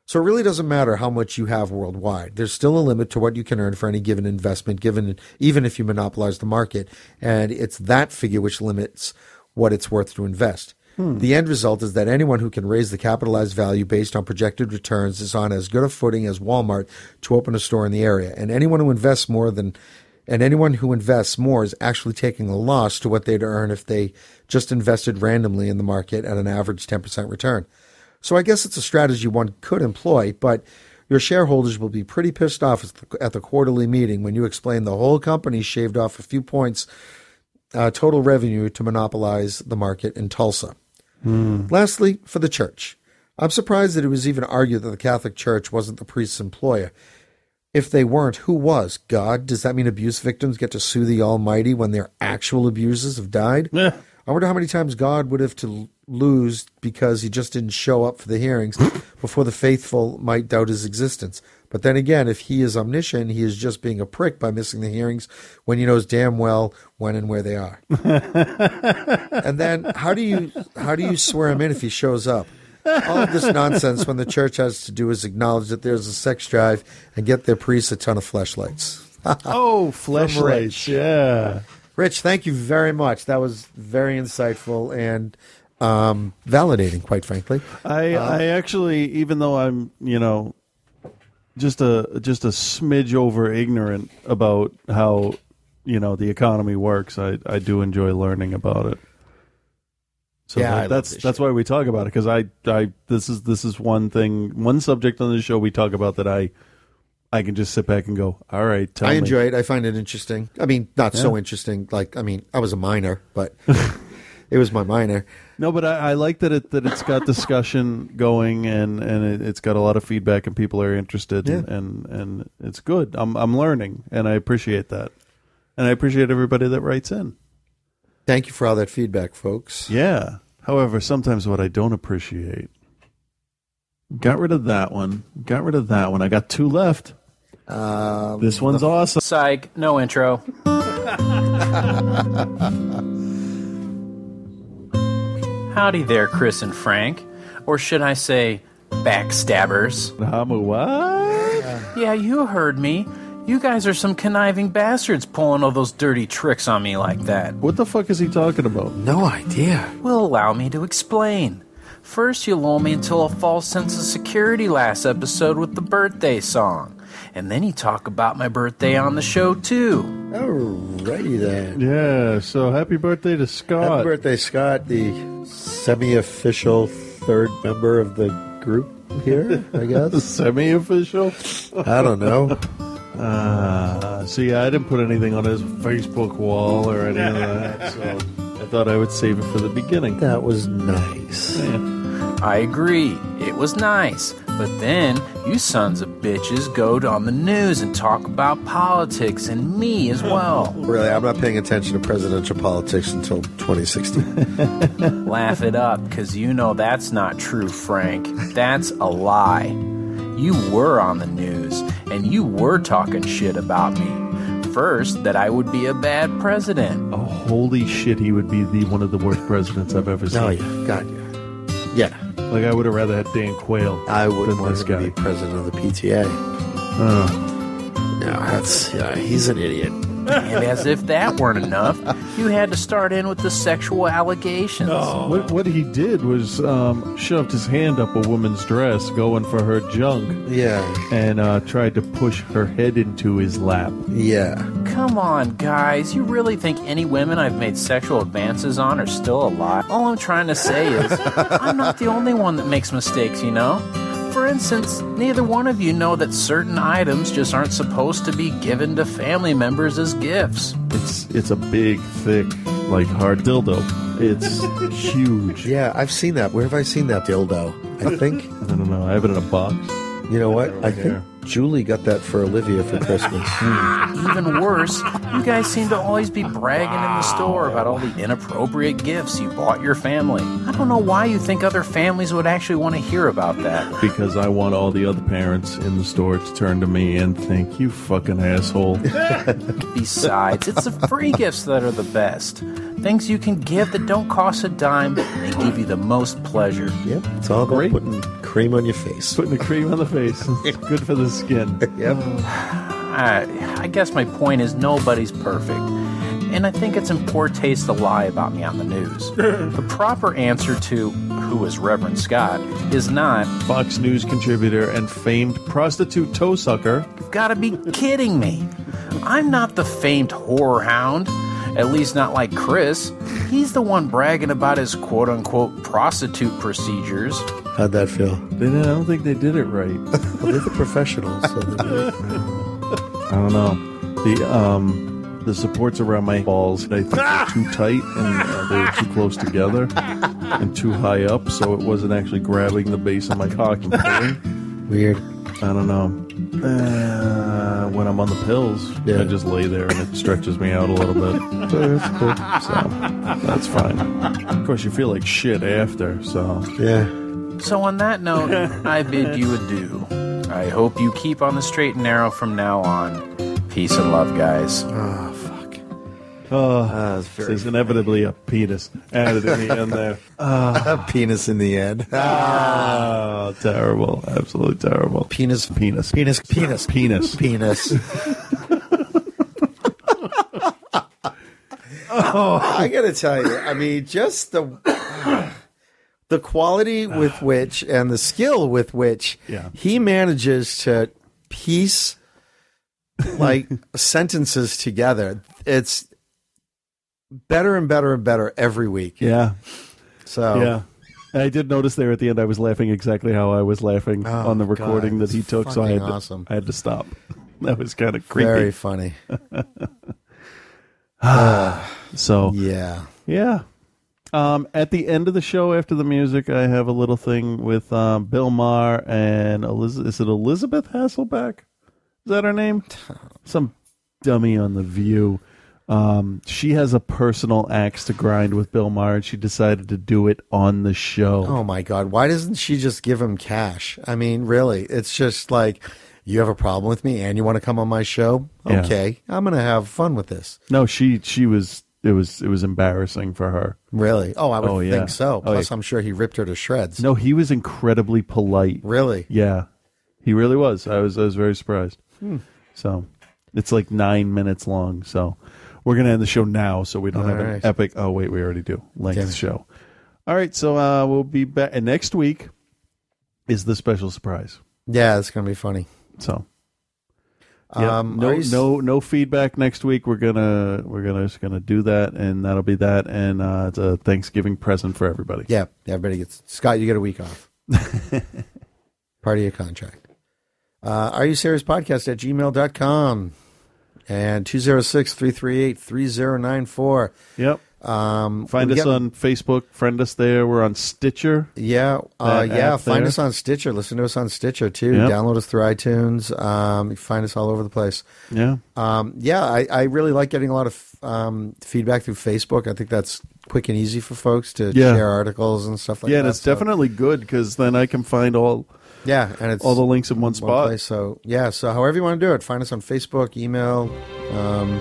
So it really doesn't matter how much you have worldwide. There's still a limit to what you can earn for any given investment, given even if you monopolize the market, and it's that figure which limits what it's worth to invest. Hmm. The end result is that anyone who can raise the capitalized value based on projected returns is on as good a footing as Walmart to open a store in the area, and anyone who invests more than and anyone who invests more is actually taking a loss to what they'd earn if they just invested randomly in the market at an average 10% return. So I guess it's a strategy one could employ, but your shareholders will be pretty pissed off at the, quarterly meeting when you explain the whole company shaved off a few points uh, total revenue to monopolize the market in Tulsa. Lastly, for the church. I'm surprised that it was even argued that the Catholic Church wasn't the priest's employer. If they weren't, who was? God? Does that mean abuse victims get to sue the Almighty when their actual abusers have died? I wonder how many times God would have to lose because he just didn't show up for the hearings before the faithful might doubt his existence. But then again, if he is omniscient, he is just being a prick by missing the hearings when he knows damn well when and where they are. and then how do you how do you swear him in if he shows up? All of this nonsense when the church has to do is acknowledge that there's a sex drive and get their priests a ton of fleshlights. oh, fleshlights, yeah. Rich, thank you very much. That was very insightful and um, validating, quite frankly. I Uh, I actually, even though I'm, you know, just a just a smidge over ignorant about how you know the economy works, I I do enjoy learning about it. So Yeah, that- that's that's why we talk about it because I I this is this is one thing one subject on the show we talk about that I I can just sit back and go all right. Tell I me. enjoy it. I find it interesting. I mean, not so interesting. Like, I mean, I was a minor, but it was my minor. No, but I, I like that it that it's got discussion going and and it, it's got a lot of feedback and people are interested and, and and it's good. I'm I'm learning and I appreciate that, and I appreciate everybody that writes in. Thank you for all that feedback, folks. Yeah. However, sometimes what I don't appreciate. Got rid of that one. Got rid of that one. I got two left. Um, this one's awesome. Psych. No intro. Howdy there, Chris and Frank. Or should I say, backstabbers? what? Yeah, you heard me. You guys are some conniving bastards pulling all those dirty tricks on me like that. What the fuck is he talking about? No idea. Well, allow me to explain. First, you lull me into a false sense of security last episode with the birthday song. And then you talk about my birthday on the show, too. Alrighty then. Yeah. So happy birthday to Scott. Happy birthday, Scott, the semi-official third member of the group here. I guess semi-official. I don't know. Uh, see, I didn't put anything on his Facebook wall or any of that, so I thought I would save it for the beginning. That was nice. I agree. It was nice. But then you sons of bitches go on the news and talk about politics and me as well. Really, I'm not paying attention to presidential politics until 2016. Laugh it up, because you know that's not true, Frank. That's a lie. You were on the news, and you were talking shit about me. First, that I would be a bad president. Oh, holy shit, he would be the one of the worst presidents I've ever oh, seen. Oh, yeah. God, yeah. Yeah. Like, I would have rather had Dan Quayle. I would than want to be president of the PTA. Oh. No, that's yeah. He's an idiot. And as if that weren't enough, you had to start in with the sexual allegations. What, what he did was um, shoved his hand up a woman's dress, going for her junk. Yeah. And uh, tried to push her head into his lap. Yeah. Come on, guys. You really think any women I've made sexual advances on are still alive? All I'm trying to say is, I'm not the only one that makes mistakes, you know? For instance, neither one of you know that certain items just aren't supposed to be given to family members as gifts. It's it's a big, thick, like hard dildo. It's huge. Yeah, I've seen that. Where have I seen that dildo? I think. I don't know. I have it in a box. You know what? I Right think here. Julie got that for Olivia for Christmas. Even worse, you guys seem to always be bragging in the store about all the inappropriate gifts you bought your family. I don't know why you think other families would actually want to hear about that. Because I want all the other parents in the store to turn to me and think, you fucking asshole. Besides, it's the free gifts that are the best. Things you can give that don't cost a dime and give you the most pleasure. Yep, it's all about putting cream on your face. Putting the cream on the face. It's good for the skin. Yep. I, I guess my point is nobody's perfect. And I think it's in poor taste to lie about me on the news. the proper answer to who is Reverend Scott is not Fox News contributor and famed prostitute toe sucker. You've got to be kidding me. I'm not the famed horror hound. At least not like Chris. He's the one bragging about his quote unquote prostitute procedures. How'd that feel? They didn't, I don't think they did it right. well, they're the professionals. So they do it. I don't know. The um the supports around my balls I think were too tight and uh, they were too close together and too high up, so it wasn't actually grabbing the base of my cock and pulling. Weird. I don't know. Uh, when I'm on the pills, I just lay there and it stretches me out a little bit. That's cool. So that's fine. Of course, you feel like shit after. So yeah. So, on that note, I bid you adieu. I hope you keep on the straight and narrow from now on. Peace and love, guys. Oh, fuck. Oh, ah, there's inevitably a penis added in the end there. Ah. a penis in the end. Ah, terrible. Absolutely terrible. Penis. Penis. Penis. Penis. Penis. Penis. oh, I gotta tell you, I mean, just the the quality with which and the skill with which Yeah. he manages to piece like sentences together. It's better and better and better every week. Yeah. So Yeah. I did notice there at the end I was laughing exactly how I was laughing Oh, on the recording God, that he took, so I had, fucking to. I had to stop. That was kind of creepy. very funny. Ah, so yeah. Yeah. Um, at the end of the show, after the music, I have a little thing with um, Bill Maher and Eliz- is it Elisabeth Hasselbeck? Is that her name? Some dummy on the View. Um, she has a personal axe to grind with Bill Maher, and she decided to do it on the show. Oh my God! Why doesn't she just give him cash? I mean, really, it's just like you have a problem with me and you want to come on my show. Yeah. Okay, I'm gonna have fun with this. No, she she was it was it was embarrassing for her. Really? Oh, I would Oh, yeah. think so. Oh, Plus, yeah. I'm sure he ripped her to shreds. No, he was incredibly polite. Really? Yeah, he really was. I was I was very surprised. Hmm. So it's like nine minutes long. So we're gonna end the show now, so we don't All have an epic. Oh wait, we already do length show. All right, so uh, we'll be back. And next week is the special surprise. Yeah, it's gonna be funny. So. Yeah, Um, no, you no, no feedback next week. We're gonna, we're gonna, just gonna do that, and that'll be that, and uh, it's a Thanksgiving present for everybody. Yeah, everybody gets Scott. You get a week off. Part of your contract. Uh, are you serious podcast at gmail.com and 206 338 3094. Yep. Um, Find us got- on Facebook. Friend us there. We're on Stitcher. Yeah, uh, yeah. Find there. us on Stitcher. Listen to us on Stitcher too. Yep. Download us through iTunes. Um, you find us all over the place. Yeah. Um, yeah, I, I really like getting a lot of um, feedback through Facebook. I think that's quick and easy for folks to Yeah. share articles and stuff like yeah, that. Yeah, and it's So- definitely good because then I can find all. Yeah, and it's all the links in one spot. place. So yeah, so however you want to do it, find us on Facebook, email, um,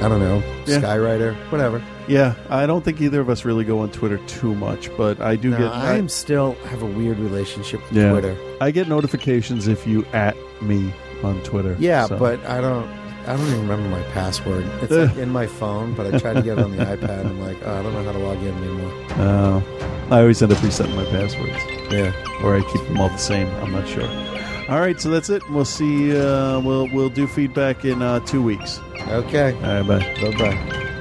I don't know, Yeah. Skywriter, whatever. Yeah, I don't think either of us really go on Twitter too much, but I do No, get. I am still have a weird relationship with yeah, Twitter. I get notifications if you at me on Twitter. Yeah, so. but I don't. I don't even remember my password. It's like in my phone, but I tried to get it on the iPad. and I'm like, oh, I don't know how to log in anymore. Uh, I always end up resetting my passwords. Yeah. Or I keep them all the same. I'm not sure. All right, so that's it. We'll see. Uh, we'll we'll do feedback in uh, two weeks. Okay. All right. Bye. Bye bye.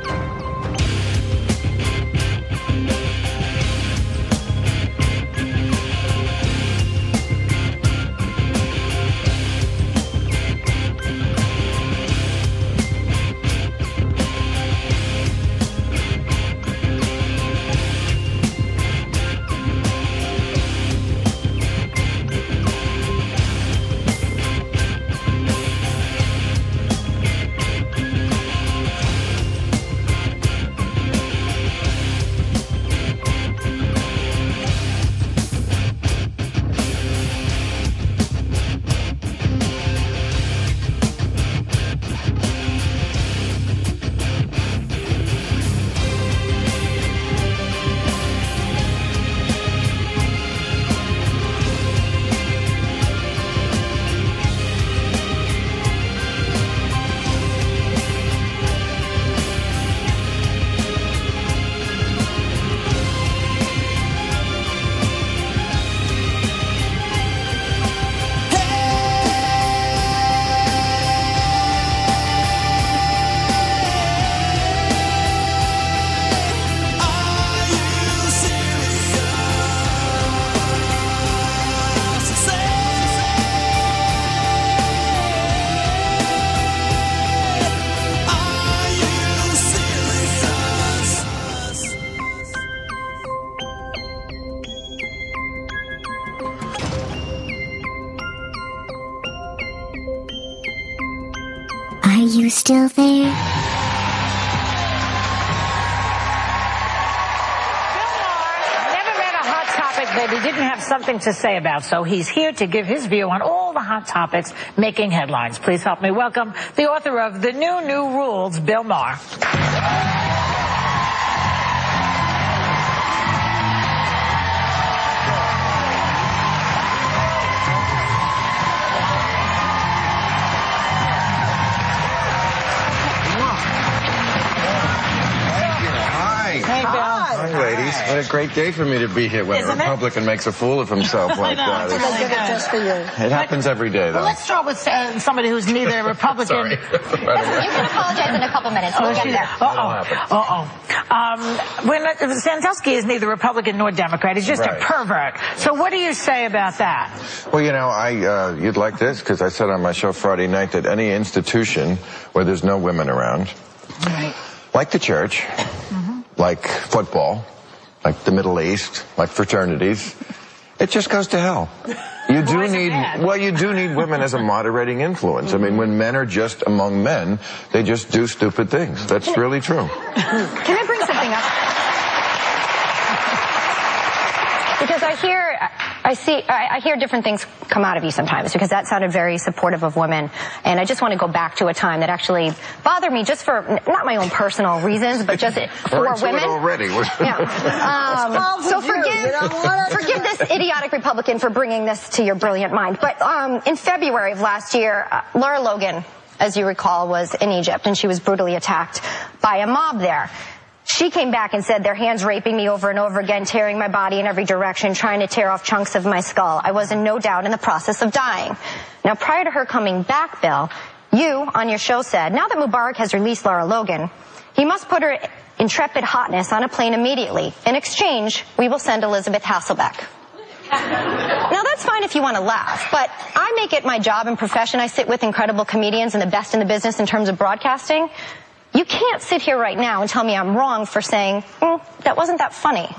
Topic that he didn't have something to say about, so he's here to give his view on all the hot topics making headlines. Please help me welcome the author of The New New Rules, Bill Maher. What a great day for me to be here when Isn't a it? Republican makes a fool of himself like know, that. it's really It's- good just for you. It happens every day, though. Well, let's start with uh, somebody who's neither Republican. Sorry. You can apologize in a couple minutes. We'll Oh, get there. Uh-oh. Uh-oh. Um, when, Sandusky is neither Republican nor Democrat. He's just Right. a pervert. So what do you say about that? Well, you know, I uh, you'd like this because I said on my show Friday night that any institution where there's no women around, like the church, Mm-hmm. like football, like the Middle East, like fraternities, it just goes to hell. You do need, well, you do need women as a moderating influence. I mean, when men are just among men, they just do stupid things. That's really true. Can I bring something up? Because I hear, I see, I, I hear different things come out of you sometimes. Because that sounded very supportive of women, and I just want to go back to a time that actually bothered me, just for not my own personal reasons, but just for We're into women. already. Um, so forgive, forgive this idiotic Republican for bringing this to your brilliant mind. But um, in February of last year, uh, Lara Logan, as you recall, was in Egypt and she was brutally attacked by a mob there. She came back and said their hands raping me over and over again, tearing my body in every direction, trying to tear off chunks of my skull. I was in no doubt in the process of dying. Now, prior to her coming back, Bill, you on your show said, now that Mubarak has released Lara Logan, he must put her intrepid hotness on a plane immediately. In exchange, we will send Elisabeth Hasselbeck. Now that's fine if you want to laugh, but I make it my job and profession. I sit with incredible comedians and the best in the business in terms of broadcasting. You can't sit here right now and tell me I'm wrong for saying, "Mm, that wasn't that funny.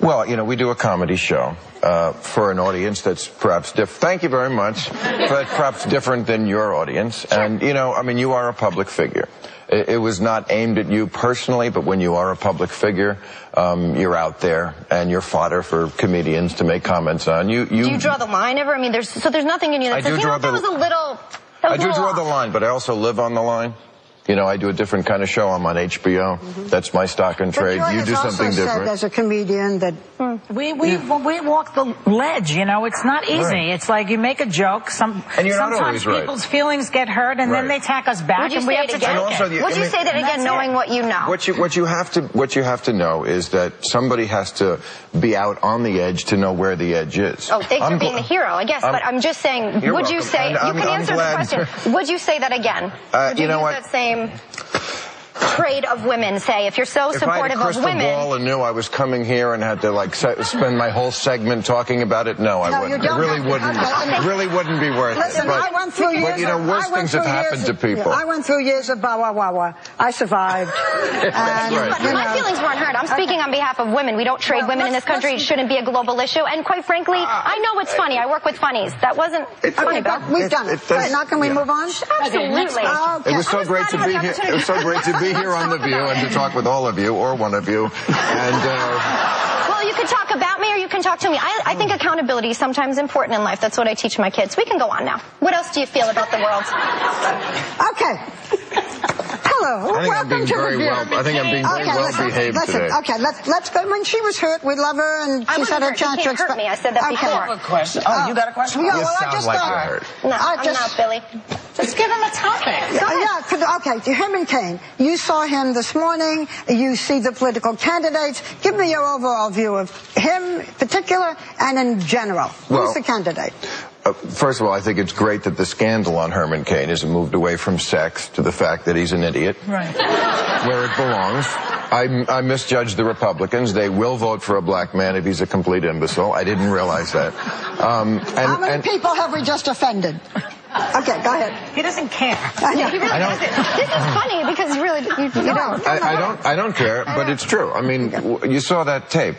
Well, you know, we do a comedy show uh, for an audience that's perhaps different. Thank you very much, but perhaps different than your audience. And you know, I mean, you are a public figure. It, it was not aimed at you personally, but when you are a public figure, um, you're out there and you're fodder for comedians to make comments on. You, you. Do you draw the line ever? I mean, there's so there's nothing in you that I says, do you know, draw that was a little. I do draw off." the line, but I also live on the line. You know, I do a different kind of show. I'm on HBO. That's my stock and trade. Joy You has do also something said different. as a comedian that We we we walk the ledge, you know. It's not easy. Right. It's like you make a joke. Some And you're not sometimes always right. people's feelings get hurt, and then they attack us back, Would you and we say have to again? take also it. the- Would you I mean- say that again, knowing it. what you know? What you what you have to what you have to know is that somebody has to be out on the edge to know where the edge is. Oh, thanks I'm for being gl- the hero, I guess. I'm- but I'm just saying, You're would you say, And you I'm- can I'm answer the question. Would you say that again? Uh, would you you, know use what? that same um, trait of women, say, if you're so if I had a supportive of crystal women? ball and knew I was coming here and had to like se- spend my whole segment talking about it, no, I No, wouldn't. It really wouldn't. Okay. It really wouldn't be worth Listen, it. But, I went through years. but you know, of, worse things have happened years to of- people. I went through years of Baba Wawa. I survived. and, Right. But you my know, feelings weren't hurt. I'm speaking on behalf of women. We don't trade Well, women in this country. It shouldn't be a global issue. And quite frankly, ah. I know it's funny. I work with funnies. That wasn't Okay, funny, but we've done it. it now can we move on? Absolutely. It was so great to be here. It was so great to be here on the View and to talk with all of you or one of you. And uh, Well, you can talk about me or you can talk to me. I, I think accountability is sometimes important in life. That's what I teach my kids. We can go on now. What else do you feel about the world? Okay. Hello. I think I'm Welcome being to very the View. well- I think I'm being very Okay, well listen, behaved listen, today. Okay, let's let's go. When she was hurt, we love her, and I she's had her hurt. You chance to can't explain. me. I said that okay. before. I have a question. Oh, you got a question? Yeah, You well, I sound just like uh, you're hurt. No, I I'm just, not, Billy. Just give him a topic. Yeah, yeah, could- okay, Herman Cain. You saw him this morning. You see the political candidates. Give me your overall view of him in particular and in general. Well- Who's the candidate? Uh, first of all, I think it's great that the scandal on Herman Cain has moved away from sex to the fact that he's an idiot. Right. where it belongs. I, I misjudged the Republicans. They will vote for a black man if he's a complete imbecile. I didn't realize that. Um, and, How many and people have we just offended? Okay, go ahead. He doesn't care. Yeah, he really I don't- doesn't. This is funny because really, you, you don't. I, I don't. I don't care, but it's true. I mean, you saw that tape.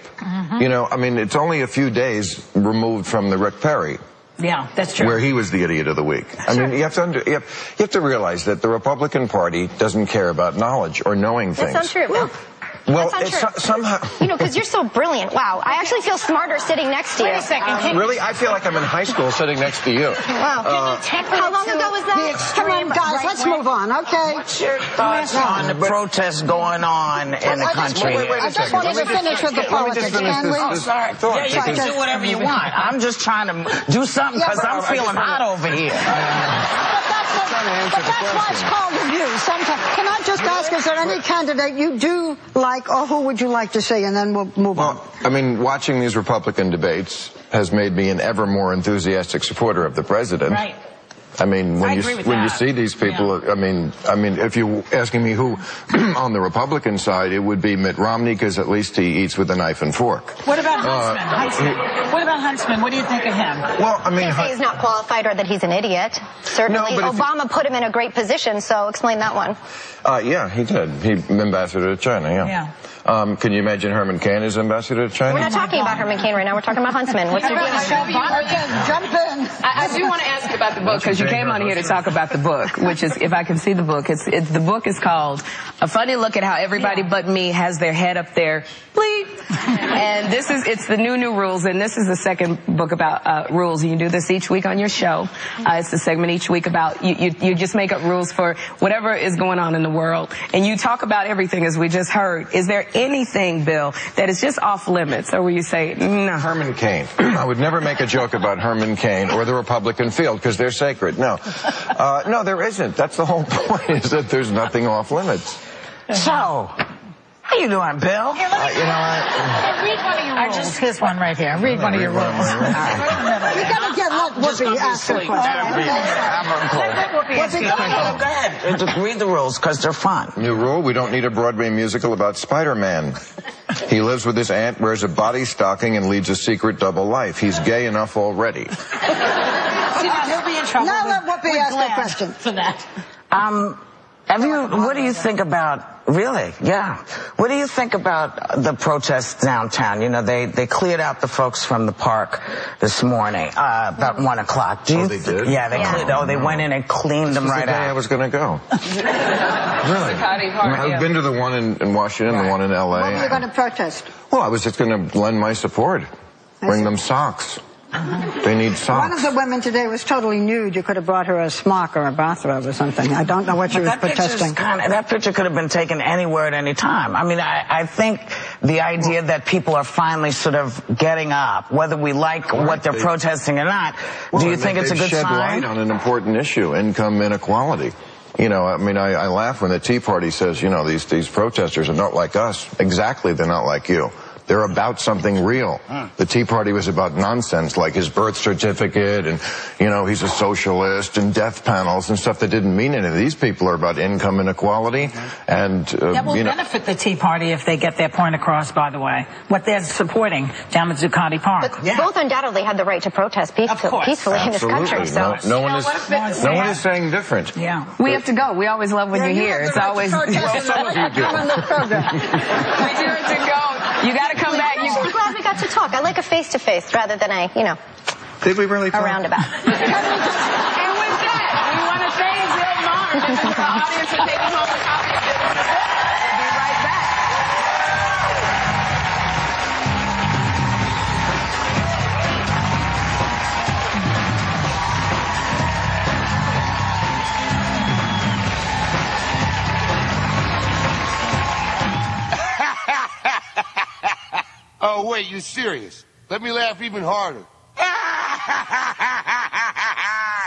You know, I mean, it's only a few days removed from the Rick Perry. Yeah, that's true. Where he was the idiot of the week. I mean, you have to under, you, have, you have to realize that the Republican Party doesn't care about knowledge or knowing things. That's untrue. Bill. Well, That's it's untrue. so- somehow. You know, because you're so brilliant. Wow. I actually feel smarter sitting next to you. Wait a second. Can- Really, I feel like I'm in high school sitting next to you. Wow. Uh, How long ago was that? Come on, guys, let's move on, okay? What's your thoughts on the protests going on in the just- country? wait, wait, wait a I just second. wanted to finish with the let me just politics, finish can we? Oh, sorry. thought, yeah, you can because- do whatever you want. I'm just trying to do something because but- I'm feeling wanna- hot over here. But that's, the, trying to answer but that's why it's called a view. Sometimes, can I just ask, is there any candidate you do like, or oh, who would you like to see, and then we'll move on. Well, I mean, watching these Republican debates has made me an ever more enthusiastic supporter of the president. Right. I mean, when I you agree with when you see these people, I mean, I mean, if you're asking me who on the Republican side, it would be Mitt Romney because at least he eats with a knife and fork. What about Uh, Huntsman? Huntsman. What about Huntsman? What do you think of him? Well, I mean, Can't say he's not qualified or that he's an idiot. Certainly, No, but if Obama put him in a great position. So explain that one. uh, yeah, he did. He ambassador to China. Yeah. Yeah. Um, can you imagine Herman Cain as ambassador to China? We're not talking about Herman Cain right now. We're talking about Huntsman. What's your deal? Jump in. I, I do want to ask about the book because you came on here to talk about the book, which is, if I can see the book, it's, it's the book is called "A Funny Look at How Everybody But Me Has Their Head Up There." Bleep. and this is it's the new new rules, and this is the second book about uh, rules. You do this each week on your show. Uh, it's the segment each week about you, you. You just make up rules for whatever is going on in the world, and you talk about everything as we just heard. Is there anything, Bill, that is just off limits, or will you say no? Herman Cain. I would never make a joke about Herman Cain or the Republican field because they're sacred. No, uh, no, there isn't. That's the whole point. Is that there's nothing off limits. So, how are you doing, Bill? Here, Uh, you know, what? I, Read one of your rules. Just his one right here. Read one of your rules. You gotta get let Whoopi ask her question. Go ahead, go ahead. Just read the rules because they're fun. new rule: we don't need a Broadway musical about Spider-Man. He lives with his aunt, wears a body stocking, and leads a secret double life. He's gay enough already. He'll be in trouble. Now with- let Whoopi with ask her Glenn question. For that. Um, have you? What do you think about? Really? Yeah. What do you think about the protests downtown? You know, they they cleared out the folks from the park this morning uh, about one o'clock. Do Oh, they did? Yeah, they Yeah. cleared. Oh, they went in and cleaned them This is right the day I was going to go. really? Patty I Hart, mean, yeah. I've been to the one in, in Washington, the one in L.A. What were you going to protest? Well, I was just going to lend my support, bring them socks. They need socks. One of the women today was totally nude. You could have brought her a smock or a bathrobe or something. I don't know what she But was that protesting. Kinda, that picture could have been taken anywhere at any time. I mean, I, I think the idea that people are finally sort of getting up, whether we like what they're they- protesting or not, Well, do you think they- it's a they've good shed sign? light on an important issue, income inequality. You know, I mean, I, I laugh when the Tea Party says, you know, these, these protesters are not like us. Exactly, they're not like you. They're about something real. The Tea Party was about nonsense like his birth certificate and, you know, he's a socialist and death panels and stuff that didn't mean anything. These people are about income inequality and, uh, That will you know, benefit the Tea Party if they get their point across, by the way, what they're supporting down at Zuccotti Park. But both undoubtedly had the right to protest peacefully, peacefully in this country. So no, no one is, no one is saying different. Yeah. We have to go. We always love when Yeah, you're you here. It's right always protest Well, some of you do. Come on the program. we do it to go. You got to come back. I'm actually glad we got to talk. I like a face to face rather than a, you know, Did we really a roundabout. And with that, we want to thank Bill Maher, members of the audience, for taking home a copy of this. Oh, wait, you're serious. Let me laugh even harder.